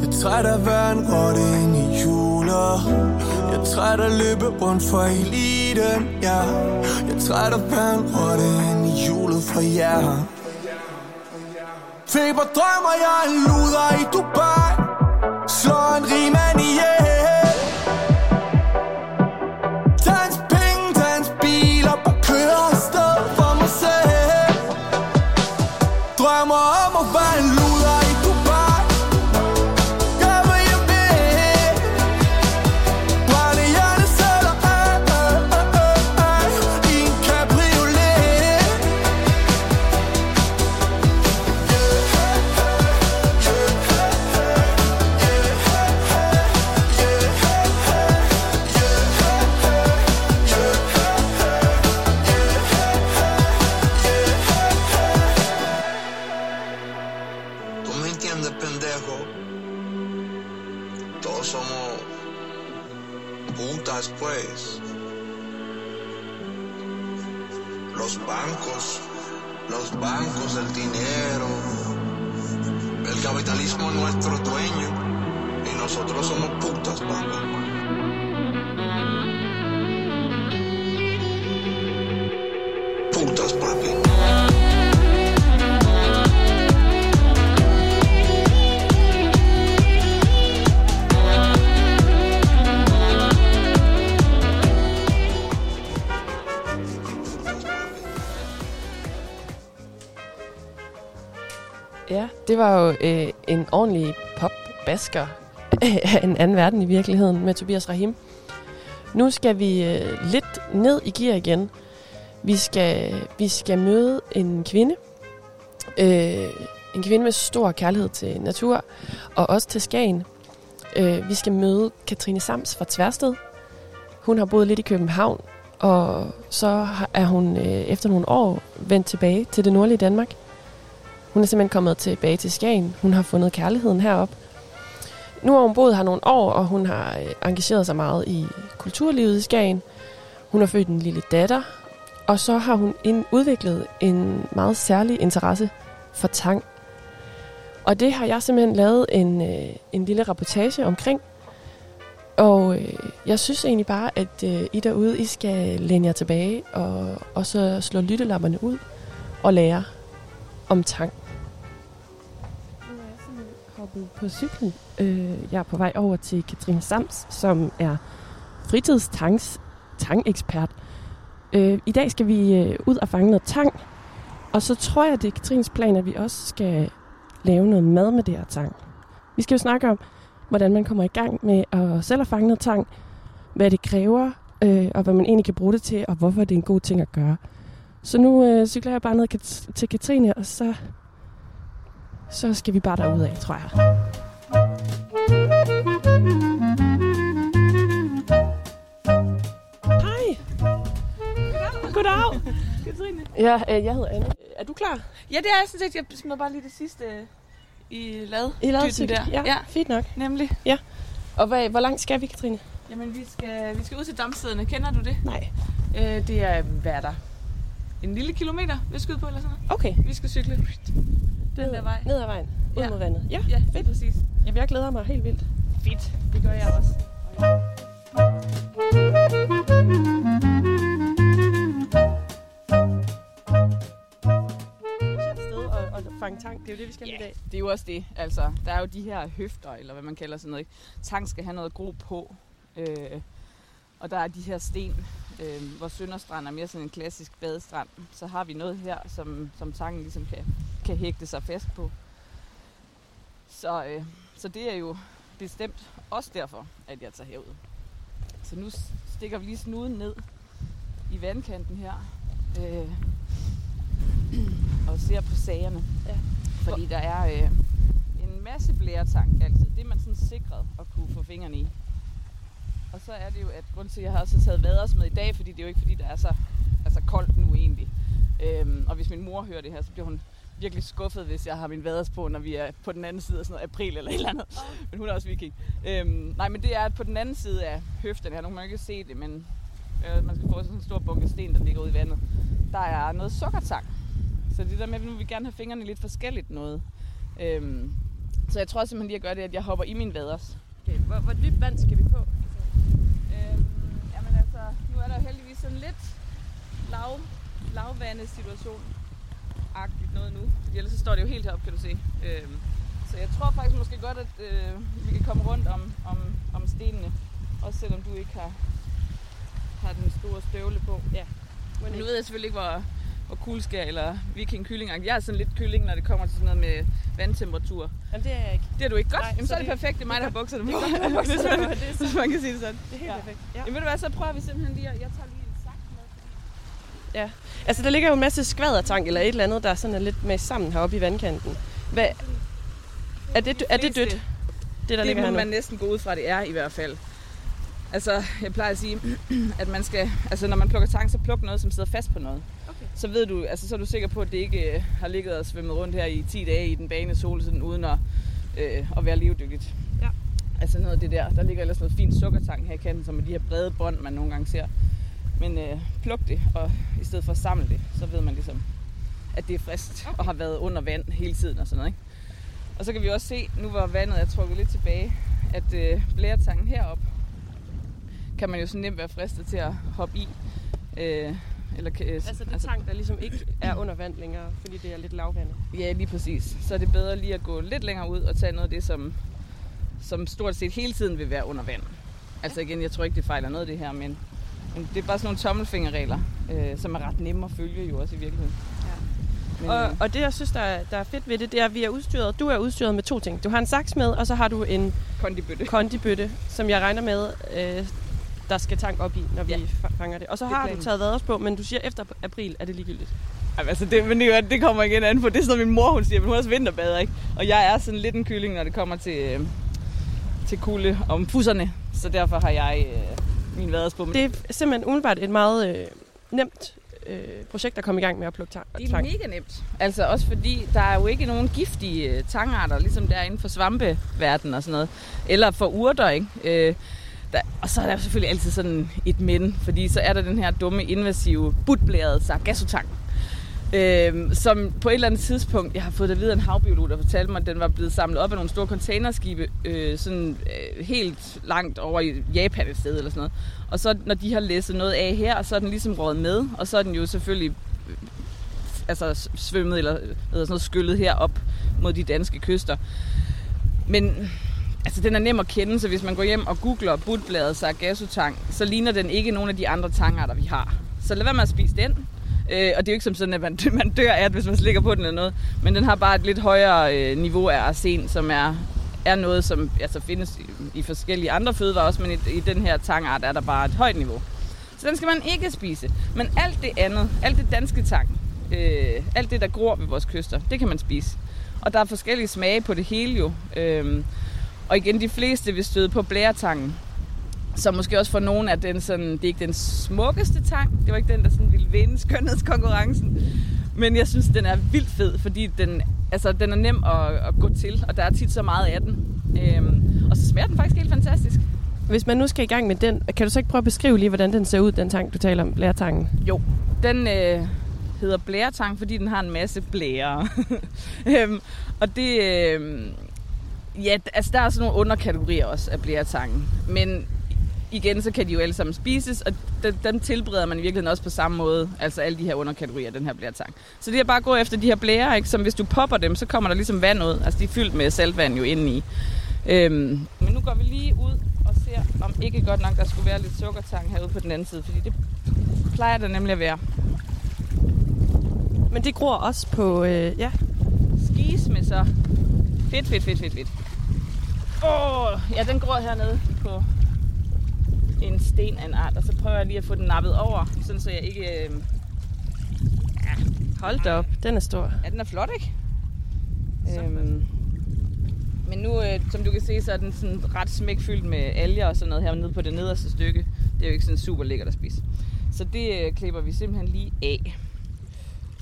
Jeg er træt af at være en rotte i juler Jeg er træt af at løbe rundt for eliten. Ja. Jeg er træt af at være en rotte i julet for jer. Feber drømmer jeg er luder i Dubai. Slår en rig mand ihjel. Var jo øh, en ordentlig popbasker af en anden verden i virkeligheden med Tobias Rahim. Nu skal vi øh, lidt ned i gear igen. Vi skal, vi skal møde en kvinde. Øh, en kvinde med stor kærlighed til natur og også til Skagen. Øh, vi skal møde Katrine Sams fra Tværsted. Hun har boet lidt i København, og så er hun øh, efter nogle år vendt tilbage til det nordlige Danmark. Hun er simpelthen kommet tilbage til Skagen. Hun har fundet kærligheden herop. Nu har hun boet her nogle år, og hun har øh, engageret sig meget i kulturlivet i Skagen. Hun har født en lille datter, og så har hun udviklet en meget særlig interesse for tang. Og det har jeg simpelthen lavet en, øh, en lille reportage omkring. Og øh, jeg synes egentlig bare, at øh, I derude, I skal læne jer tilbage og, og så slå lyttelapperne ud og lære om tang hoppet på cyklen. Øh, jeg er på vej over til Katrine Sams, som er fritidstangs tangekspert. Øh, I dag skal vi øh, ud og fange noget tang, og så tror jeg, det er Katrines plan, at vi også skal lave noget mad med det her tang. Vi skal jo snakke om, hvordan man kommer i gang med at selv at fange noget tang, hvad det kræver, øh, og hvad man egentlig kan bruge det til, og hvorfor det er en god ting at gøre. Så nu øh, cykler jeg bare ned til Katrine, og så, så skal vi bare derud af, tror jeg. Hej. Goddag. Katrine. Ja, øh, jeg hedder Anne. Er du klar? Ja, det er jeg sådan set. Jeg smider bare lige det sidste øh, i lad. I cykel? der. Ja, ja, fint nok. Nemlig. Ja. Og hvad, hvor langt skal vi, Katrine? Jamen, vi skal, vi skal ud til dammstederne. Kender du det? Nej. Øh, det er, hvad er der? En lille kilometer, vi skal ud på, eller sådan noget. Okay. Vi skal cykle den der vej. Ned ad vejen. Ud Ja. mod vandet. Ja, Ja, fedt. præcis. Jamen, jeg glæder mig helt vildt. Fedt. Det gør jeg også. fange tang. Det er jo det, vi skal Ja, i dag. det er jo også det. Altså, der er jo de her høfter, eller hvad man kalder sådan noget. ikke? Tang skal have noget gro på. Øh, og der er de her sten, øh, hvor Sønderstrand er mere sådan en klassisk badestrand. Så har vi noget her, som, som tangen ligesom kan, kan hægte sig fast på. Så, øh, så det er jo bestemt også derfor, at jeg tager herud. Så nu stikker vi lige snuden ned i vandkanten her. Øh, og ser på sagerne. Ja. Fordi der er øh, en masse blæretank altid. Det er man sådan sikret at kunne få fingrene i. Og så er det jo, at grund til, at jeg har også taget vaders med i dag, fordi det er jo ikke fordi, der er så altså koldt nu egentlig. Øhm, og hvis min mor hører det her, så bliver hun virkelig skuffet, hvis jeg har min vaders på, når vi er på den anden side af sådan noget april eller et eller andet. Men hun er også viking. Øhm, nej, men det er på den anden side af høften her. Nu kan man ikke se det, men øh, man skal få sådan en stor bunke sten, der ligger ude i vandet. Der er noget sukkertang. Så det der med, at nu vil vi gerne have fingrene lidt forskelligt noget. Øhm, så jeg tror simpelthen lige at gøre det, at jeg hopper i min vaders. Okay, hvor, hvor dybt vand skal vi på? Øhm, jamen altså, nu er der heldigvis sådan lidt lav, lavvande situation agtigt noget nu. Fordi ellers så står det jo helt heroppe, kan du se. Øhm, så jeg tror faktisk måske godt, at øh, vi kan komme rundt om, om, om stenene. Også selvom du ikke har, har den store støvle på. Ja. Men nu ved jeg selvfølgelig ikke, hvor, hvor kugleskær eller viking kylling Jeg er sådan lidt kylling, når det kommer til sådan noget med vandtemperatur. Jamen, det er jeg ikke. Det er du ikke godt? Nej, Jamen, så, så er det det- perfekt. Det er mig, der har det- bukserne det på. er godt. Det er så- man kan sige det sådan. Det er helt perfekt. Ja. Jamen ved du hvad, så prøver vi simpelthen lige at... Jeg tager lige en saks med. Ja. Altså, der ligger jo en masse skvadertang eller et eller andet, der sådan er lidt med sammen heroppe i vandkanten. Hvad, er det, er det dødt? Det, der det må man næsten gå ud fra, det er i hvert fald. Altså, jeg plejer at sige, at man skal, altså når man plukker tang, så pluk noget, som sidder fast på noget. Så ved du, altså så er du sikker på, at det ikke øh, har ligget og svømmet rundt her i 10 dage i den bane sol, sådan, uden at, øh, at være levedygtigt. Ja. Altså noget af det der, der ligger ellers noget fint sukkertang her i kanten, som er de her brede bånd, man nogle gange ser. Men øh, pluk det, og i stedet for at samle det, så ved man ligesom, at det er frisk okay. og har været under vand hele tiden og sådan noget. Ikke? Og så kan vi også se, nu hvor vandet er trukket lidt tilbage, at øh, blæretangen heroppe kan man jo så nemt være fristet til at hoppe i. Øh, eller, øh, Altså, det tang, der ligesom ikke er under vand længere, fordi det er lidt lavvandet. Ja, lige præcis. Så er det bedre lige at gå lidt længere ud og tage noget af det, som, som stort set hele tiden vil være under vand. Altså igen, jeg tror ikke, det fejler noget det her, men, men det er bare sådan nogle tommelfingerregler, øh, som er ret nemme at følge jo også i virkeligheden. Men, Og, øh, og det, jeg synes, der er, der er fedt ved det, det er, at vi er udstyret. Du er udstyret med to ting. Du har en saks med, og så har du en kondibøtte, kondibøtte som jeg regner med, øh, der skal tank op i, når vi Ja. fanger det. Og så Det har planen. du taget vaders på, men du siger, efter april er det ligegyldigt. Ej, altså det, men det, jo- det kommer igen an på. Det er sådan min mor hun siger, men hun er også vinterbader, ikke? Og jeg er sådan lidt en kylling, når det kommer til, øh, til kulde om fusserne. Så derfor har jeg øh, min vaders på. Det er simpelthen umiddelbart et meget øh, nemt øh, projekt at komme i gang med at plukke tang. Det er mega nemt. Altså også fordi, der er jo ikke nogen giftige øh, tangarter, ligesom der er inden for svampeverdenen og sådan noget. Eller for urter, ikke? Øh, der, og så er der selvfølgelig altid sådan et men, fordi så er der den her dumme, invasive, butblærede sargassotang. Øh, som på et eller andet tidspunkt, jeg har fået det videre en havbiolog, der fortalte mig, at den var blevet samlet op af nogle store containerskibe, øh, sådan øh, helt langt over i Japan et sted eller sådan noget. Og så når de har læsset noget af her, så er den ligesom rådet med, og så er den jo selvfølgelig øh, altså svømmet eller, øh, eller sådan noget skyllet herop mod de danske kyster. Men altså, den er nem at kende, så hvis man går hjem og googler butbladet sargassotang, så ligner den ikke nogen af de andre tangarter, vi har. Så lad være med at spise den. Øh, og det er jo ikke som sådan, at man, man dør af hvis man slikker på den eller noget. Men den har bare et lidt højere øh, niveau af arsen, som er, er noget, som altså, findes i, i forskellige andre fødevarer også, men i, i den her tangart er der bare et højt niveau. Så den skal man ikke spise. Men alt det andet, alt det danske tang, øh, alt det, der gror ved vores kyster, det kan man spise. Og der er forskellige smage på det hele jo. Øh, og igen, de fleste vil støde på blæretangen. Så måske også for nogen er den sådan, det er ikke den smukkeste tang. Det var ikke den, der sådan ville vinde skønhedskonkurrencen. Men jeg synes, den er vildt fed, fordi den, altså, den er nem at, at gå til, og der er tit så meget af den. Øhm, og så smager den faktisk helt fantastisk. Hvis man nu skal i gang med den, kan du så ikke prøve at beskrive lige, hvordan den ser ud, den tang, du taler om, blæretangen? Jo, den øh, hedder blæretang, fordi den har en masse blære. øhm, og det... Øh, ja, altså der er sådan nogle underkategorier også af blæretangen. Men igen, så kan de jo alle sammen spises, og den, den tilbereder man i virkeligheden også på samme måde. Altså alle de her underkategorier af den her blæretang. Så det er bare at gå efter de her blære, ikke? som hvis du popper dem, så kommer der ligesom vand ud. Altså de er fyldt med saltvand jo indeni. Øhm, men nu går vi lige ud og ser, om ikke godt nok der skulle være lidt sukkertang herude på den anden side, fordi det plejer der nemlig at være. Men det gror også på, øh, ja. Skis med så. Fedt, fedt, fedt, fedt, fedt. Åh, oh, ja, den gror hernede på en sten af en art, og så prøver jeg lige at få den nappet over, sådan så jeg ikke... Øh... Ja, hold da op, den er stor. Ja, den er flot, ikke? Øhm, men nu, øh, som du kan se, så er den sådan ret smækfyldt med alger og sådan noget her nede på det nederste stykke. Det er jo ikke sådan super lækkert at spise. Så det øh, klipper vi simpelthen lige af.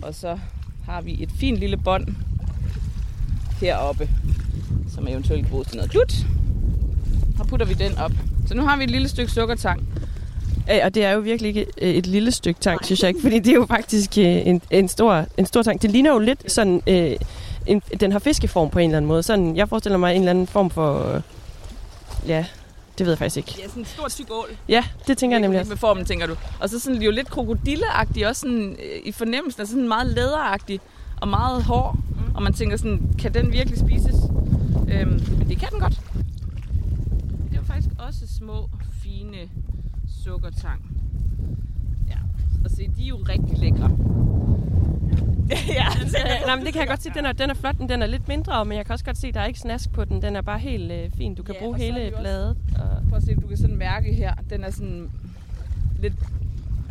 Og så har vi et fint lille bånd heroppe, som eventuelt kan bruges til noget dut. Og putter vi den op. Så nu har vi et lille stykke sukkertang. Ja, og det er jo virkelig ikke øh, et lille stykke tang, synes jeg ikke, fordi det er jo faktisk øh, en, en, stor, en stor tang. Det ligner jo lidt sådan, øh, en, den har fiskeform på en eller anden måde. Sådan, jeg forestiller mig en eller anden form for, øh, ja, det ved jeg faktisk ikke. Ja, sådan en stor tyk ål. Ja, det tænker jeg nemlig også. Med formen, tænker du. Og så sådan jo lidt krokodilleagtig, også sådan, øh, i fornemmelsen, altså sådan meget læderagtig og meget hård. Og man tænker sådan, kan den virkelig spises? Øhm, men det kan den godt. Det er jo faktisk også små, fine sukkertang. Ja, og se, de er jo rigtig lækre. ja, er, nej, men det kan jeg godt se. Den er, den er flot, men den er lidt mindre, men jeg kan også godt se, at der er ikke snask på den. Den er bare helt øh, fin. Du kan Ja, bruge hele også- bladet. Og... Prøv at se, du kan sådan mærke her, den er sådan lidt,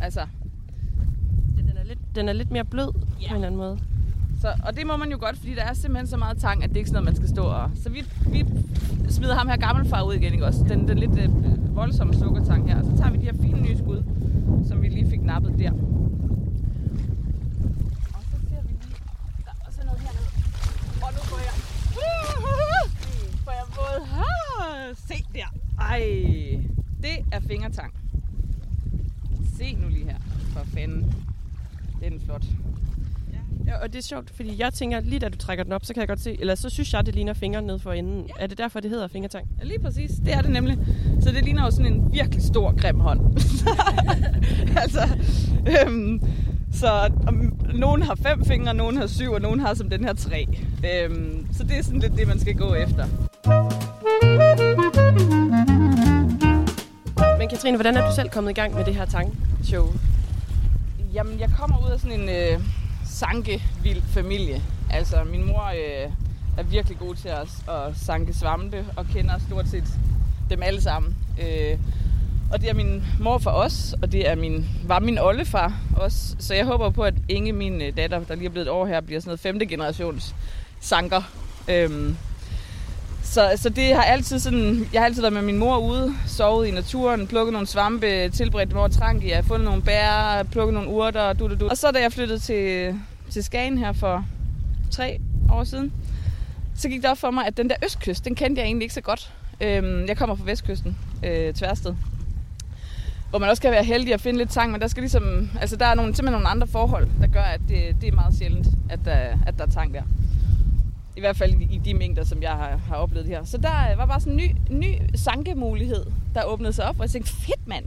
altså... Ja, den, er lidt, den er lidt mere blød ja. på en eller anden måde. Så, og det må man jo godt, fordi der er simpelthen så meget tang, at det ikke er sådan noget, man skal stå og... Så vi, vi smider ham her gammelfar ud igen, ikke også? Den, den lidt øh, voldsomme sukkertang her. Og så tager vi de her fine nye skud, som vi lige fik nappet der. Og så ser vi lige... Der er også noget hernede. Og nu får jeg... Får jeg både... Se der. Ej, det er fingertang. Se nu lige her. For fanden. Den er flot. Ja, og det er sjovt, fordi jeg tænker, lige da du trækker den op, så kan jeg godt se, eller så synes jeg, det ligner fingre ned for enden. Ja. Er det derfor, det hedder fingertang? Ja, lige præcis. Det er det nemlig. Så det ligner jo sådan en virkelig stor, grim hånd. altså, øhm, så om, nogen har fem fingre, nogen har syv, og nogen har som den her tre. Øhm, så det er sådan lidt det, man skal gå efter. Men Katrine, hvordan er du selv kommet i gang med det her tangshow? Jamen, jeg kommer ud af sådan en øh, sankevild familie. Altså, min mor øh, er virkelig god til at, at sanke svampe og kender stort set dem alle sammen. Øh, og det er min mor for os, og det er min, var min oldefar også. Så jeg håber på, at Inge, min øh, datter, der lige er blevet et år her, bliver sådan noget femte generations sanker. Øhm, så, så det har altid sådan, jeg har altid været med min mor ude, sovet i naturen, plukket nogle svampe, tilberedt dem over trank, jeg har fundet nogle bær, plukket nogle urter, du, du, du. Og så da jeg flyttede til, til Skagen her for tre år siden, så gik det op for mig, at den der østkyst, den kendte jeg egentlig ikke så godt. Øhm, jeg kommer fra vestkysten, øh, Tværsted. Hvor man også kan være heldig at finde lidt tang, men der skal ligesom, altså der er nogle, simpelthen nogle andre forhold, der gør, at det, det er meget sjældent, at der, at der er tang der. I hvert fald i de mængder, som jeg har, har oplevet her. Så der øh, var bare sådan en ny, ny sankemulighed, der åbnede sig op, og jeg tænkte, fedt mand!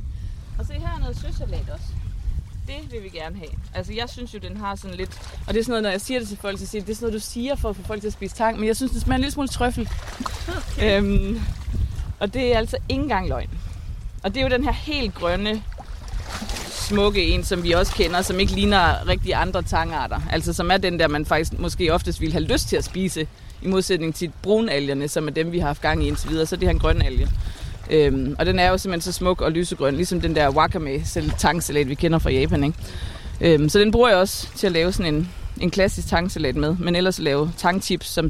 Og se, her er noget søsalat også. Det vil vi gerne have. Altså, jeg synes jo, den har sådan lidt... Og det er sådan noget, når jeg siger det til folk, så siger jeg, det er sådan noget, du siger for at få folk til at spise tang. Men jeg synes, det smager en lille smule trøffel. Okay. Øhm, og det er altså ikke engang løgn. Og det er jo den her helt grønne, smukke en, som vi også kender, som ikke ligner rigtig andre tangarter. Altså som er den der, man faktisk måske oftest ville have lyst til at spise, i modsætning til brunalgerne, som er dem, vi har haft gang i indtil videre. Så det er en grøn alge. Øhm, og den er jo simpelthen så smuk og lysegrøn, ligesom den der wakame tangsalat, vi kender fra Japan. Ikke? Øhm, så den bruger jeg også til at lave sådan en, en klassisk tangsalat med, men ellers at lave tangchips, som...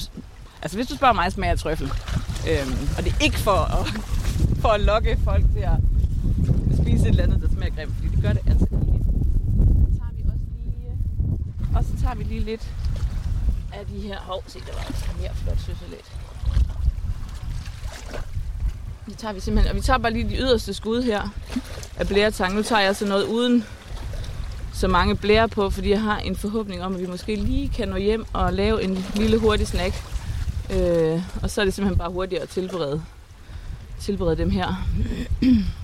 Altså hvis du spørger mig, smager jeg trøffel. Øhm, og det er ikke for at, for at lokke folk til at spise et eller andet, der smager grimt, fordi det gør det altså ikke. Så tager vi også lige... Og så tager vi lige lidt af de her... Hov, se, der var altså mere flot søsalat. Det tager vi simpelthen, og vi tager bare lige de yderste skud her af blæretang. Nu tager jeg så noget uden så mange blære på, fordi jeg har en forhåbning om, at vi måske lige kan nå hjem og lave en lille hurtig snack. Øh, og så er det simpelthen bare hurtigere at tilberede, tilberede dem her.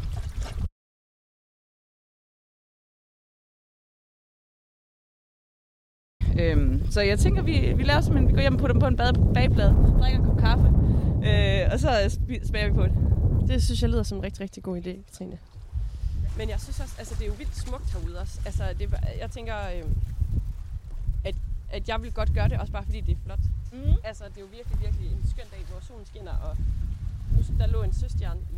Øhm, så jeg tænker, vi, vi laver simpelthen, vi går hjem og putter dem på en bad, bagplade, drikker en kop kaffe, øh, og så smager vi på det. Det synes jeg lyder som en rigtig, rigtig god idé, Katrine. Men jeg synes også, altså det er jo vildt smukt herude også. Altså, det, jeg tænker, øh, at, at jeg vil godt gøre det, også bare fordi det er flot. Mm. Altså, det er jo virkelig, virkelig en skøn dag, hvor solen skinner, og nu, der lå en søstjerne i,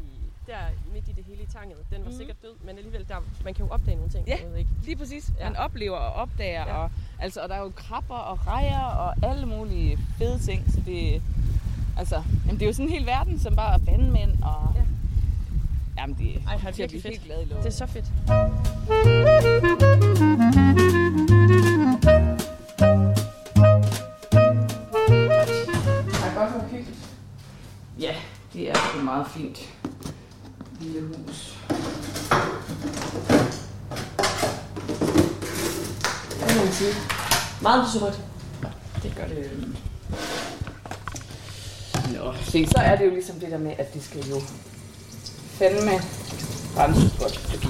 der midt i det hele i tanget. Den var Mhm. sikkert død, men alligevel, der, man kan jo opdage nogle ting. Ja, derude, ikke? lige præcis. Ja. Man oplever og opdager, ja. og, altså, og der er jo krabber og rejer og alle mulige fede ting, så det, Altså, jamen, det er jo sådan en hel verden, som bare er bandmænd og... Ja. Jamen, det Ej, har det er fedt. Glad i det er så fedt. Har godt været fint? Ja, det er et meget fint lille hus. Hvad kan man sige? Meget besøgt. Det gør det øhm, Nå, se, så er det jo ligesom det der med, at det skal jo fandme renses godt, fordi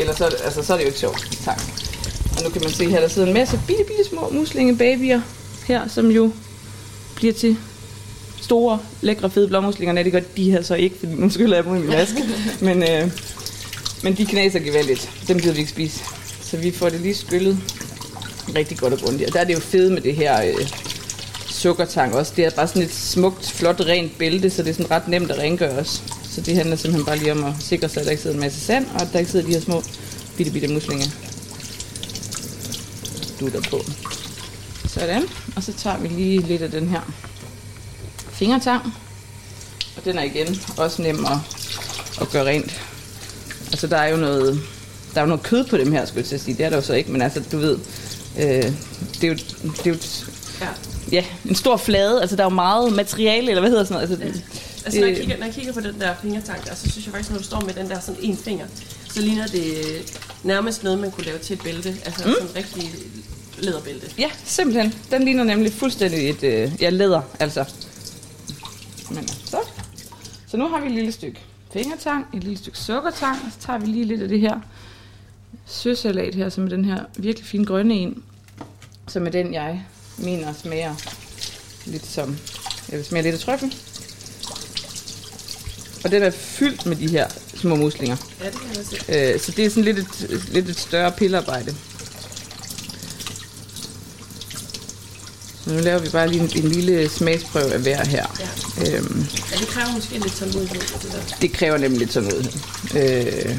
ellers så er altså, så er det jo ikke sjovt. Tak. Og nu kan man se her, der sidder en masse bitte, bitte små muslingebabyer her, som jo bliver til store, lækre, fede blåmuslinger. Nej, det gør de her så ikke, fordi nu skyller jeg dem i min vask. men, øh, men de knaser gevaldigt. Dem gider vi ikke spise. Så vi får det lige skyllet rigtig godt og grundigt. Og der er det jo fede med det her øh, sukkertang også. Det er bare sådan et smukt, flot, rent bælte, så det er sådan ret nemt at rengøre os. Så det handler simpelthen bare lige om at sikre sig, at der ikke sidder en masse sand, og at der ikke sidder de her små bitte, bitte muslinger. Dutter på. Sådan. Og så tager vi lige lidt af den her fingertang. Og den er igen også nem at, at gøre rent. Altså der er jo noget, der er jo noget kød på dem her, skulle jeg til at sige. Det er der jo så ikke, men altså du ved, øh, det er jo, det er jo Ja ja, en stor flade. Altså der er jo meget materiale, eller hvad hedder sådan noget. Altså, Altså, når jeg, kigger, når jeg kigger på den der fingertang der, så synes jeg faktisk, når du står med den der sådan en finger, så ligner det nærmest noget, man kunne lave til et bælte. Altså mm. sådan en rigtig læderbælte. Ja, simpelthen. Den ligner nemlig fuldstændig et øh, ja, læder, altså. Men ja, så. Så nu har vi et lille stykke fingertang, et lille stykke sukkertang, og så tager vi lige lidt af det her søsalat her, som er den her virkelig fine grønne en, som er den, jeg mener smager lidt som, jeg vil smage lidt af trøffel. Og den er fyldt med de her små muslinger. Ja, det kan jeg se. Øh, så det er sådan lidt et, lidt et større pillearbejde. Så nu laver vi bare lige en, en lille smagsprøve af hver her. Ja. Øhm, Ja, det kræver måske lidt tålmodighed, det der. det kræver nemlig lidt. Øh, øh,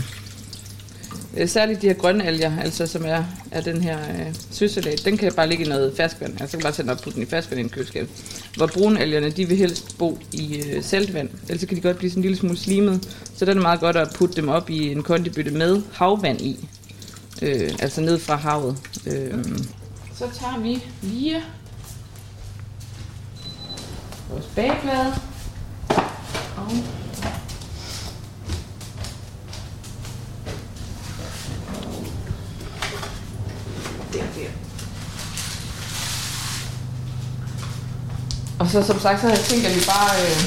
Øh, særligt de her grønne alger, altså som er, er den her øh, søsalat, den kan bare ligge i noget ferskvand. Altså kan bare tage den op og putte den i ferskvand i en køleskab. Hvor brunalgerne, de vil helst bo i øh, saltvand, ellers kan de godt blive sådan en lille smule slimet. Så der er det meget godt at putte dem op i en kondibytte med havvand i. Øh, altså ned fra havet. Øh, så tager vi lige vores bagblad Og der, der. Og så som sagt, så har jeg tænkt, at vi bare, øh,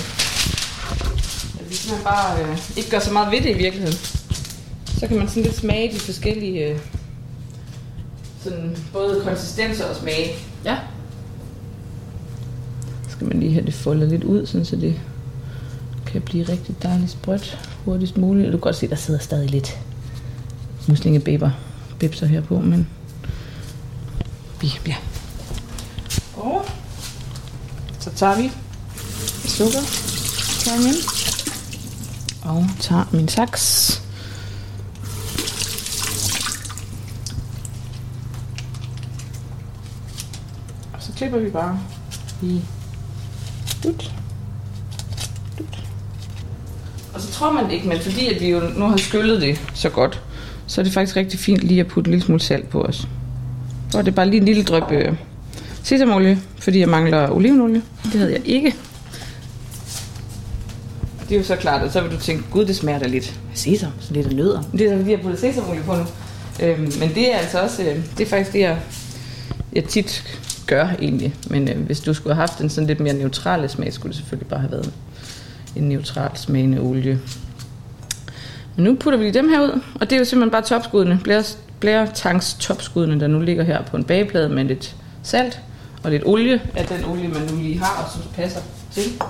at vi simpelthen bare øh, ikke gør så meget ved det i virkeligheden. Så kan man sådan lidt smage de forskellige, øh, sådan både konsistenser og smage. Ja. Så skal man lige have det foldet lidt ud, sådan så det kan blive rigtig dejligt sprødt hurtigst muligt. Du kan godt se, der sidder stadig lidt muslingebæber bibser her på, men vi, ja. Og så tager vi sukker, tager igen, og tager min saks. Og så klipper vi bare i dut, dut. Og så tror man ikke, men fordi at vi jo nu har skyllet det så godt, så er det faktisk rigtig fint lige at putte en lille smule salt på os. Så er det bare lige en lille drøb øh, sesamolie, fordi jeg mangler olivenolie. Det havde jeg ikke. Det er jo så klart, at så vil du tænke, gud, det smager da lidt sesam, så lidt af nødder. Det er fordi, jeg har puttet sesamolie på nu. Øhm, men det er altså også, øh, det er faktisk det, jeg, jeg tit gør egentlig. Men øh, hvis du skulle have haft en sådan lidt mere neutrale smag, skulle det selvfølgelig bare have været en neutral smagende olie. Men nu putter vi dem her ud, og det er jo simpelthen bare topskuddene, blære, blæretangs topskuddene, der nu ligger her på en bageplade med lidt salt og lidt olie af den olie, man nu lige har, og som passer til.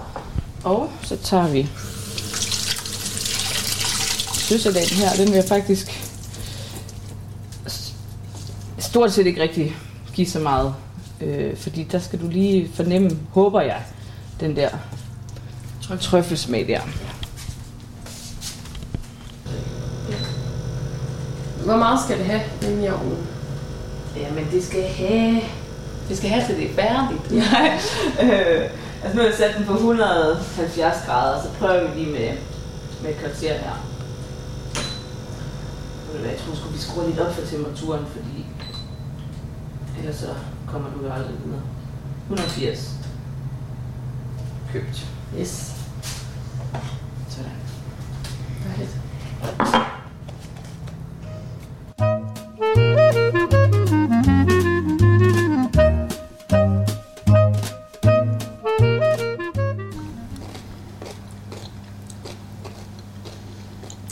Og så tager vi søsalaten her, den vil jeg faktisk stort set ikke rigtig give så meget, øh, fordi der skal du lige fornemme, håber jeg, den der trøffelsmag der. Hvor meget skal det have inde i ovnen? Jamen, det skal have... Det skal have til det er færdigt. Nej. øh, altså nu har jeg sat den på 170 grader, så prøver vi lige med, med et kvarter her. Jeg tror sgu, vi skruer lidt op for temperaturen, fordi ellers så kommer du jo aldrig videre. 180. Købt. Yes. Sådan. Dejligt.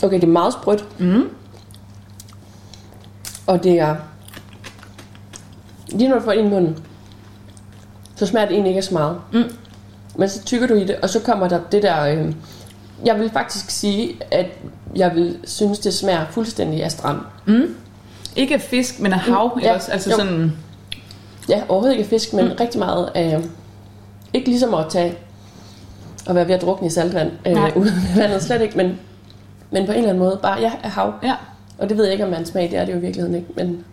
Okay, det er meget sprødt. Mm. Og det er... Lige når du får det ind i munden, så smager det egentlig ikke af så meget. Mm. Men så tykker du i det, og så kommer der det der... Øh, jeg vil faktisk sige, at jeg vil synes, det smager fuldstændig af strand. Mm. Ikke af fisk, men af hav, Mm, også? Altså jo. sådan... Ja, overhovedet ikke af fisk, men Mm. rigtig meget af... Ikke ligesom at tage og være ved at drukne i saltvand. Nej. Øh, uden vandet slet ikke, men, men på en eller anden måde bare, ja, af hav. Ja. Og det ved jeg ikke, om man smag, det er det jo i virkeligheden ikke. Men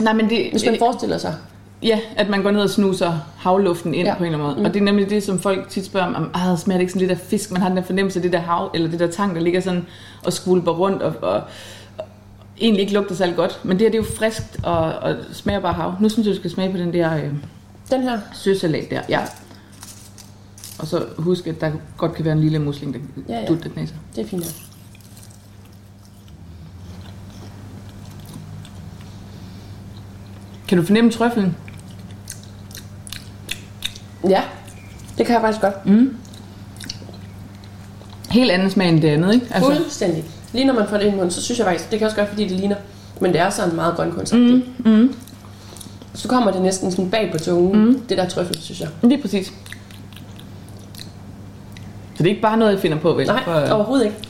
Nej, men det, hvis man forestiller sig, Ja, at man går ned og snuser havluften ind ja. På en eller anden måde. Mm. Og det er nemlig det, som folk tit spørger om, ah, smager det ikke sådan lidt af fisk? Man har den der fornemmelse af det der hav, eller det der tang, der ligger sådan og skvulper rundt, og, og, og egentlig ikke lugter særlig godt. Men det her, det er jo friskt og, og smager bare hav. Nu synes jeg, du skal smage på den der øh, den her, søsalat der. Ja. Og så husk, at der godt kan være en lille musling, der Ja, ja, dutter knæser. det er fint. Kan du fornemme trøffelen? Ja, det kan jeg faktisk godt. Mm. Helt anden smag end det andet, ikke? Altså. Fuldstændig. Lige når man får det ind i munden, så synes jeg faktisk, det kan også godt, fordi det ligner, men det er sådan meget grønkunstagtigt. Mm. Mm. Så kommer det næsten sådan bag på tungen, mm. det der trøffel, synes jeg. Lige præcis. Så det er ikke bare noget, jeg finder på, vel? Nej, For, overhovedet ikke.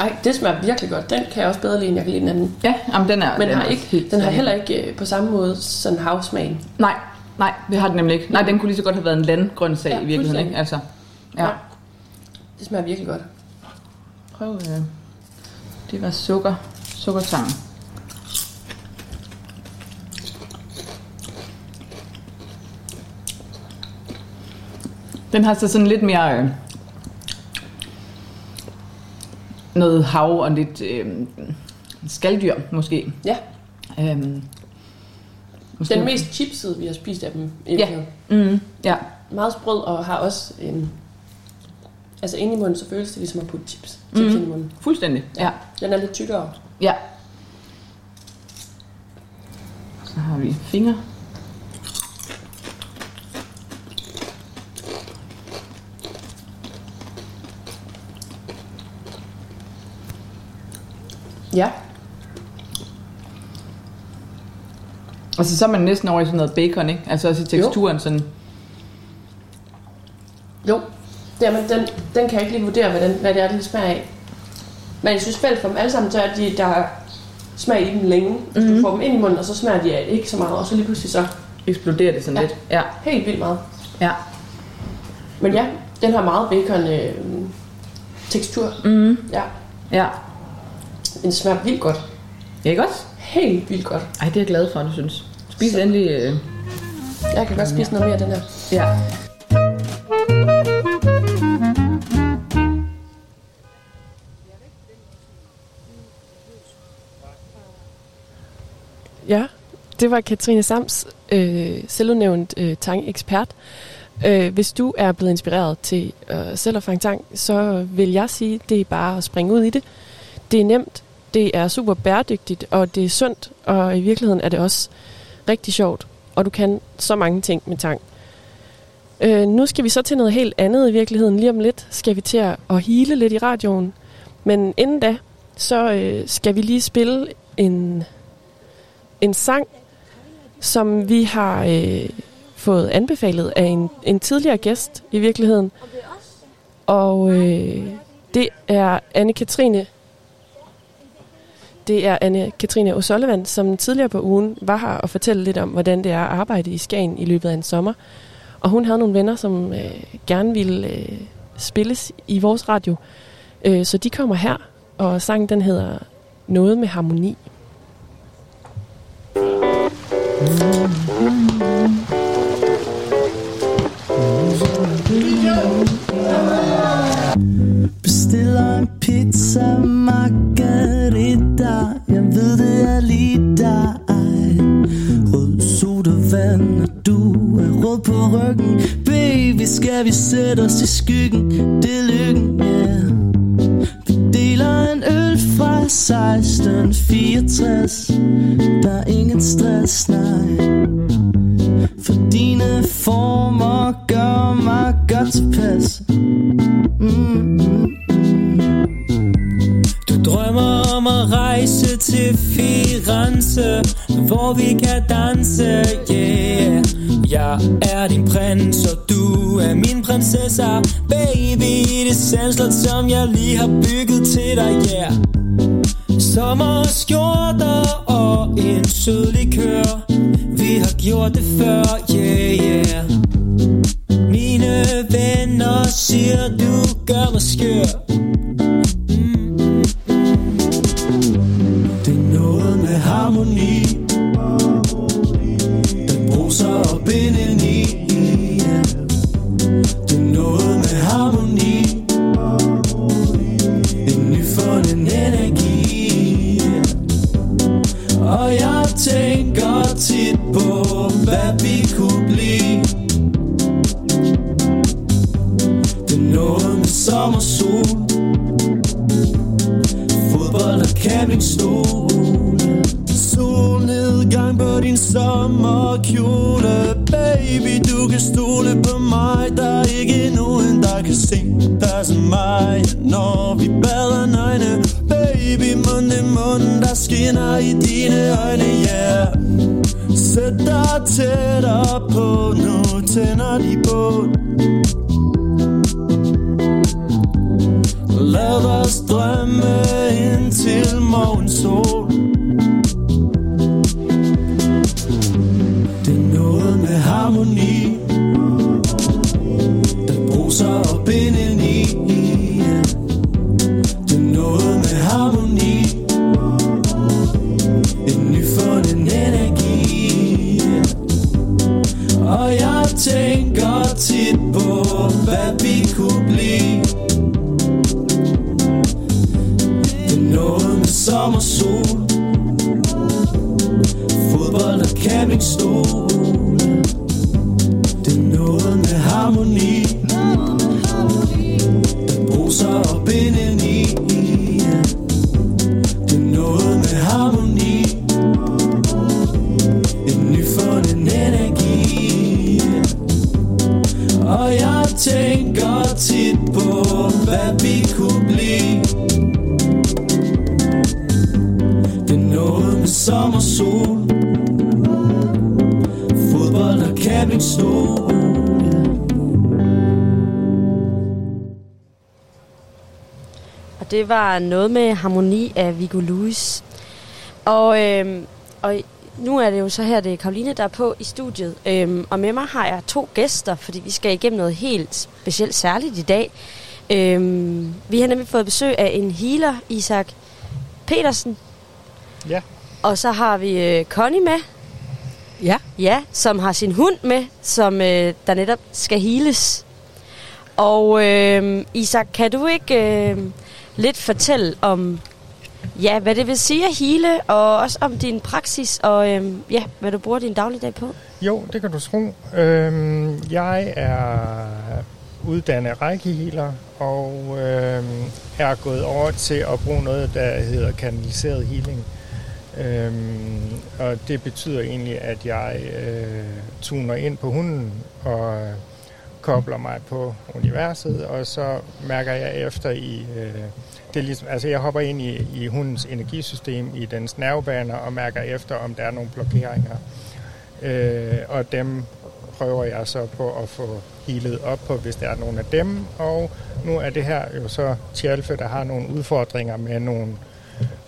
Ej, det smager virkelig godt. Den kan jeg også bedre lide, end jeg kan lide den anden. Ja, jamen, den er Men den har ikke, den har heller ikke øh, på samme måde sådan havsmagen. Nej, nej, det har den nemlig ikke. Nej, den kunne lige så godt have været en landgrøntsag Ja, i virkeligheden, ikke? Altså, ja. Ja. Det smager virkelig godt. Prøv, øh, det var sukker, sukkertang. Den har så sådan lidt mere øh, noget hav og lidt øh, skalddyr måske. Ja. Øhm, Den mest chipsede, vi har spist af dem. Ja. Mm, ja. Meget sprød og har også en... Altså inde i munden, så føles det ligesom at putte chips. Chips Mhm. ind i munden. Fuldstændig, ja. Den er lidt tykkere. Ja. Så har vi fingre. Ja. Altså så er man næsten over i sådan noget bacon, ikke? Altså også i teksturen sådan. Jo. Jamen, den, den kan jeg ikke lige vurdere, hvad, den, hvad det er, den smager af. Men jeg synes fælles for dem alle sammen, så er de, der er smag i dem længe. Mm. Mhm. Du får dem ind i munden, og så smager de af ikke så meget. Og så lige pludselig så... Eksploderer det sådan ja. lidt. Ja. Helt vildt meget. Ja. Men ja, den har meget bacon øh, tekstur. Mm. Ja. Ja. Den smager vildt godt. Ikke også? Helt vildt godt. Ej, det er jeg glad for, du synes. Spis endelig... Øh... Jeg kan godt spise noget mere af den her. Ja. Ja, det var Katrine Sams, øh, selvudnævnt øh, tang-ekspert. Øh, hvis du er blevet inspireret til øh, selv at fange tang, så vil jeg sige, det er bare at springe ud i det. Det er nemt, det er super bæredygtigt, og det er sundt, og i virkeligheden er det også rigtig sjovt. Og du kan så mange ting med tang. Øh, nu skal vi så til noget helt andet i virkeligheden. Lige om lidt skal vi til at, hele lidt i radioen. Men inden da, så øh, skal vi lige spille en en sang, som vi har øh, fået anbefalet af en, en tidligere gæst i virkeligheden. Og øh, det er Anne-Katrine det er Anne-Katrine O'Sullivan, som tidligere på ugen var her og fortalte lidt om, hvordan det er at arbejde i Skagen i løbet af en sommer. Og hun havde nogle venner, som øh, gerne ville øh, spilles i vores radio. Øh, så de kommer her, og sangen den hedder Noget med harmoni. Bestiller en pizza margarita Jeg ved det er lige dig. Rød sodavand og du er rød på ryggen. Baby skal vi sætte os i skyggen? Det er lykken, yeah Vi deler en øl fra 1664 Der er ingen stress, nej. For dine former gør mig godt tilpas. Mm, mm. Du drømmer om at rejse til Firenze Hvor vi kan danse, yeah. Jeg er din prins, og du er min prinsesse Baby, det sandslot, som jeg lige har bygget til dig, yeah. Sommerskjorter og en sød likør Vi har gjort det før, yeah, yeah. Mine venner siger, du gør mig skør. Sommer sol. Fodbold og campingstol. Solnedgang på din sommerkjole. Baby, du kan stole på mig. Der er ikke nogen, der kan se dig som mig. Når vi bader nøgne. Baby, mund i mund Der skinner i dine øjne, yeah. Sæt dig tættere på Nu tænder de bål. Det var noget med harmoni af Viggo Lewis. Og, øhm, og nu er det jo så her, det er Karoline, der er på i studiet. Øhm, og med mig har jeg to gæster, fordi vi skal igennem noget helt specielt særligt i dag. Øhm, vi har nemlig fået besøg af en healer, Isak Petersen. Ja. Og så har vi øh, Connie med. Ja. Ja, som har sin hund med, som øh, der netop skal heales. Og øh, Isak, kan du ikke øh, lidt fortælle om, ja, hvad det vil sige at hele, og også om din praksis, og øhm, ja, hvad du bruger din dagligdag på? Jo, det kan du tro. Øhm, jeg er uddannet rækkehealer og øhm, er gået over til at bruge noget, der hedder kanaliseret healing. Øhm, og det betyder egentlig, at jeg øh, tuner ind på hunden og kobler mig på universet, og så mærker jeg efter i... Øh, det er ligesom, altså jeg hopper ind i, i hundens energisystem, i dens nervebaner, og mærker efter, om der er nogle blokeringer. Øh, og dem prøver jeg så på at få healet op på, hvis der er nogle af dem. Og nu er det her jo så Tjalfe, der har nogle udfordringer med nogle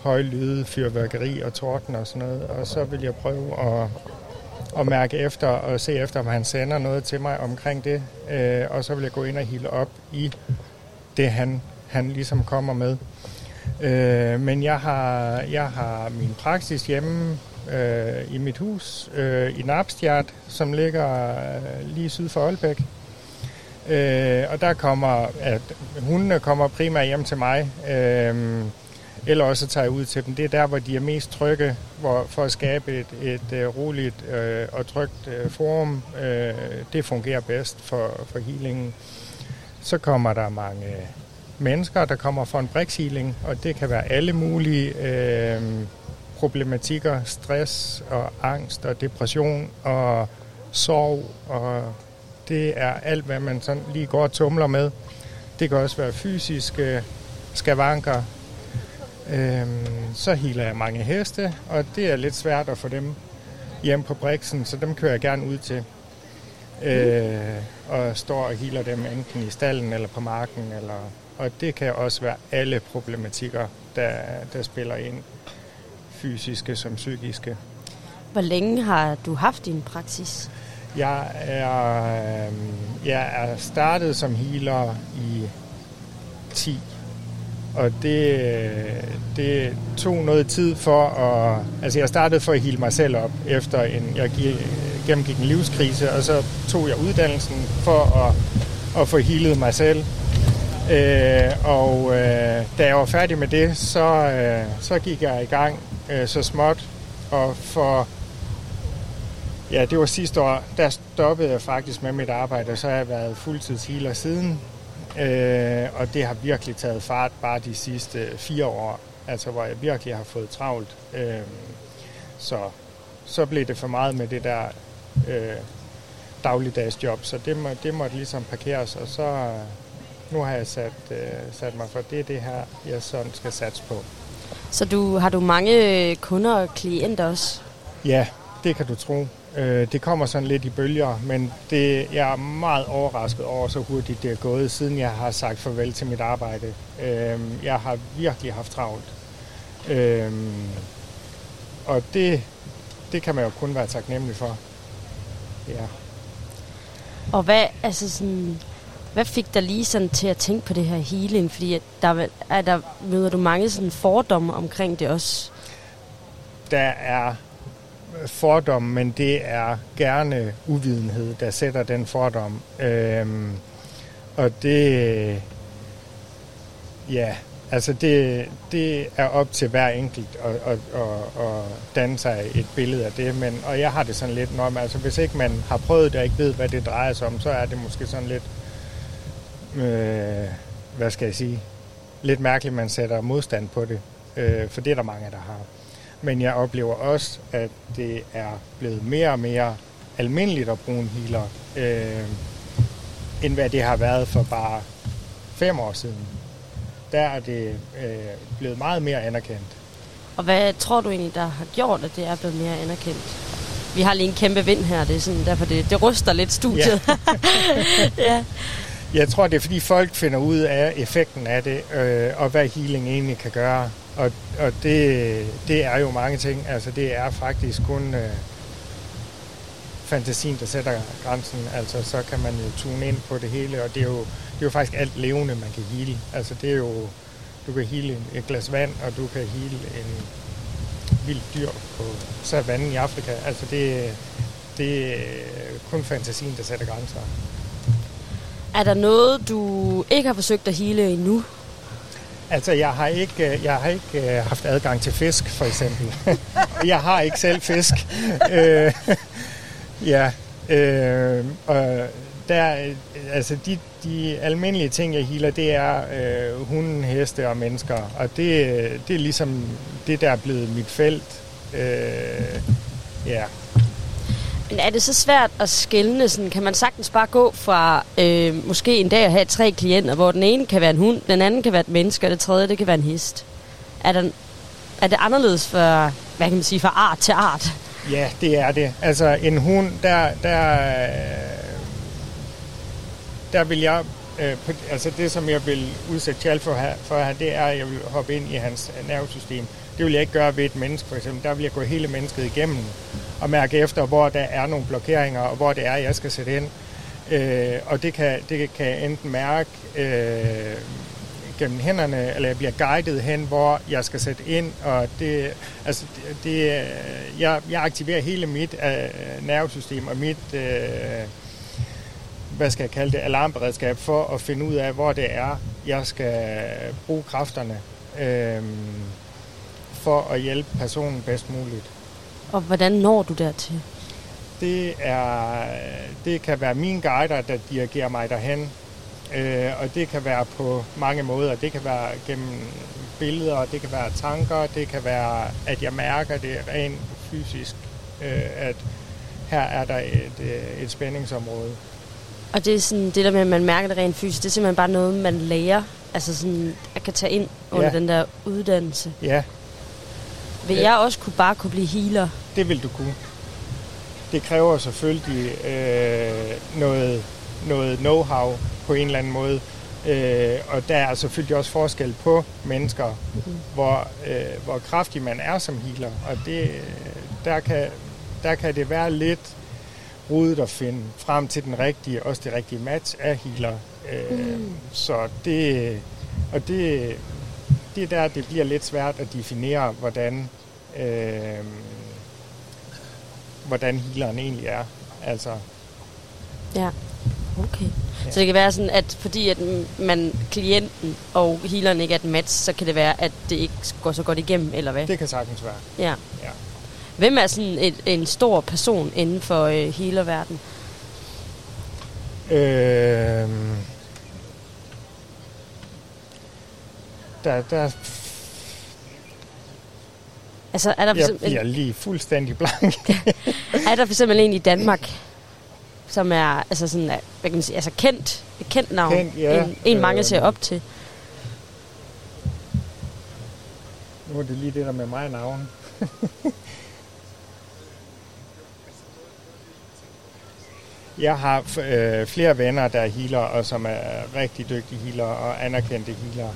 høje lyde, fyrværkeri og torden og sådan noget. Og så vil jeg prøve at, at mærke efter og se efter, om han sender noget til mig omkring det. Øh, og så vil jeg gå ind og heale op i det, han, han ligesom kommer med. Øh, men jeg har, jeg har min praksis hjemme øh, i mit hus øh, i Napstjert, som ligger øh, lige syd for Aalbæk. Øh, og der kommer, at hundene kommer primært hjem til mig, øh, eller også tager jeg ud til dem. Det er der, hvor de er mest trygge hvor, for at skabe et, et øh, roligt øh, og trygt øh, forum. Øh, det fungerer bedst for, for healingen. Så kommer der mange mennesker, der kommer for en healing, og det kan være alle mulige øh, problematikker, stress og angst og depression og sorg, og det er alt, hvad man sådan lige går og tumler med. Det kan også være fysiske skavanker, Øhm, så healer jeg mange heste, og det er lidt svært at få dem hjem på Brixen, så dem kører jeg gerne ud til. Øh, og står og healer dem enten i stallen eller på marken. Eller, og det kan også være alle problematikker, der, der spiller ind. Fysiske som psykiske. Hvor længe har du haft din praksis? Jeg er, øh, jeg er startet som healer i 10. Og det, det tog noget tid for at... Altså jeg startede for at hele mig selv op, efter en, jeg gennemgik en livskrise, og så tog jeg uddannelsen for at, at få healet mig selv. Øh, og øh, da jeg var færdig med det, så, øh, så gik jeg i gang øh, så småt, og for Ja, det var sidste år. Der stoppede jeg faktisk med mit arbejde, og så har jeg været fuldtidshealer siden. Øh, og det har virkelig taget fart bare de sidste fire år, altså hvor jeg virkelig har fået travlt. Øh, så, så blev det for meget med det der øh, dagligdags job, så det, må, det måtte ligesom parkeres, og så nu har jeg sat, øh, sat mig for, det er det her, jeg sådan skal satse på. Så du, har du mange kunder og klienter også? Ja, det kan du tro. Øh, det kommer sådan lidt i bølger, men det, jeg er meget overrasket over, så hurtigt det er gået, siden jeg har sagt farvel til mit arbejde. Øh, jeg har virkelig haft travlt. Øh, og det, det kan man jo kun være taknemmelig for. Ja. Og hvad, altså sådan, hvad fik dig lige sådan til at tænke på det her healing? Fordi der, er er der, møder du mange sådan fordomme omkring det også? Der er fordom, men det er gerne uvidenhed, der sætter den fordom. Øhm, og det, ja, altså det, det er op til hver enkelt at, at, at, at danne sig et billede af det. Men, og jeg har det sådan lidt, når man, altså hvis ikke man har prøvet det og ikke ved, hvad det drejer sig om, så er det måske sådan lidt, øh, hvad skal jeg sige, lidt mærkeligt, man sætter modstand på det. Øh, for det er der mange, der har. Men jeg oplever også, at det er blevet mere og mere almindeligt at bruge en healer, øh, end hvad det har været for bare fem år siden. Der er det øh, blevet meget mere anerkendt. Og hvad tror du egentlig, der har gjort, at det er blevet mere anerkendt? Vi har lige en kæmpe vind her, det er sådan, derfor det, det ryster lidt studiet. ja. Jeg tror, det er fordi folk finder ud af effekten af det, øh, og hvad healing egentlig kan gøre. Og, og det, det er jo mange ting. Altså det er faktisk kun øh, fantasien, der sætter grænsen. Altså så kan man jo tune ind på det hele, og det er jo, det er jo faktisk alt levende, man kan hele. Altså det er jo, du kan hele et glas vand, og du kan hele en vild dyr på savannen i Afrika. Altså det, det er kun fantasien, der sætter grænser. Er der noget, du ikke har forsøgt at hele endnu? Altså, jeg har ikke, øh, jeg har ikke øh, haft adgang til fisk, for eksempel. jeg har ikke selv fisk. øh, ja, øh, og der, øh, altså de, de almindelige ting, jeg healer, det er øh, hunden, heste og mennesker. Og det, øh, det er ligesom det, der er blevet mit felt. Øh, ja, men er det så svært at skælne? Sådan, kan man sagtens bare gå fra øh, måske en dag at have tre klienter, hvor den ene kan være en hund, den anden kan være et menneske, og det tredje det kan være en hest? Er, der, er det anderledes for, hvad kan man sige, fra art til art? Ja, det er det. Altså en hund, der, der, øh, der vil jeg, øh, på, altså det som jeg vil udsætte Chal for her, for her, det er, at jeg vil hoppe ind i hans nervesystem. Det vil jeg ikke gøre ved et menneske, for eksempel. Der vil jeg gå hele mennesket igennem at mærke efter, hvor der er nogle blokeringer, og hvor det er, jeg skal sætte ind. Øh, og det kan, det kan jeg enten mærke øh, gennem hænderne, eller jeg bliver guidet hen, hvor jeg skal sætte ind, og det, altså, det, det jeg, jeg aktiverer hele mit øh, nervesystem og mit, øh, hvad skal jeg kalde det, alarmberedskab for at finde ud af, hvor det er, jeg skal bruge kræfterne øh, for at hjælpe personen bedst muligt. Og hvordan når du dertil? Det, er, det kan være mine guider, der dirigerer mig derhen. Øh, og det kan være på mange måder. Det kan være gennem billeder, det kan være tanker, det kan være, at jeg mærker det rent fysisk, øh, at her er der et, øh, et spændingsområde. Og det er sådan, det der med, at man mærker det rent fysisk, det er simpelthen bare noget, man lærer. Altså sådan, at kan tage ind under Ja. den der uddannelse. Ja, Vil jeg også kunne bare kunne blive healer? det vil du kunne. Det kræver selvfølgelig øh, noget, noget know-how på en eller anden måde. Øh, og der er selvfølgelig også forskel på mennesker, mm. hvor, øh, hvor kraftig man er som healer. Og det, øh, der, kan, der kan det være lidt rodet at finde frem til den rigtige, også det rigtige match af healer. Øh, Mm. Så det, og det, det er der, det bliver lidt svært at definere, hvordan, øh, hvordan healeren egentlig er. Altså, Ja, okay. Ja. Så det kan være sådan, at fordi at man, klienten og healeren ikke er et match, så kan det være, at det ikke går så godt igennem, eller hvad? det kan sagtens være. Ja. Ja. Hvem er sådan et, en stor person inden for øh, healerverden? Øh, der, der, Altså, er der for jeg bliver lige fuldstændig blank. er der for eksempel en i Danmark, som er altså sådan, er, hvad kan man sige, altså kendt, et kendt navn, Kendt, ja. en, en mange Øh. ser op til? nu er det lige det der med mig navn. Jeg har øh, flere venner, der er healer, og som er rigtig dygtige healer og anerkendte healer.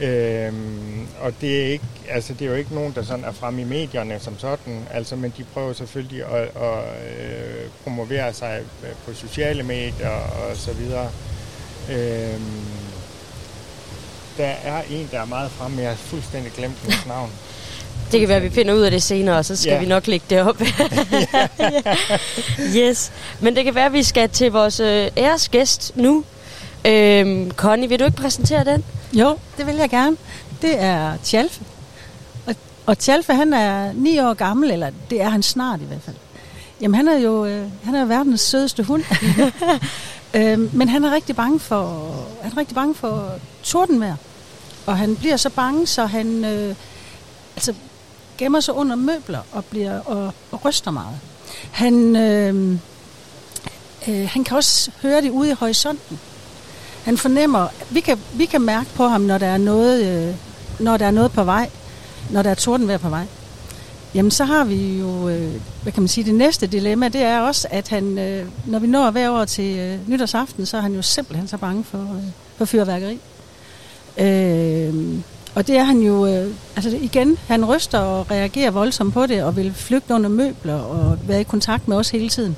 Øhm, og det er, ikke, altså, det er jo ikke nogen, der sådan er fremme i medierne som sådan, altså, men de prøver selvfølgelig at, at øh, promovere sig øh, på sociale medier og så videre. Øhm, der er en, der er meget fremme, jeg har fuldstændig glemt hendes navn. Det kan være, at vi finder ud af det senere, og så skal Ja. vi nok lægge det op. yes. Men det kan være, at vi skal til vores øh, æresgæst nu. Øhm, Connie, vil du ikke præsentere den? Jo, det vil jeg gerne. Det er Tjalfe. Og, og Tjalfe, han er ni år gammel, eller det er han snart i hvert fald. Jamen, han er jo øh, han er verdens sødeste hund. øh, men han er rigtig bange for, han er rigtig bange for tordenvejr. Og han bliver så bange, så han øh, altså, gemmer sig under møbler og, bliver, og, og ryster meget. Han, øh, øh, han kan også høre det ude i horisonten. Han fornemmer, vi kan, vi kan mærke på ham, når der er noget, øh, når der er noget på vej, når der er tordenvejr på vej. Jamen så har vi jo, øh, hvad kan man sige, det næste dilemma, det er også, at han, øh, når vi når hver år til øh, nytårsaften, så er han jo simpelthen så bange for, øh, for fyrværkeri. Øh, og det er han jo, øh, altså igen, han ryster og reagerer voldsomt på det, og vil flygte under møbler og være i kontakt med os hele tiden.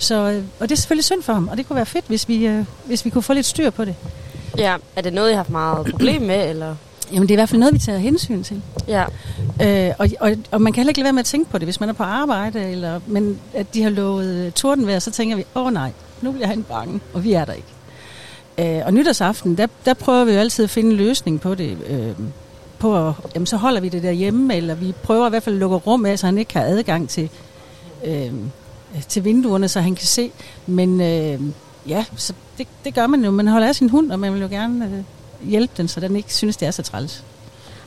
Så, øh, og det er selvfølgelig synd for ham, og det kunne være fedt, hvis vi, øh, hvis vi kunne få lidt styr på det. Ja, er det noget, jeg har haft meget problem med, eller? Jamen, det er i hvert fald noget, vi tager hensyn til. Ja. Øh, og, og, og man kan heller ikke lade være med at tænke på det, hvis man er på arbejde, eller, men at de har lovet øh, tordenvejr, så tænker vi, åh oh, nej, nu bliver han bange, og vi er der ikke. Øh, og nytårsaften, der, der prøver vi jo altid at finde en løsning på det. Øh, på at, jamen, så holder vi det derhjemme, eller vi prøver i hvert fald at lukke rum af, så han ikke har adgang til, øh, til vinduerne, så han kan se. Men øh, ja, så det, det gør man jo. Man holder af sin hund, og man vil jo gerne øh, hjælpe den, så den ikke synes, det er så træls.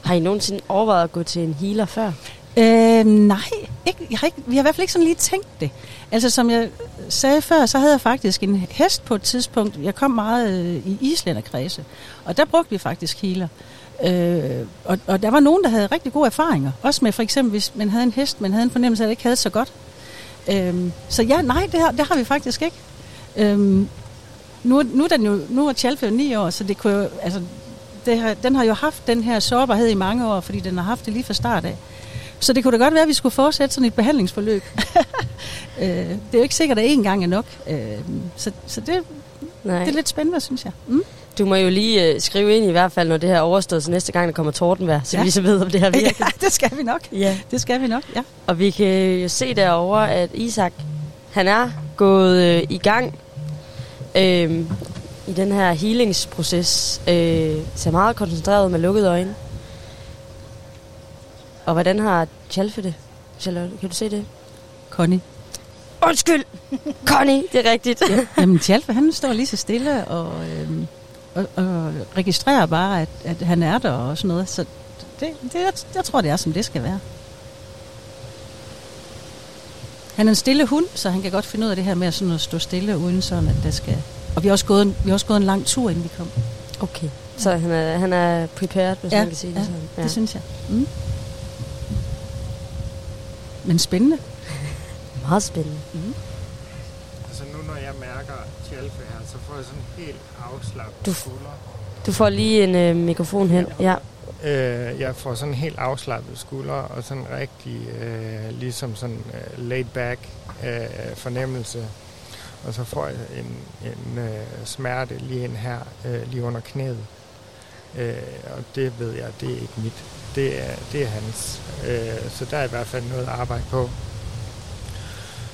Har I nogensinde overvejet at gå til en healer før? Øh, nej, ikke, jeg har ikke, vi har i hvert fald ikke sådan lige tænkt det. Altså som jeg sagde før, så havde jeg faktisk en hest på et tidspunkt. Jeg kom meget øh, i islænderkredse, og der brugte vi faktisk healer. Øh, og, og der var nogen, der havde rigtig gode erfaringer. Også med for eksempel, hvis man havde en hest, man havde en fornemmelse af, at det ikke havde så godt. Øh, så ja, nej, det har, det har vi faktisk ikke. Øh, nu, nu, er den jo, nu er Tjalfe jo ni år, så det kunne jo, altså, det har, den har jo haft den her sårbarhed i mange år, fordi den har haft det lige fra start af. Så det kunne da godt være, at vi skulle fortsætte sådan et behandlingsforløb. øh, det er jo ikke sikkert, at én gang er nok. Øh, så så det, Nej. det er lidt spændende, synes jeg. Mm? Du må jo lige øh, skrive ind i hvert fald, når det her er overstået, så næste gang der kommer tordenvejr, så Ja. vi så ved, om det har virket. Ja, det skal vi nok. Ja. Det skal vi nok, ja. Og vi kan jo se derovre, at Isak, han er gået øh, i gang øh, i den her healingsproces. Øh, ser meget koncentreret med lukkede øjne. Og hvordan har Chalfe det? Charlotte, kan du se det? Connie. Undskyld! Connie, det er rigtigt. Ja, jamen, Tjalfe, han står lige så stille og, øhm, og, og registrerer bare, at, at han er der og sådan noget. Så det, det, jeg, jeg tror, det er, som det skal være. Han er en stille hund, så han kan godt finde ud af det her med at, sådan at stå stille, uden sådan, at der skal Og vi har, også gået en, vi har også gået en lang tur, inden vi kom. Okay. Så han er, han er prepared, hvis Ja, man kan sige det ja, sådan. det synes jeg. Mm. Men spændende. Meget spændende. Mm. Altså nu når jeg mærker Tjalfe her, så får jeg sådan Du-. Du får lige en øh, mikrofon hen. Ja. Øh, jeg får sådan helt afslappet skulder og sådan rigtig øh, ligesom sådan øh, laid back øh, fornemmelse. Og så får jeg en, en øh, smerte lige ind her, øh, lige under knæet. Øh, og det ved jeg, det er ikke mit. Det er, det er hans. Øh, så der er i hvert fald noget at arbejde på.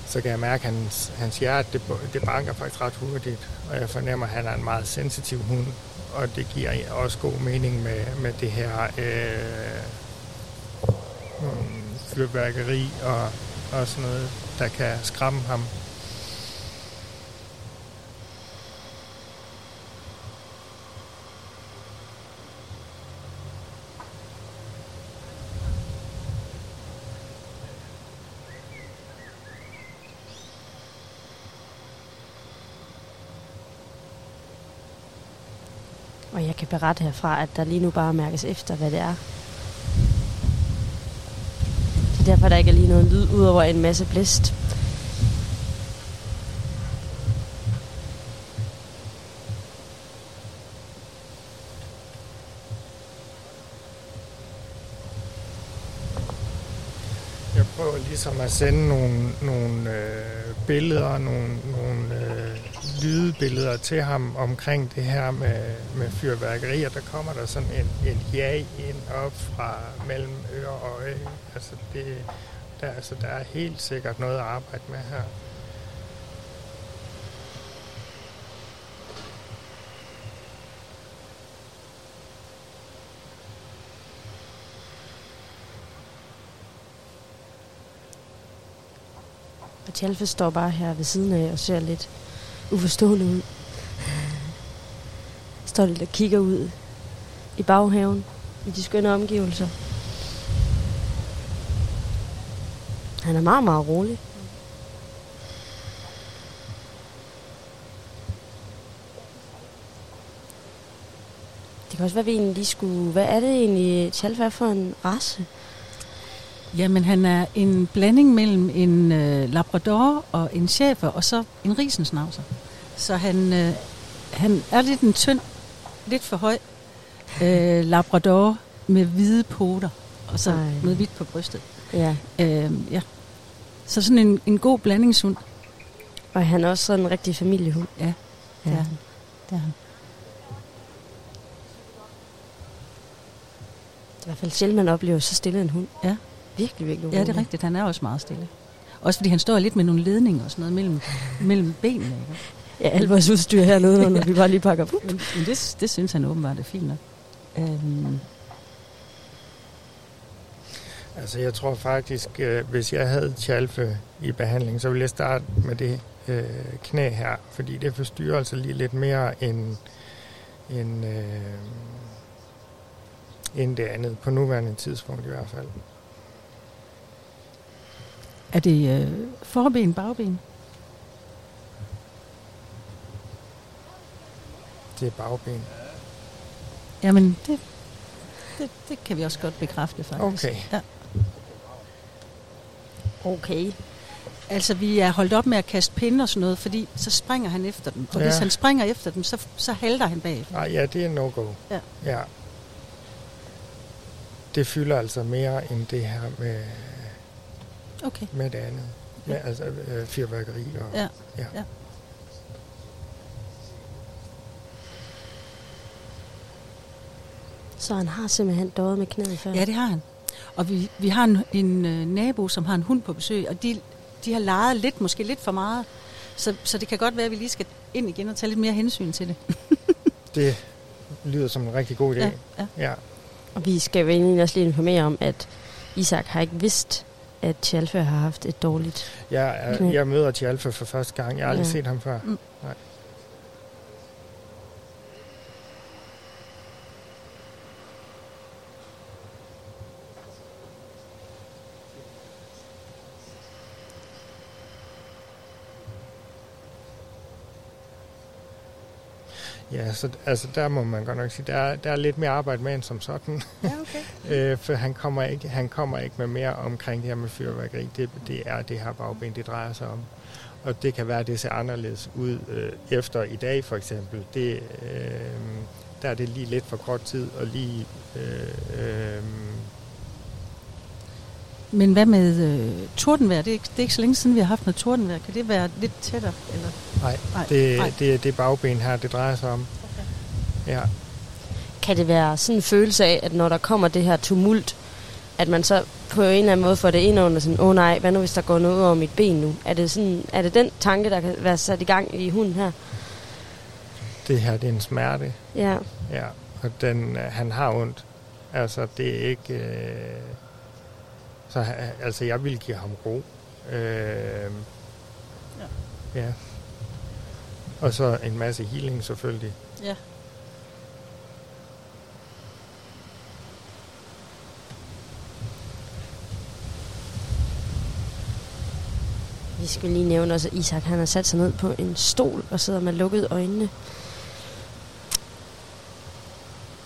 Så kan jeg mærke, at hans, hans hjerte, det, det banker faktisk ret hurtigt. Og jeg fornemmer, at han er en meget sensitiv hund. Og det giver også god mening med, med det her øh, fyrværkeri og, og sådan noget, der kan skræmme ham. Berette herfra, at der lige nu bare mærkes efter, hvad det er. Det er derfor, der ikke er lige noget lyd ud over en masse blæst. Jeg prøver ligesom at sende nogle, nogle øh, billeder, nogle, nogle øh, lydbilleder til ham omkring det her med, med fyrværkeri, og der kommer der sådan en, en ja ind op fra mellem øre og øje. Altså det, der, altså der er helt sikkert noget at arbejde med her. Og Tjalfe står bare her ved siden af og ser lidt uforstående ud. Står lidt og kigger ud i baghaven i de skønne omgivelser. Han er meget, meget rolig. Det kan også være, at vi egentlig lige skulle... Hvad er det egentlig, Tjalf er for en race? Jamen, han er en blanding mellem en øh, labrador og en chefer, og så en risensnavser. Så han, øh, han er lidt en tynd, lidt for høj øh, labrador med hvide poter, og så Ej. Noget hvidt på brystet. Ja. Øh, ja. Så sådan en, en god blandingshund. Og han er også sådan en rigtig familiehund. Ja, det Ja. er han. Det er han. Det er i hvert fald sjældent, man oplever så stille en hund. Ja. Virkelig, virkelig Ja, det er rolig. rigtigt. Han er også meget stille. Også fordi han står lidt med nogle ledninger og sådan noget mellem, mellem benene. Ikke? Ja, alt vores udstyr hernede, når vi bare lige pakker på. Men, men det, det synes han åbenbart er fint nok. Øhm, Altså jeg tror faktisk, øh, hvis jeg havde Tjalfe i behandling, så ville jeg starte med det øh, knæ her, fordi det forstyrrer altså lige lidt mere end, end, øh, end det andet, på nuværende tidspunkt i hvert fald. Er det øh, forben, bagben? Det er bagben. Jamen, det, det, det kan vi også godt bekræfte, faktisk. Okay. Ja. Okay. Altså, vi er holdt op med at kaste pinde og sådan noget, fordi så springer han efter dem. Og ja. hvis han springer efter dem, så, så halter han bag. Nej, ja, det er no-go. Ja. ja. Det fylder altså mere end det her med, Okay. med det andet. Med, altså øh, fyrværkeri og... Ja. ja. ja. Så han har simpelthen døjet med knæet før? Ja, det har han. Og vi, vi har en, en øh, nabo, som har en hund på besøg, og de, de har leget lidt, måske lidt for meget. Så, så det kan godt være, at vi lige skal ind igen og tage lidt mere hensyn til det. Det lyder som en rigtig god idé. Ja, ja. ja. Og vi skal jo egentlig også lige informere om, at Isak har ikke vidst, at Tjalfe har haft et dårligt Jeg, er, knæ. jeg møder Tjalfe for første gang. Jeg har aldrig Ja. set ham før. Mm. Nej. Ja, så altså, der må man godt nok sige, der er, der er lidt mere arbejde med end som sådan. Ja, okay. øh, for han kommer, ikke, han kommer ikke med mere omkring det her med fyrværkeri. Det, det er det her bagben, det drejer sig om. Og det kan være, at det ser anderledes ud øh, efter i dag for eksempel. Det, øh, der er det lige lidt for kort tid, og lige... Øh, øh, Men hvad med øh, tordenvejr? Det er, ikke, det er ikke så længe siden, vi har haft noget tordenvejr. Kan det være lidt tættere? Eller? nej, Nej, det, nej. det, det er bagben her, det drejer sig om. Ja. Kan det være sådan en følelse af, at når der kommer det her tumult, at man så på en eller anden måde får det ind under sådan, åh oh, nej, hvad nu hvis der går noget over mit ben nu? Er det, sådan, er det den tanke, der kan være sat i gang i hunden her? Det her, det er en smerte. Ja. Ja, og den, øh, han har ondt. Altså, det er ikke... Øh, så han- altså, jeg vil give ham ro. Øh, ja. ja. Og så en masse healing selvfølgelig. Ja. Vi skal lige nævne også, at Isak han har sat sig ned på en stol og sidder med lukkede øjnene.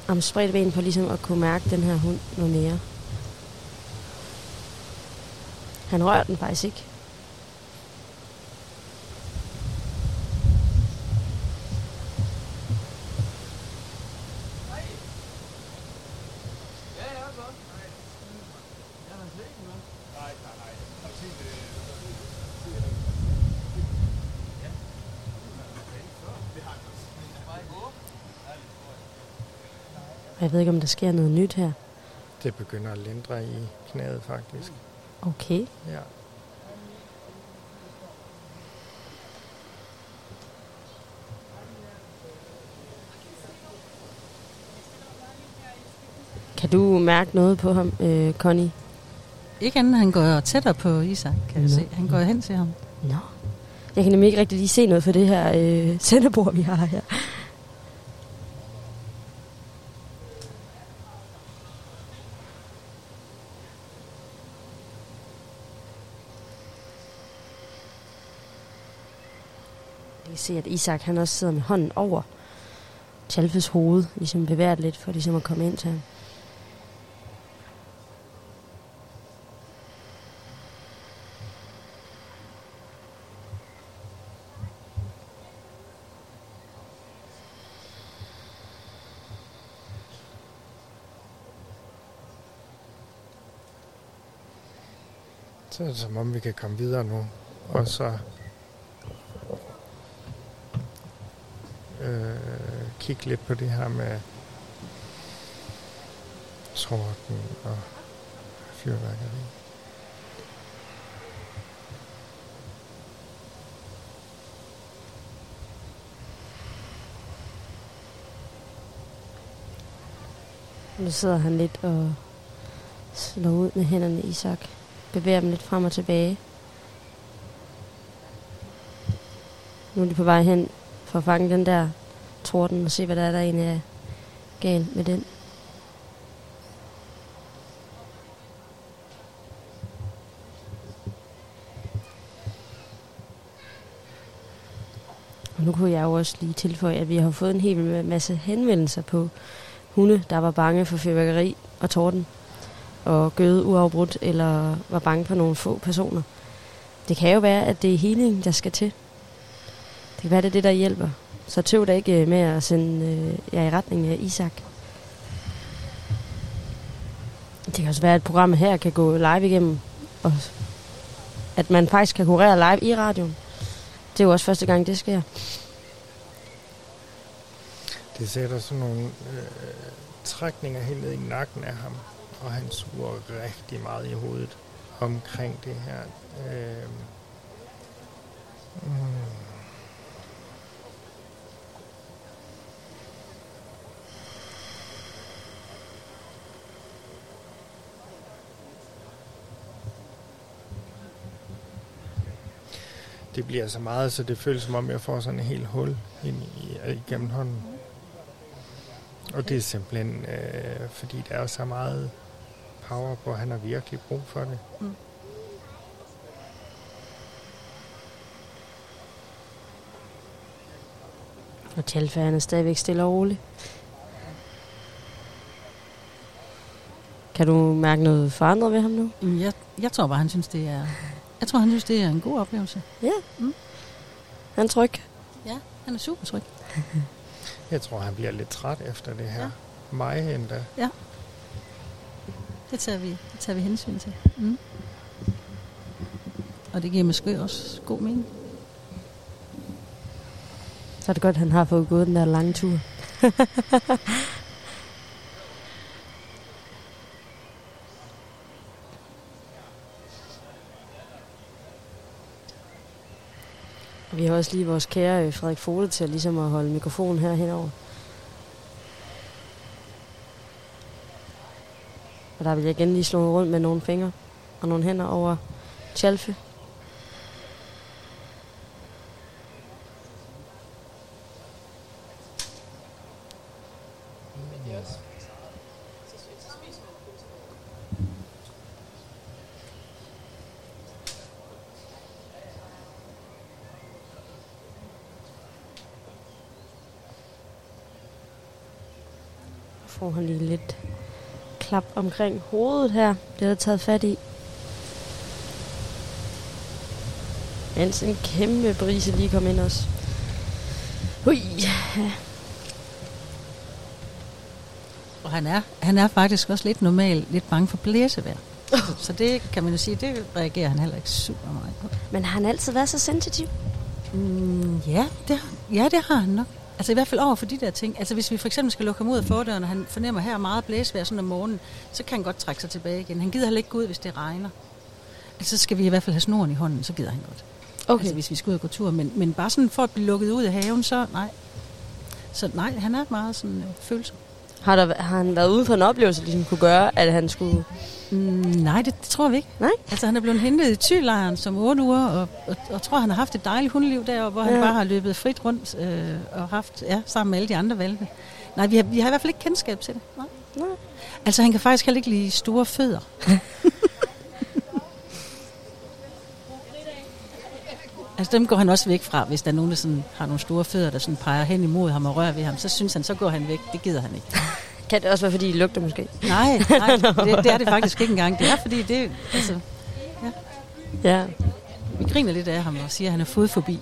Om spredt ben på ligesom at kunne mærke den her hund noget mere. Han rører den faktisk ikke. Jeg ved ikke, om der sker noget nyt her. Det begynder at lindre i knæet faktisk. Okay. Ja. Kan du mærke noget på ham, øh, Connie? Ikke andet, han går tættere på Isak, kan jeg Nå. se. Han går hen til ham. Nå. Jeg kan nemlig ikke rigtig lige se noget for det her øh, sendebord, vi har her. Jeg kan se, at Isak han også sidder med hånden over Chalfes hoved, ligesom bevæger lidt, for ligesom at komme ind til ham. Så er det som om, vi kan komme videre nu. Og så øh, kigge lidt på det her med torden og fyrværkeri. Nu sidder han lidt og slår ud med hænderne i Isak. Bevæger dem lidt frem og tilbage. Nu er de på vej hen for at fange den der torden og se, hvad der er, der egentlig er galt med den. Og nu kunne jeg jo også lige tilføje, at vi har fået en hel masse henvendelser på hunde, der var bange for fyrværkeri og torden, og gøde uafbrudt, eller var bange for nogle få personer. Det kan jo være, at det er healing, der skal til. Det kan være, det er det, der hjælper. Så tøv da ikke øh, med at sende øh, jer i retning af Isak. Det kan også være, at programmet her kan gå live igennem, og at man faktisk kan kurere live i radioen. Det er jo også første gang, det sker. Det sætter sådan nogle øh, trækninger helt ned i nakken af ham, og han suger rigtig meget i hovedet omkring det her. Øh, mm. Det bliver så meget, så det føles som om, jeg får sådan et helt hul ind i, igennem hånden. Og det er simpelthen, øh, fordi der er så meget power på, han har virkelig brug for det. Mm. Og han er stadigvæk stille og rolig. Kan du mærke noget forandret ved ham nu? Mm, Jeg, jeg tror bare, han synes, det er... Jeg tror, han synes, det er en god oplevelse. Ja. Mm. Han er tryg. Ja, han er super tryg. Jeg tror, han bliver lidt træt efter det her. Ja. Mig endda. Ja. Det tager vi, det tager vi hensyn til. Mm. Og det giver måske også god mening. Så er det godt, at han har fået gået den der lange tur. vi har også lige vores kære øh, Frederik Fode til at, ligesom at holde mikrofonen her henover. Og der vil jeg igen lige slå rundt med nogle fingre og nogle hænder over Tjalfe. Får han lige lidt klap omkring hovedet her. Det er taget fat i. Mens en kæmpe brise lige kom ind også. Hui. Og han er, han er faktisk også lidt normalt lidt bange for blæsevejr. Så det kan man jo sige, det reagerer han heller ikke super meget på. Men har han altid været så sensitiv? Mm, ja, det, ja, det har han nok. Altså i hvert fald over for de der ting. Altså hvis vi for eksempel skal lukke ham ud af fordøren, og han fornemmer her meget blæsevejr sådan om morgenen, så kan han godt trække sig tilbage igen. Han gider heller ikke gå ud, hvis det regner. Altså så skal vi i hvert fald have snoren i hånden, så gider han godt. Okay. Altså hvis vi skal ud og gå tur. Men, men bare sådan for at blive lukket ud af haven, så nej. Så nej, han er meget sådan øh, følsom. Har, der, har han været ude for en oplevelse, der ligesom kunne gøre, at han skulle... Mm, nej, det, det tror vi ikke. Nej? Altså han er blevet hentet i Tylejren som 8 uger, og, og, og tror, han har haft et dejligt hundeliv deroppe, hvor han Ja. bare har løbet frit rundt øh, og haft, ja, sammen med alle de andre valpe. Nej, vi har, vi har i hvert fald ikke kendskab til det. Nej. Nej. Altså han kan faktisk heller ikke lide store fødder. altså dem går han også væk fra, hvis der er nogen, der sådan, har nogle store fødder, der sådan peger hen imod ham og rører ved ham. Så synes han, så går han væk. Det gider han ikke. Kan det også være, fordi de lugter måske? Nej, nej det, det er det faktisk ikke engang. Det er fordi, det altså, ja. Ja. Vi griner lidt af ham og siger, at han er fodforbi.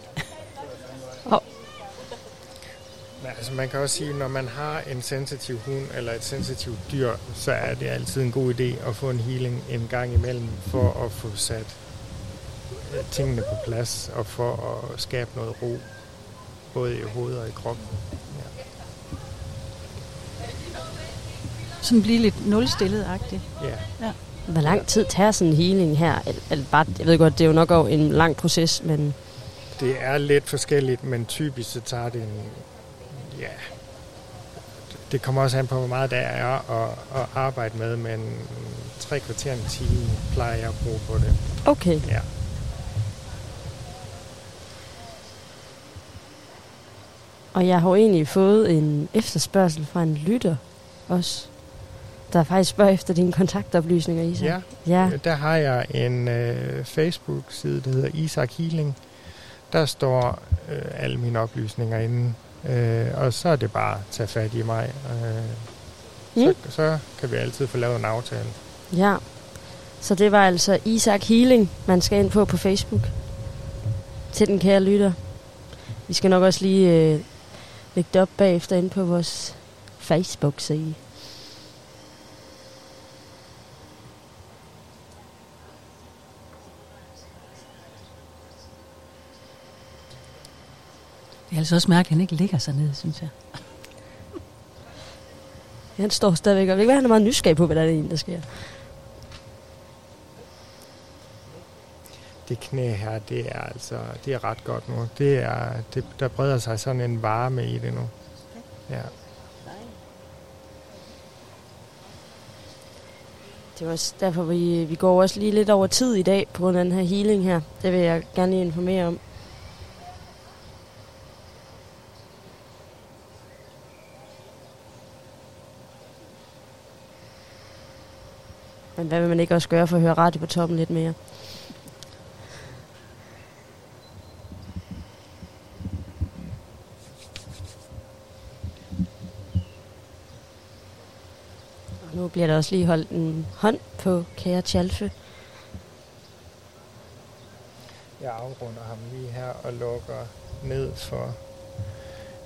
Men altså, man kan også sige, når man har en sensitiv hund eller et sensitivt dyr, så er det altid en god idé at få en healing en gang imellem for at få sat tingene på plads og for at skabe noget ro, både i hovedet og i kroppen. Sådan blive lidt nulstillet-agtigt. Ja. ja. Hvor lang tid tager sådan en healing her? Eller, bare, jeg ved godt, det er jo nok også en lang proces, men Det er lidt forskelligt, men typisk så tager det en... Ja, det kommer også an på, hvor meget der er at, at arbejde med, men tre kvarter en time plejer jeg at bruge på det. okay. Ja. Og jeg har jo egentlig fået en efterspørgsel fra en lytter også, der faktisk spørger efter dine kontaktoplysninger, Isa. Ja, ja. der har jeg en øh, Facebook-side, der hedder Isak Healing. Der står øh, alle mine oplysninger inde, øh, og så er det bare at tage fat i mig. Øh, Mm. så, så kan vi altid få lavet en aftale. Ja. Så det var altså Isak Healing, man skal ind på på Facebook. Til den kære lytter. Vi skal nok også lige øh, lægge det op bagefter ind på vores Facebook-side. Det er altså også mærkeligt, at han ikke ligger sig ned, synes jeg. Han står stadigvæk, og det kan være, han er meget nysgerrig på, hvad der er egentlig, der sker. Det knæ her, det er altså det er ret godt nu. Det er, det, der breder sig sådan en varme i det nu. Ja. Det er også derfor, vi, vi går også lige lidt over tid i dag på grund af den her healing her. Det vil jeg gerne lige informere om. Men hvad vil man ikke også gøre for at høre radio på toppen lidt mere? Nu bliver der også lige holdt en hånd på kære Tjalfe. Jeg afrunder ham lige her og lukker ned for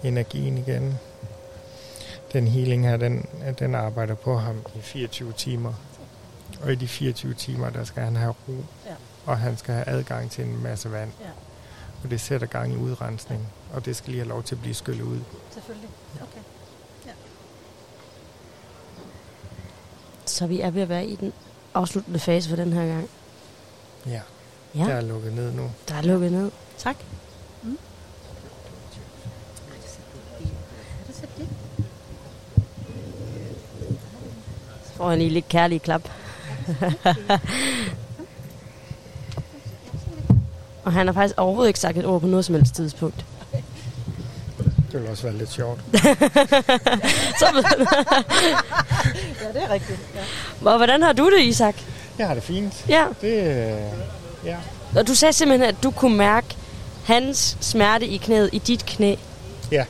energien igen. Den healing her, den, den arbejder på ham i 24 timer. Og i de 24 timer, der skal han have ro. Ja. Og han skal have adgang til en masse vand. Ja. Og det sætter gang i udrensning. Og det skal lige have lov til at blive skyllet ud. Selvfølgelig. Okay. Så vi er ved at være i den afsluttende fase for den her gang. Ja. Ja. Der er lukket ned nu. Der er lukket ned. Tak. Så får han lige lidt kærlig klap. Og han har faktisk overhovedet ikke sagt et ord på noget som helst tidspunkt. Det vil også være lidt sjovt. Så Ja, det er rigtigt. Ja. Og hvordan har du det, Isak? Jeg har det fint. Ja. Det, øh, ja. Og du sagde simpelthen, at du kunne mærke hans smerte i knæet i dit knæ. Ja.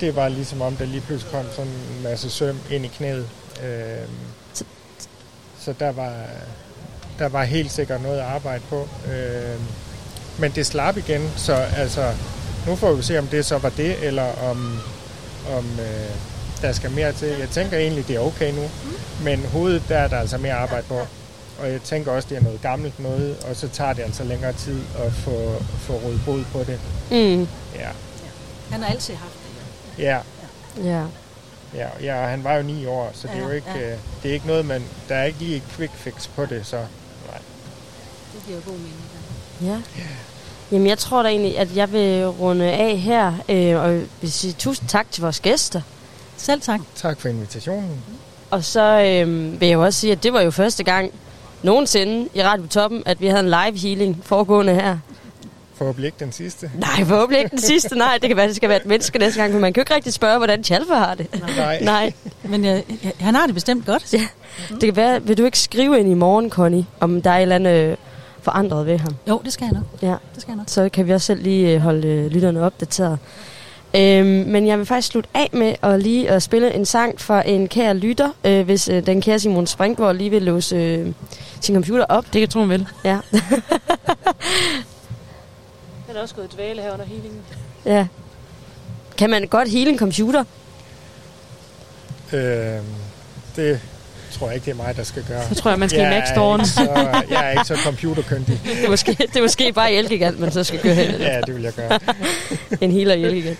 Det var ligesom om, der lige pludselig kom sådan en masse søm ind i knæet. Øhm, så der var, der var helt sikkert noget at arbejde på. Øhm, men det slap igen, så altså, nu får vi se, om det så var det, eller om, om øh, der skal mere til. Jeg tænker egentlig, det er okay nu, men hovedet, der er der altså mere arbejde på. Og jeg tænker også, det er noget gammelt noget, og så tager det altså længere tid at få, få rådet bod på det. Mm. Ja. Han har altid haft det. Ja, Ja. ja, ja, og han var jo ni år, så det er jo Ja, ikke, ja. øh, det er ikke noget, man, der er ikke lige et quick fix på det, så nej. Det giver jo god mening. Ja. Jamen, jeg tror da egentlig, at jeg vil runde af her, øh, og vil sige tusind tak til vores gæster. Selv tak. Tak for invitationen. Og så øh, vil jeg jo også sige, at det var jo første gang nogensinde i Radio Toppen, at vi havde en live healing foregående her. Forhåbentlig ikke den sidste. Nej, forhåbentlig ikke den sidste. Nej, det kan være, det skal være et menneske næste gang, for man kan jo ikke rigtig spørge, hvordan Tjalfe har det. Nej. Nej. Men øh, han har det bestemt godt. Ja. Det kan være, vil du ikke skrive ind i morgen, Connie, om der er et eller andet øh, forandret ved ham? Jo, det skal jeg nok. Ja. Det skal jeg nok. Så kan vi også selv lige øh, holde øh, lytterne opdateret. Øhm, men jeg vil faktisk slutte af med at lige at spille en sang for en kær lytter, øh, hvis øh, den kære Simon Springborg lige vil låse øh, sin computer op. Det kan tro, hun vil. Ja. Den er også gået i dvale her under healingen. ja. Kan man godt hele en computer? Øh, det tror jeg ikke, det er mig, der skal gøre. Så tror jeg, man skal i jeg er Mac-storen. så- Jeg er ikke så computerkyndig. Det er måske, det er måske bare i Elgigant, man så skal køre hen. Ja, det vil jeg gøre. en healer i Elgigant.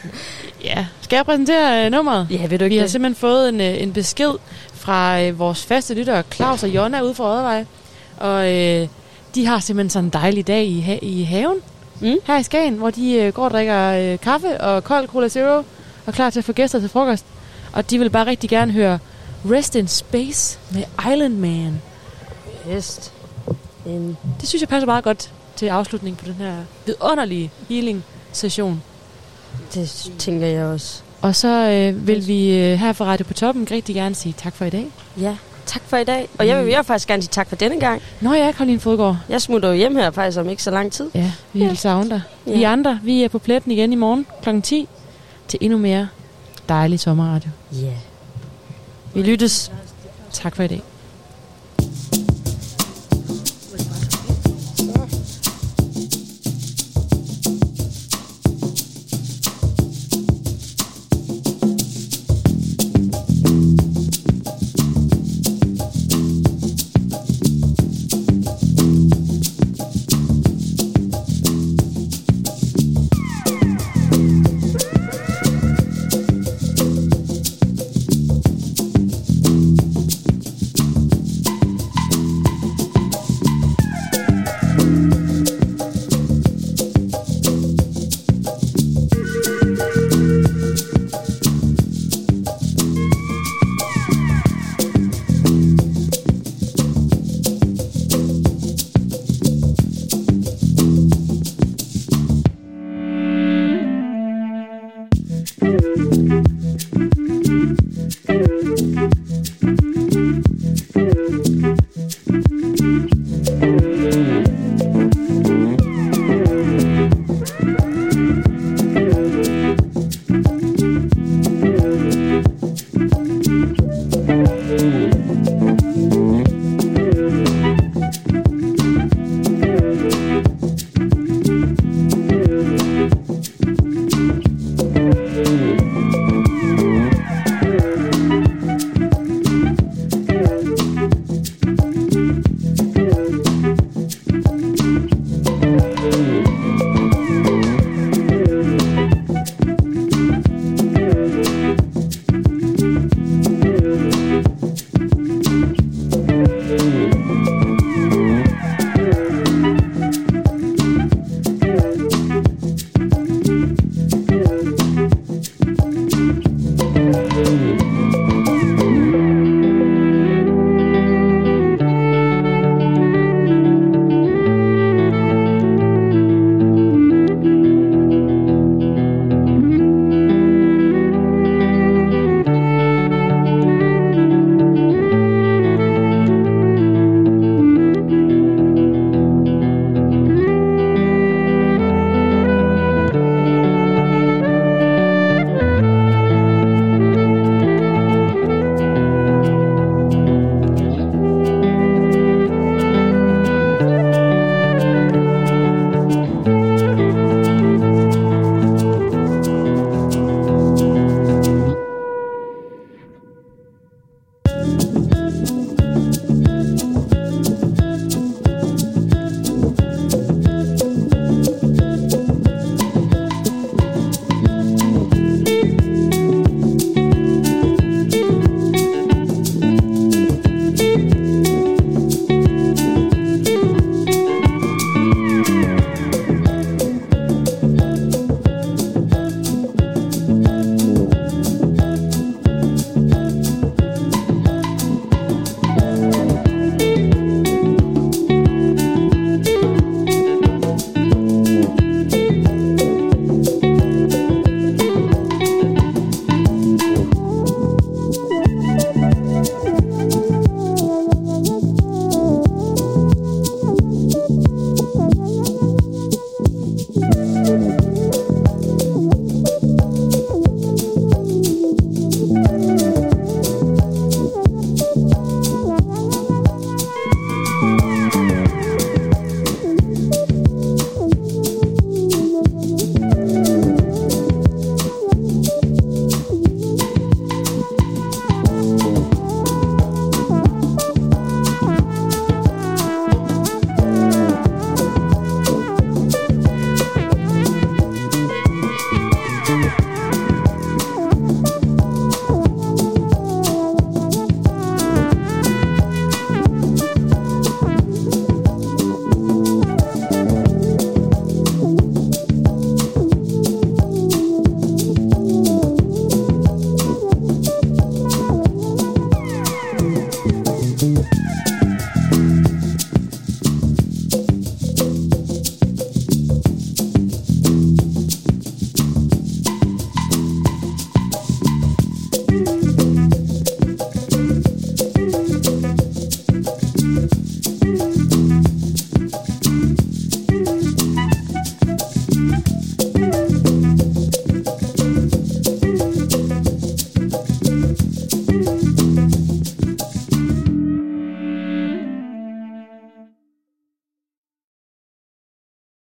Ja. Skal jeg præsentere øh, nummeret? Ja, vil du ikke Vi har simpelthen fået en, øh, en besked fra øh, vores faste lyttere, Claus og Jonna ude fra Oddervej. Og øh, de har simpelthen sådan en dejlig dag i, ha- i haven mm. her i Skagen, hvor de øh, går og drikker øh, kaffe og kold Cola Zero og er klar til at få gæster til frokost. Og de vil bare rigtig gerne høre Rest in Space med Island Man. Rest in... Det synes jeg passer meget godt til afslutningen på den her vidunderlige healing-session. Det tænker jeg også. Og så øh, vil vi øh, her fra Radio på Toppen rigtig gerne sige tak for i dag. Ja, tak for i dag. Og jeg vil, jeg vil faktisk gerne sige tak for denne gang. Nå ja, Karoline Fodgaard. Jeg smutter jo hjem her faktisk om ikke så lang tid. Ja, vi Ja. ja. savner dig. Ja. Vi andre, vi er på pletten igen i morgen kl. 10 til endnu mere dejlig sommerradio. Ja. Vi lyttes. Tak for i dag.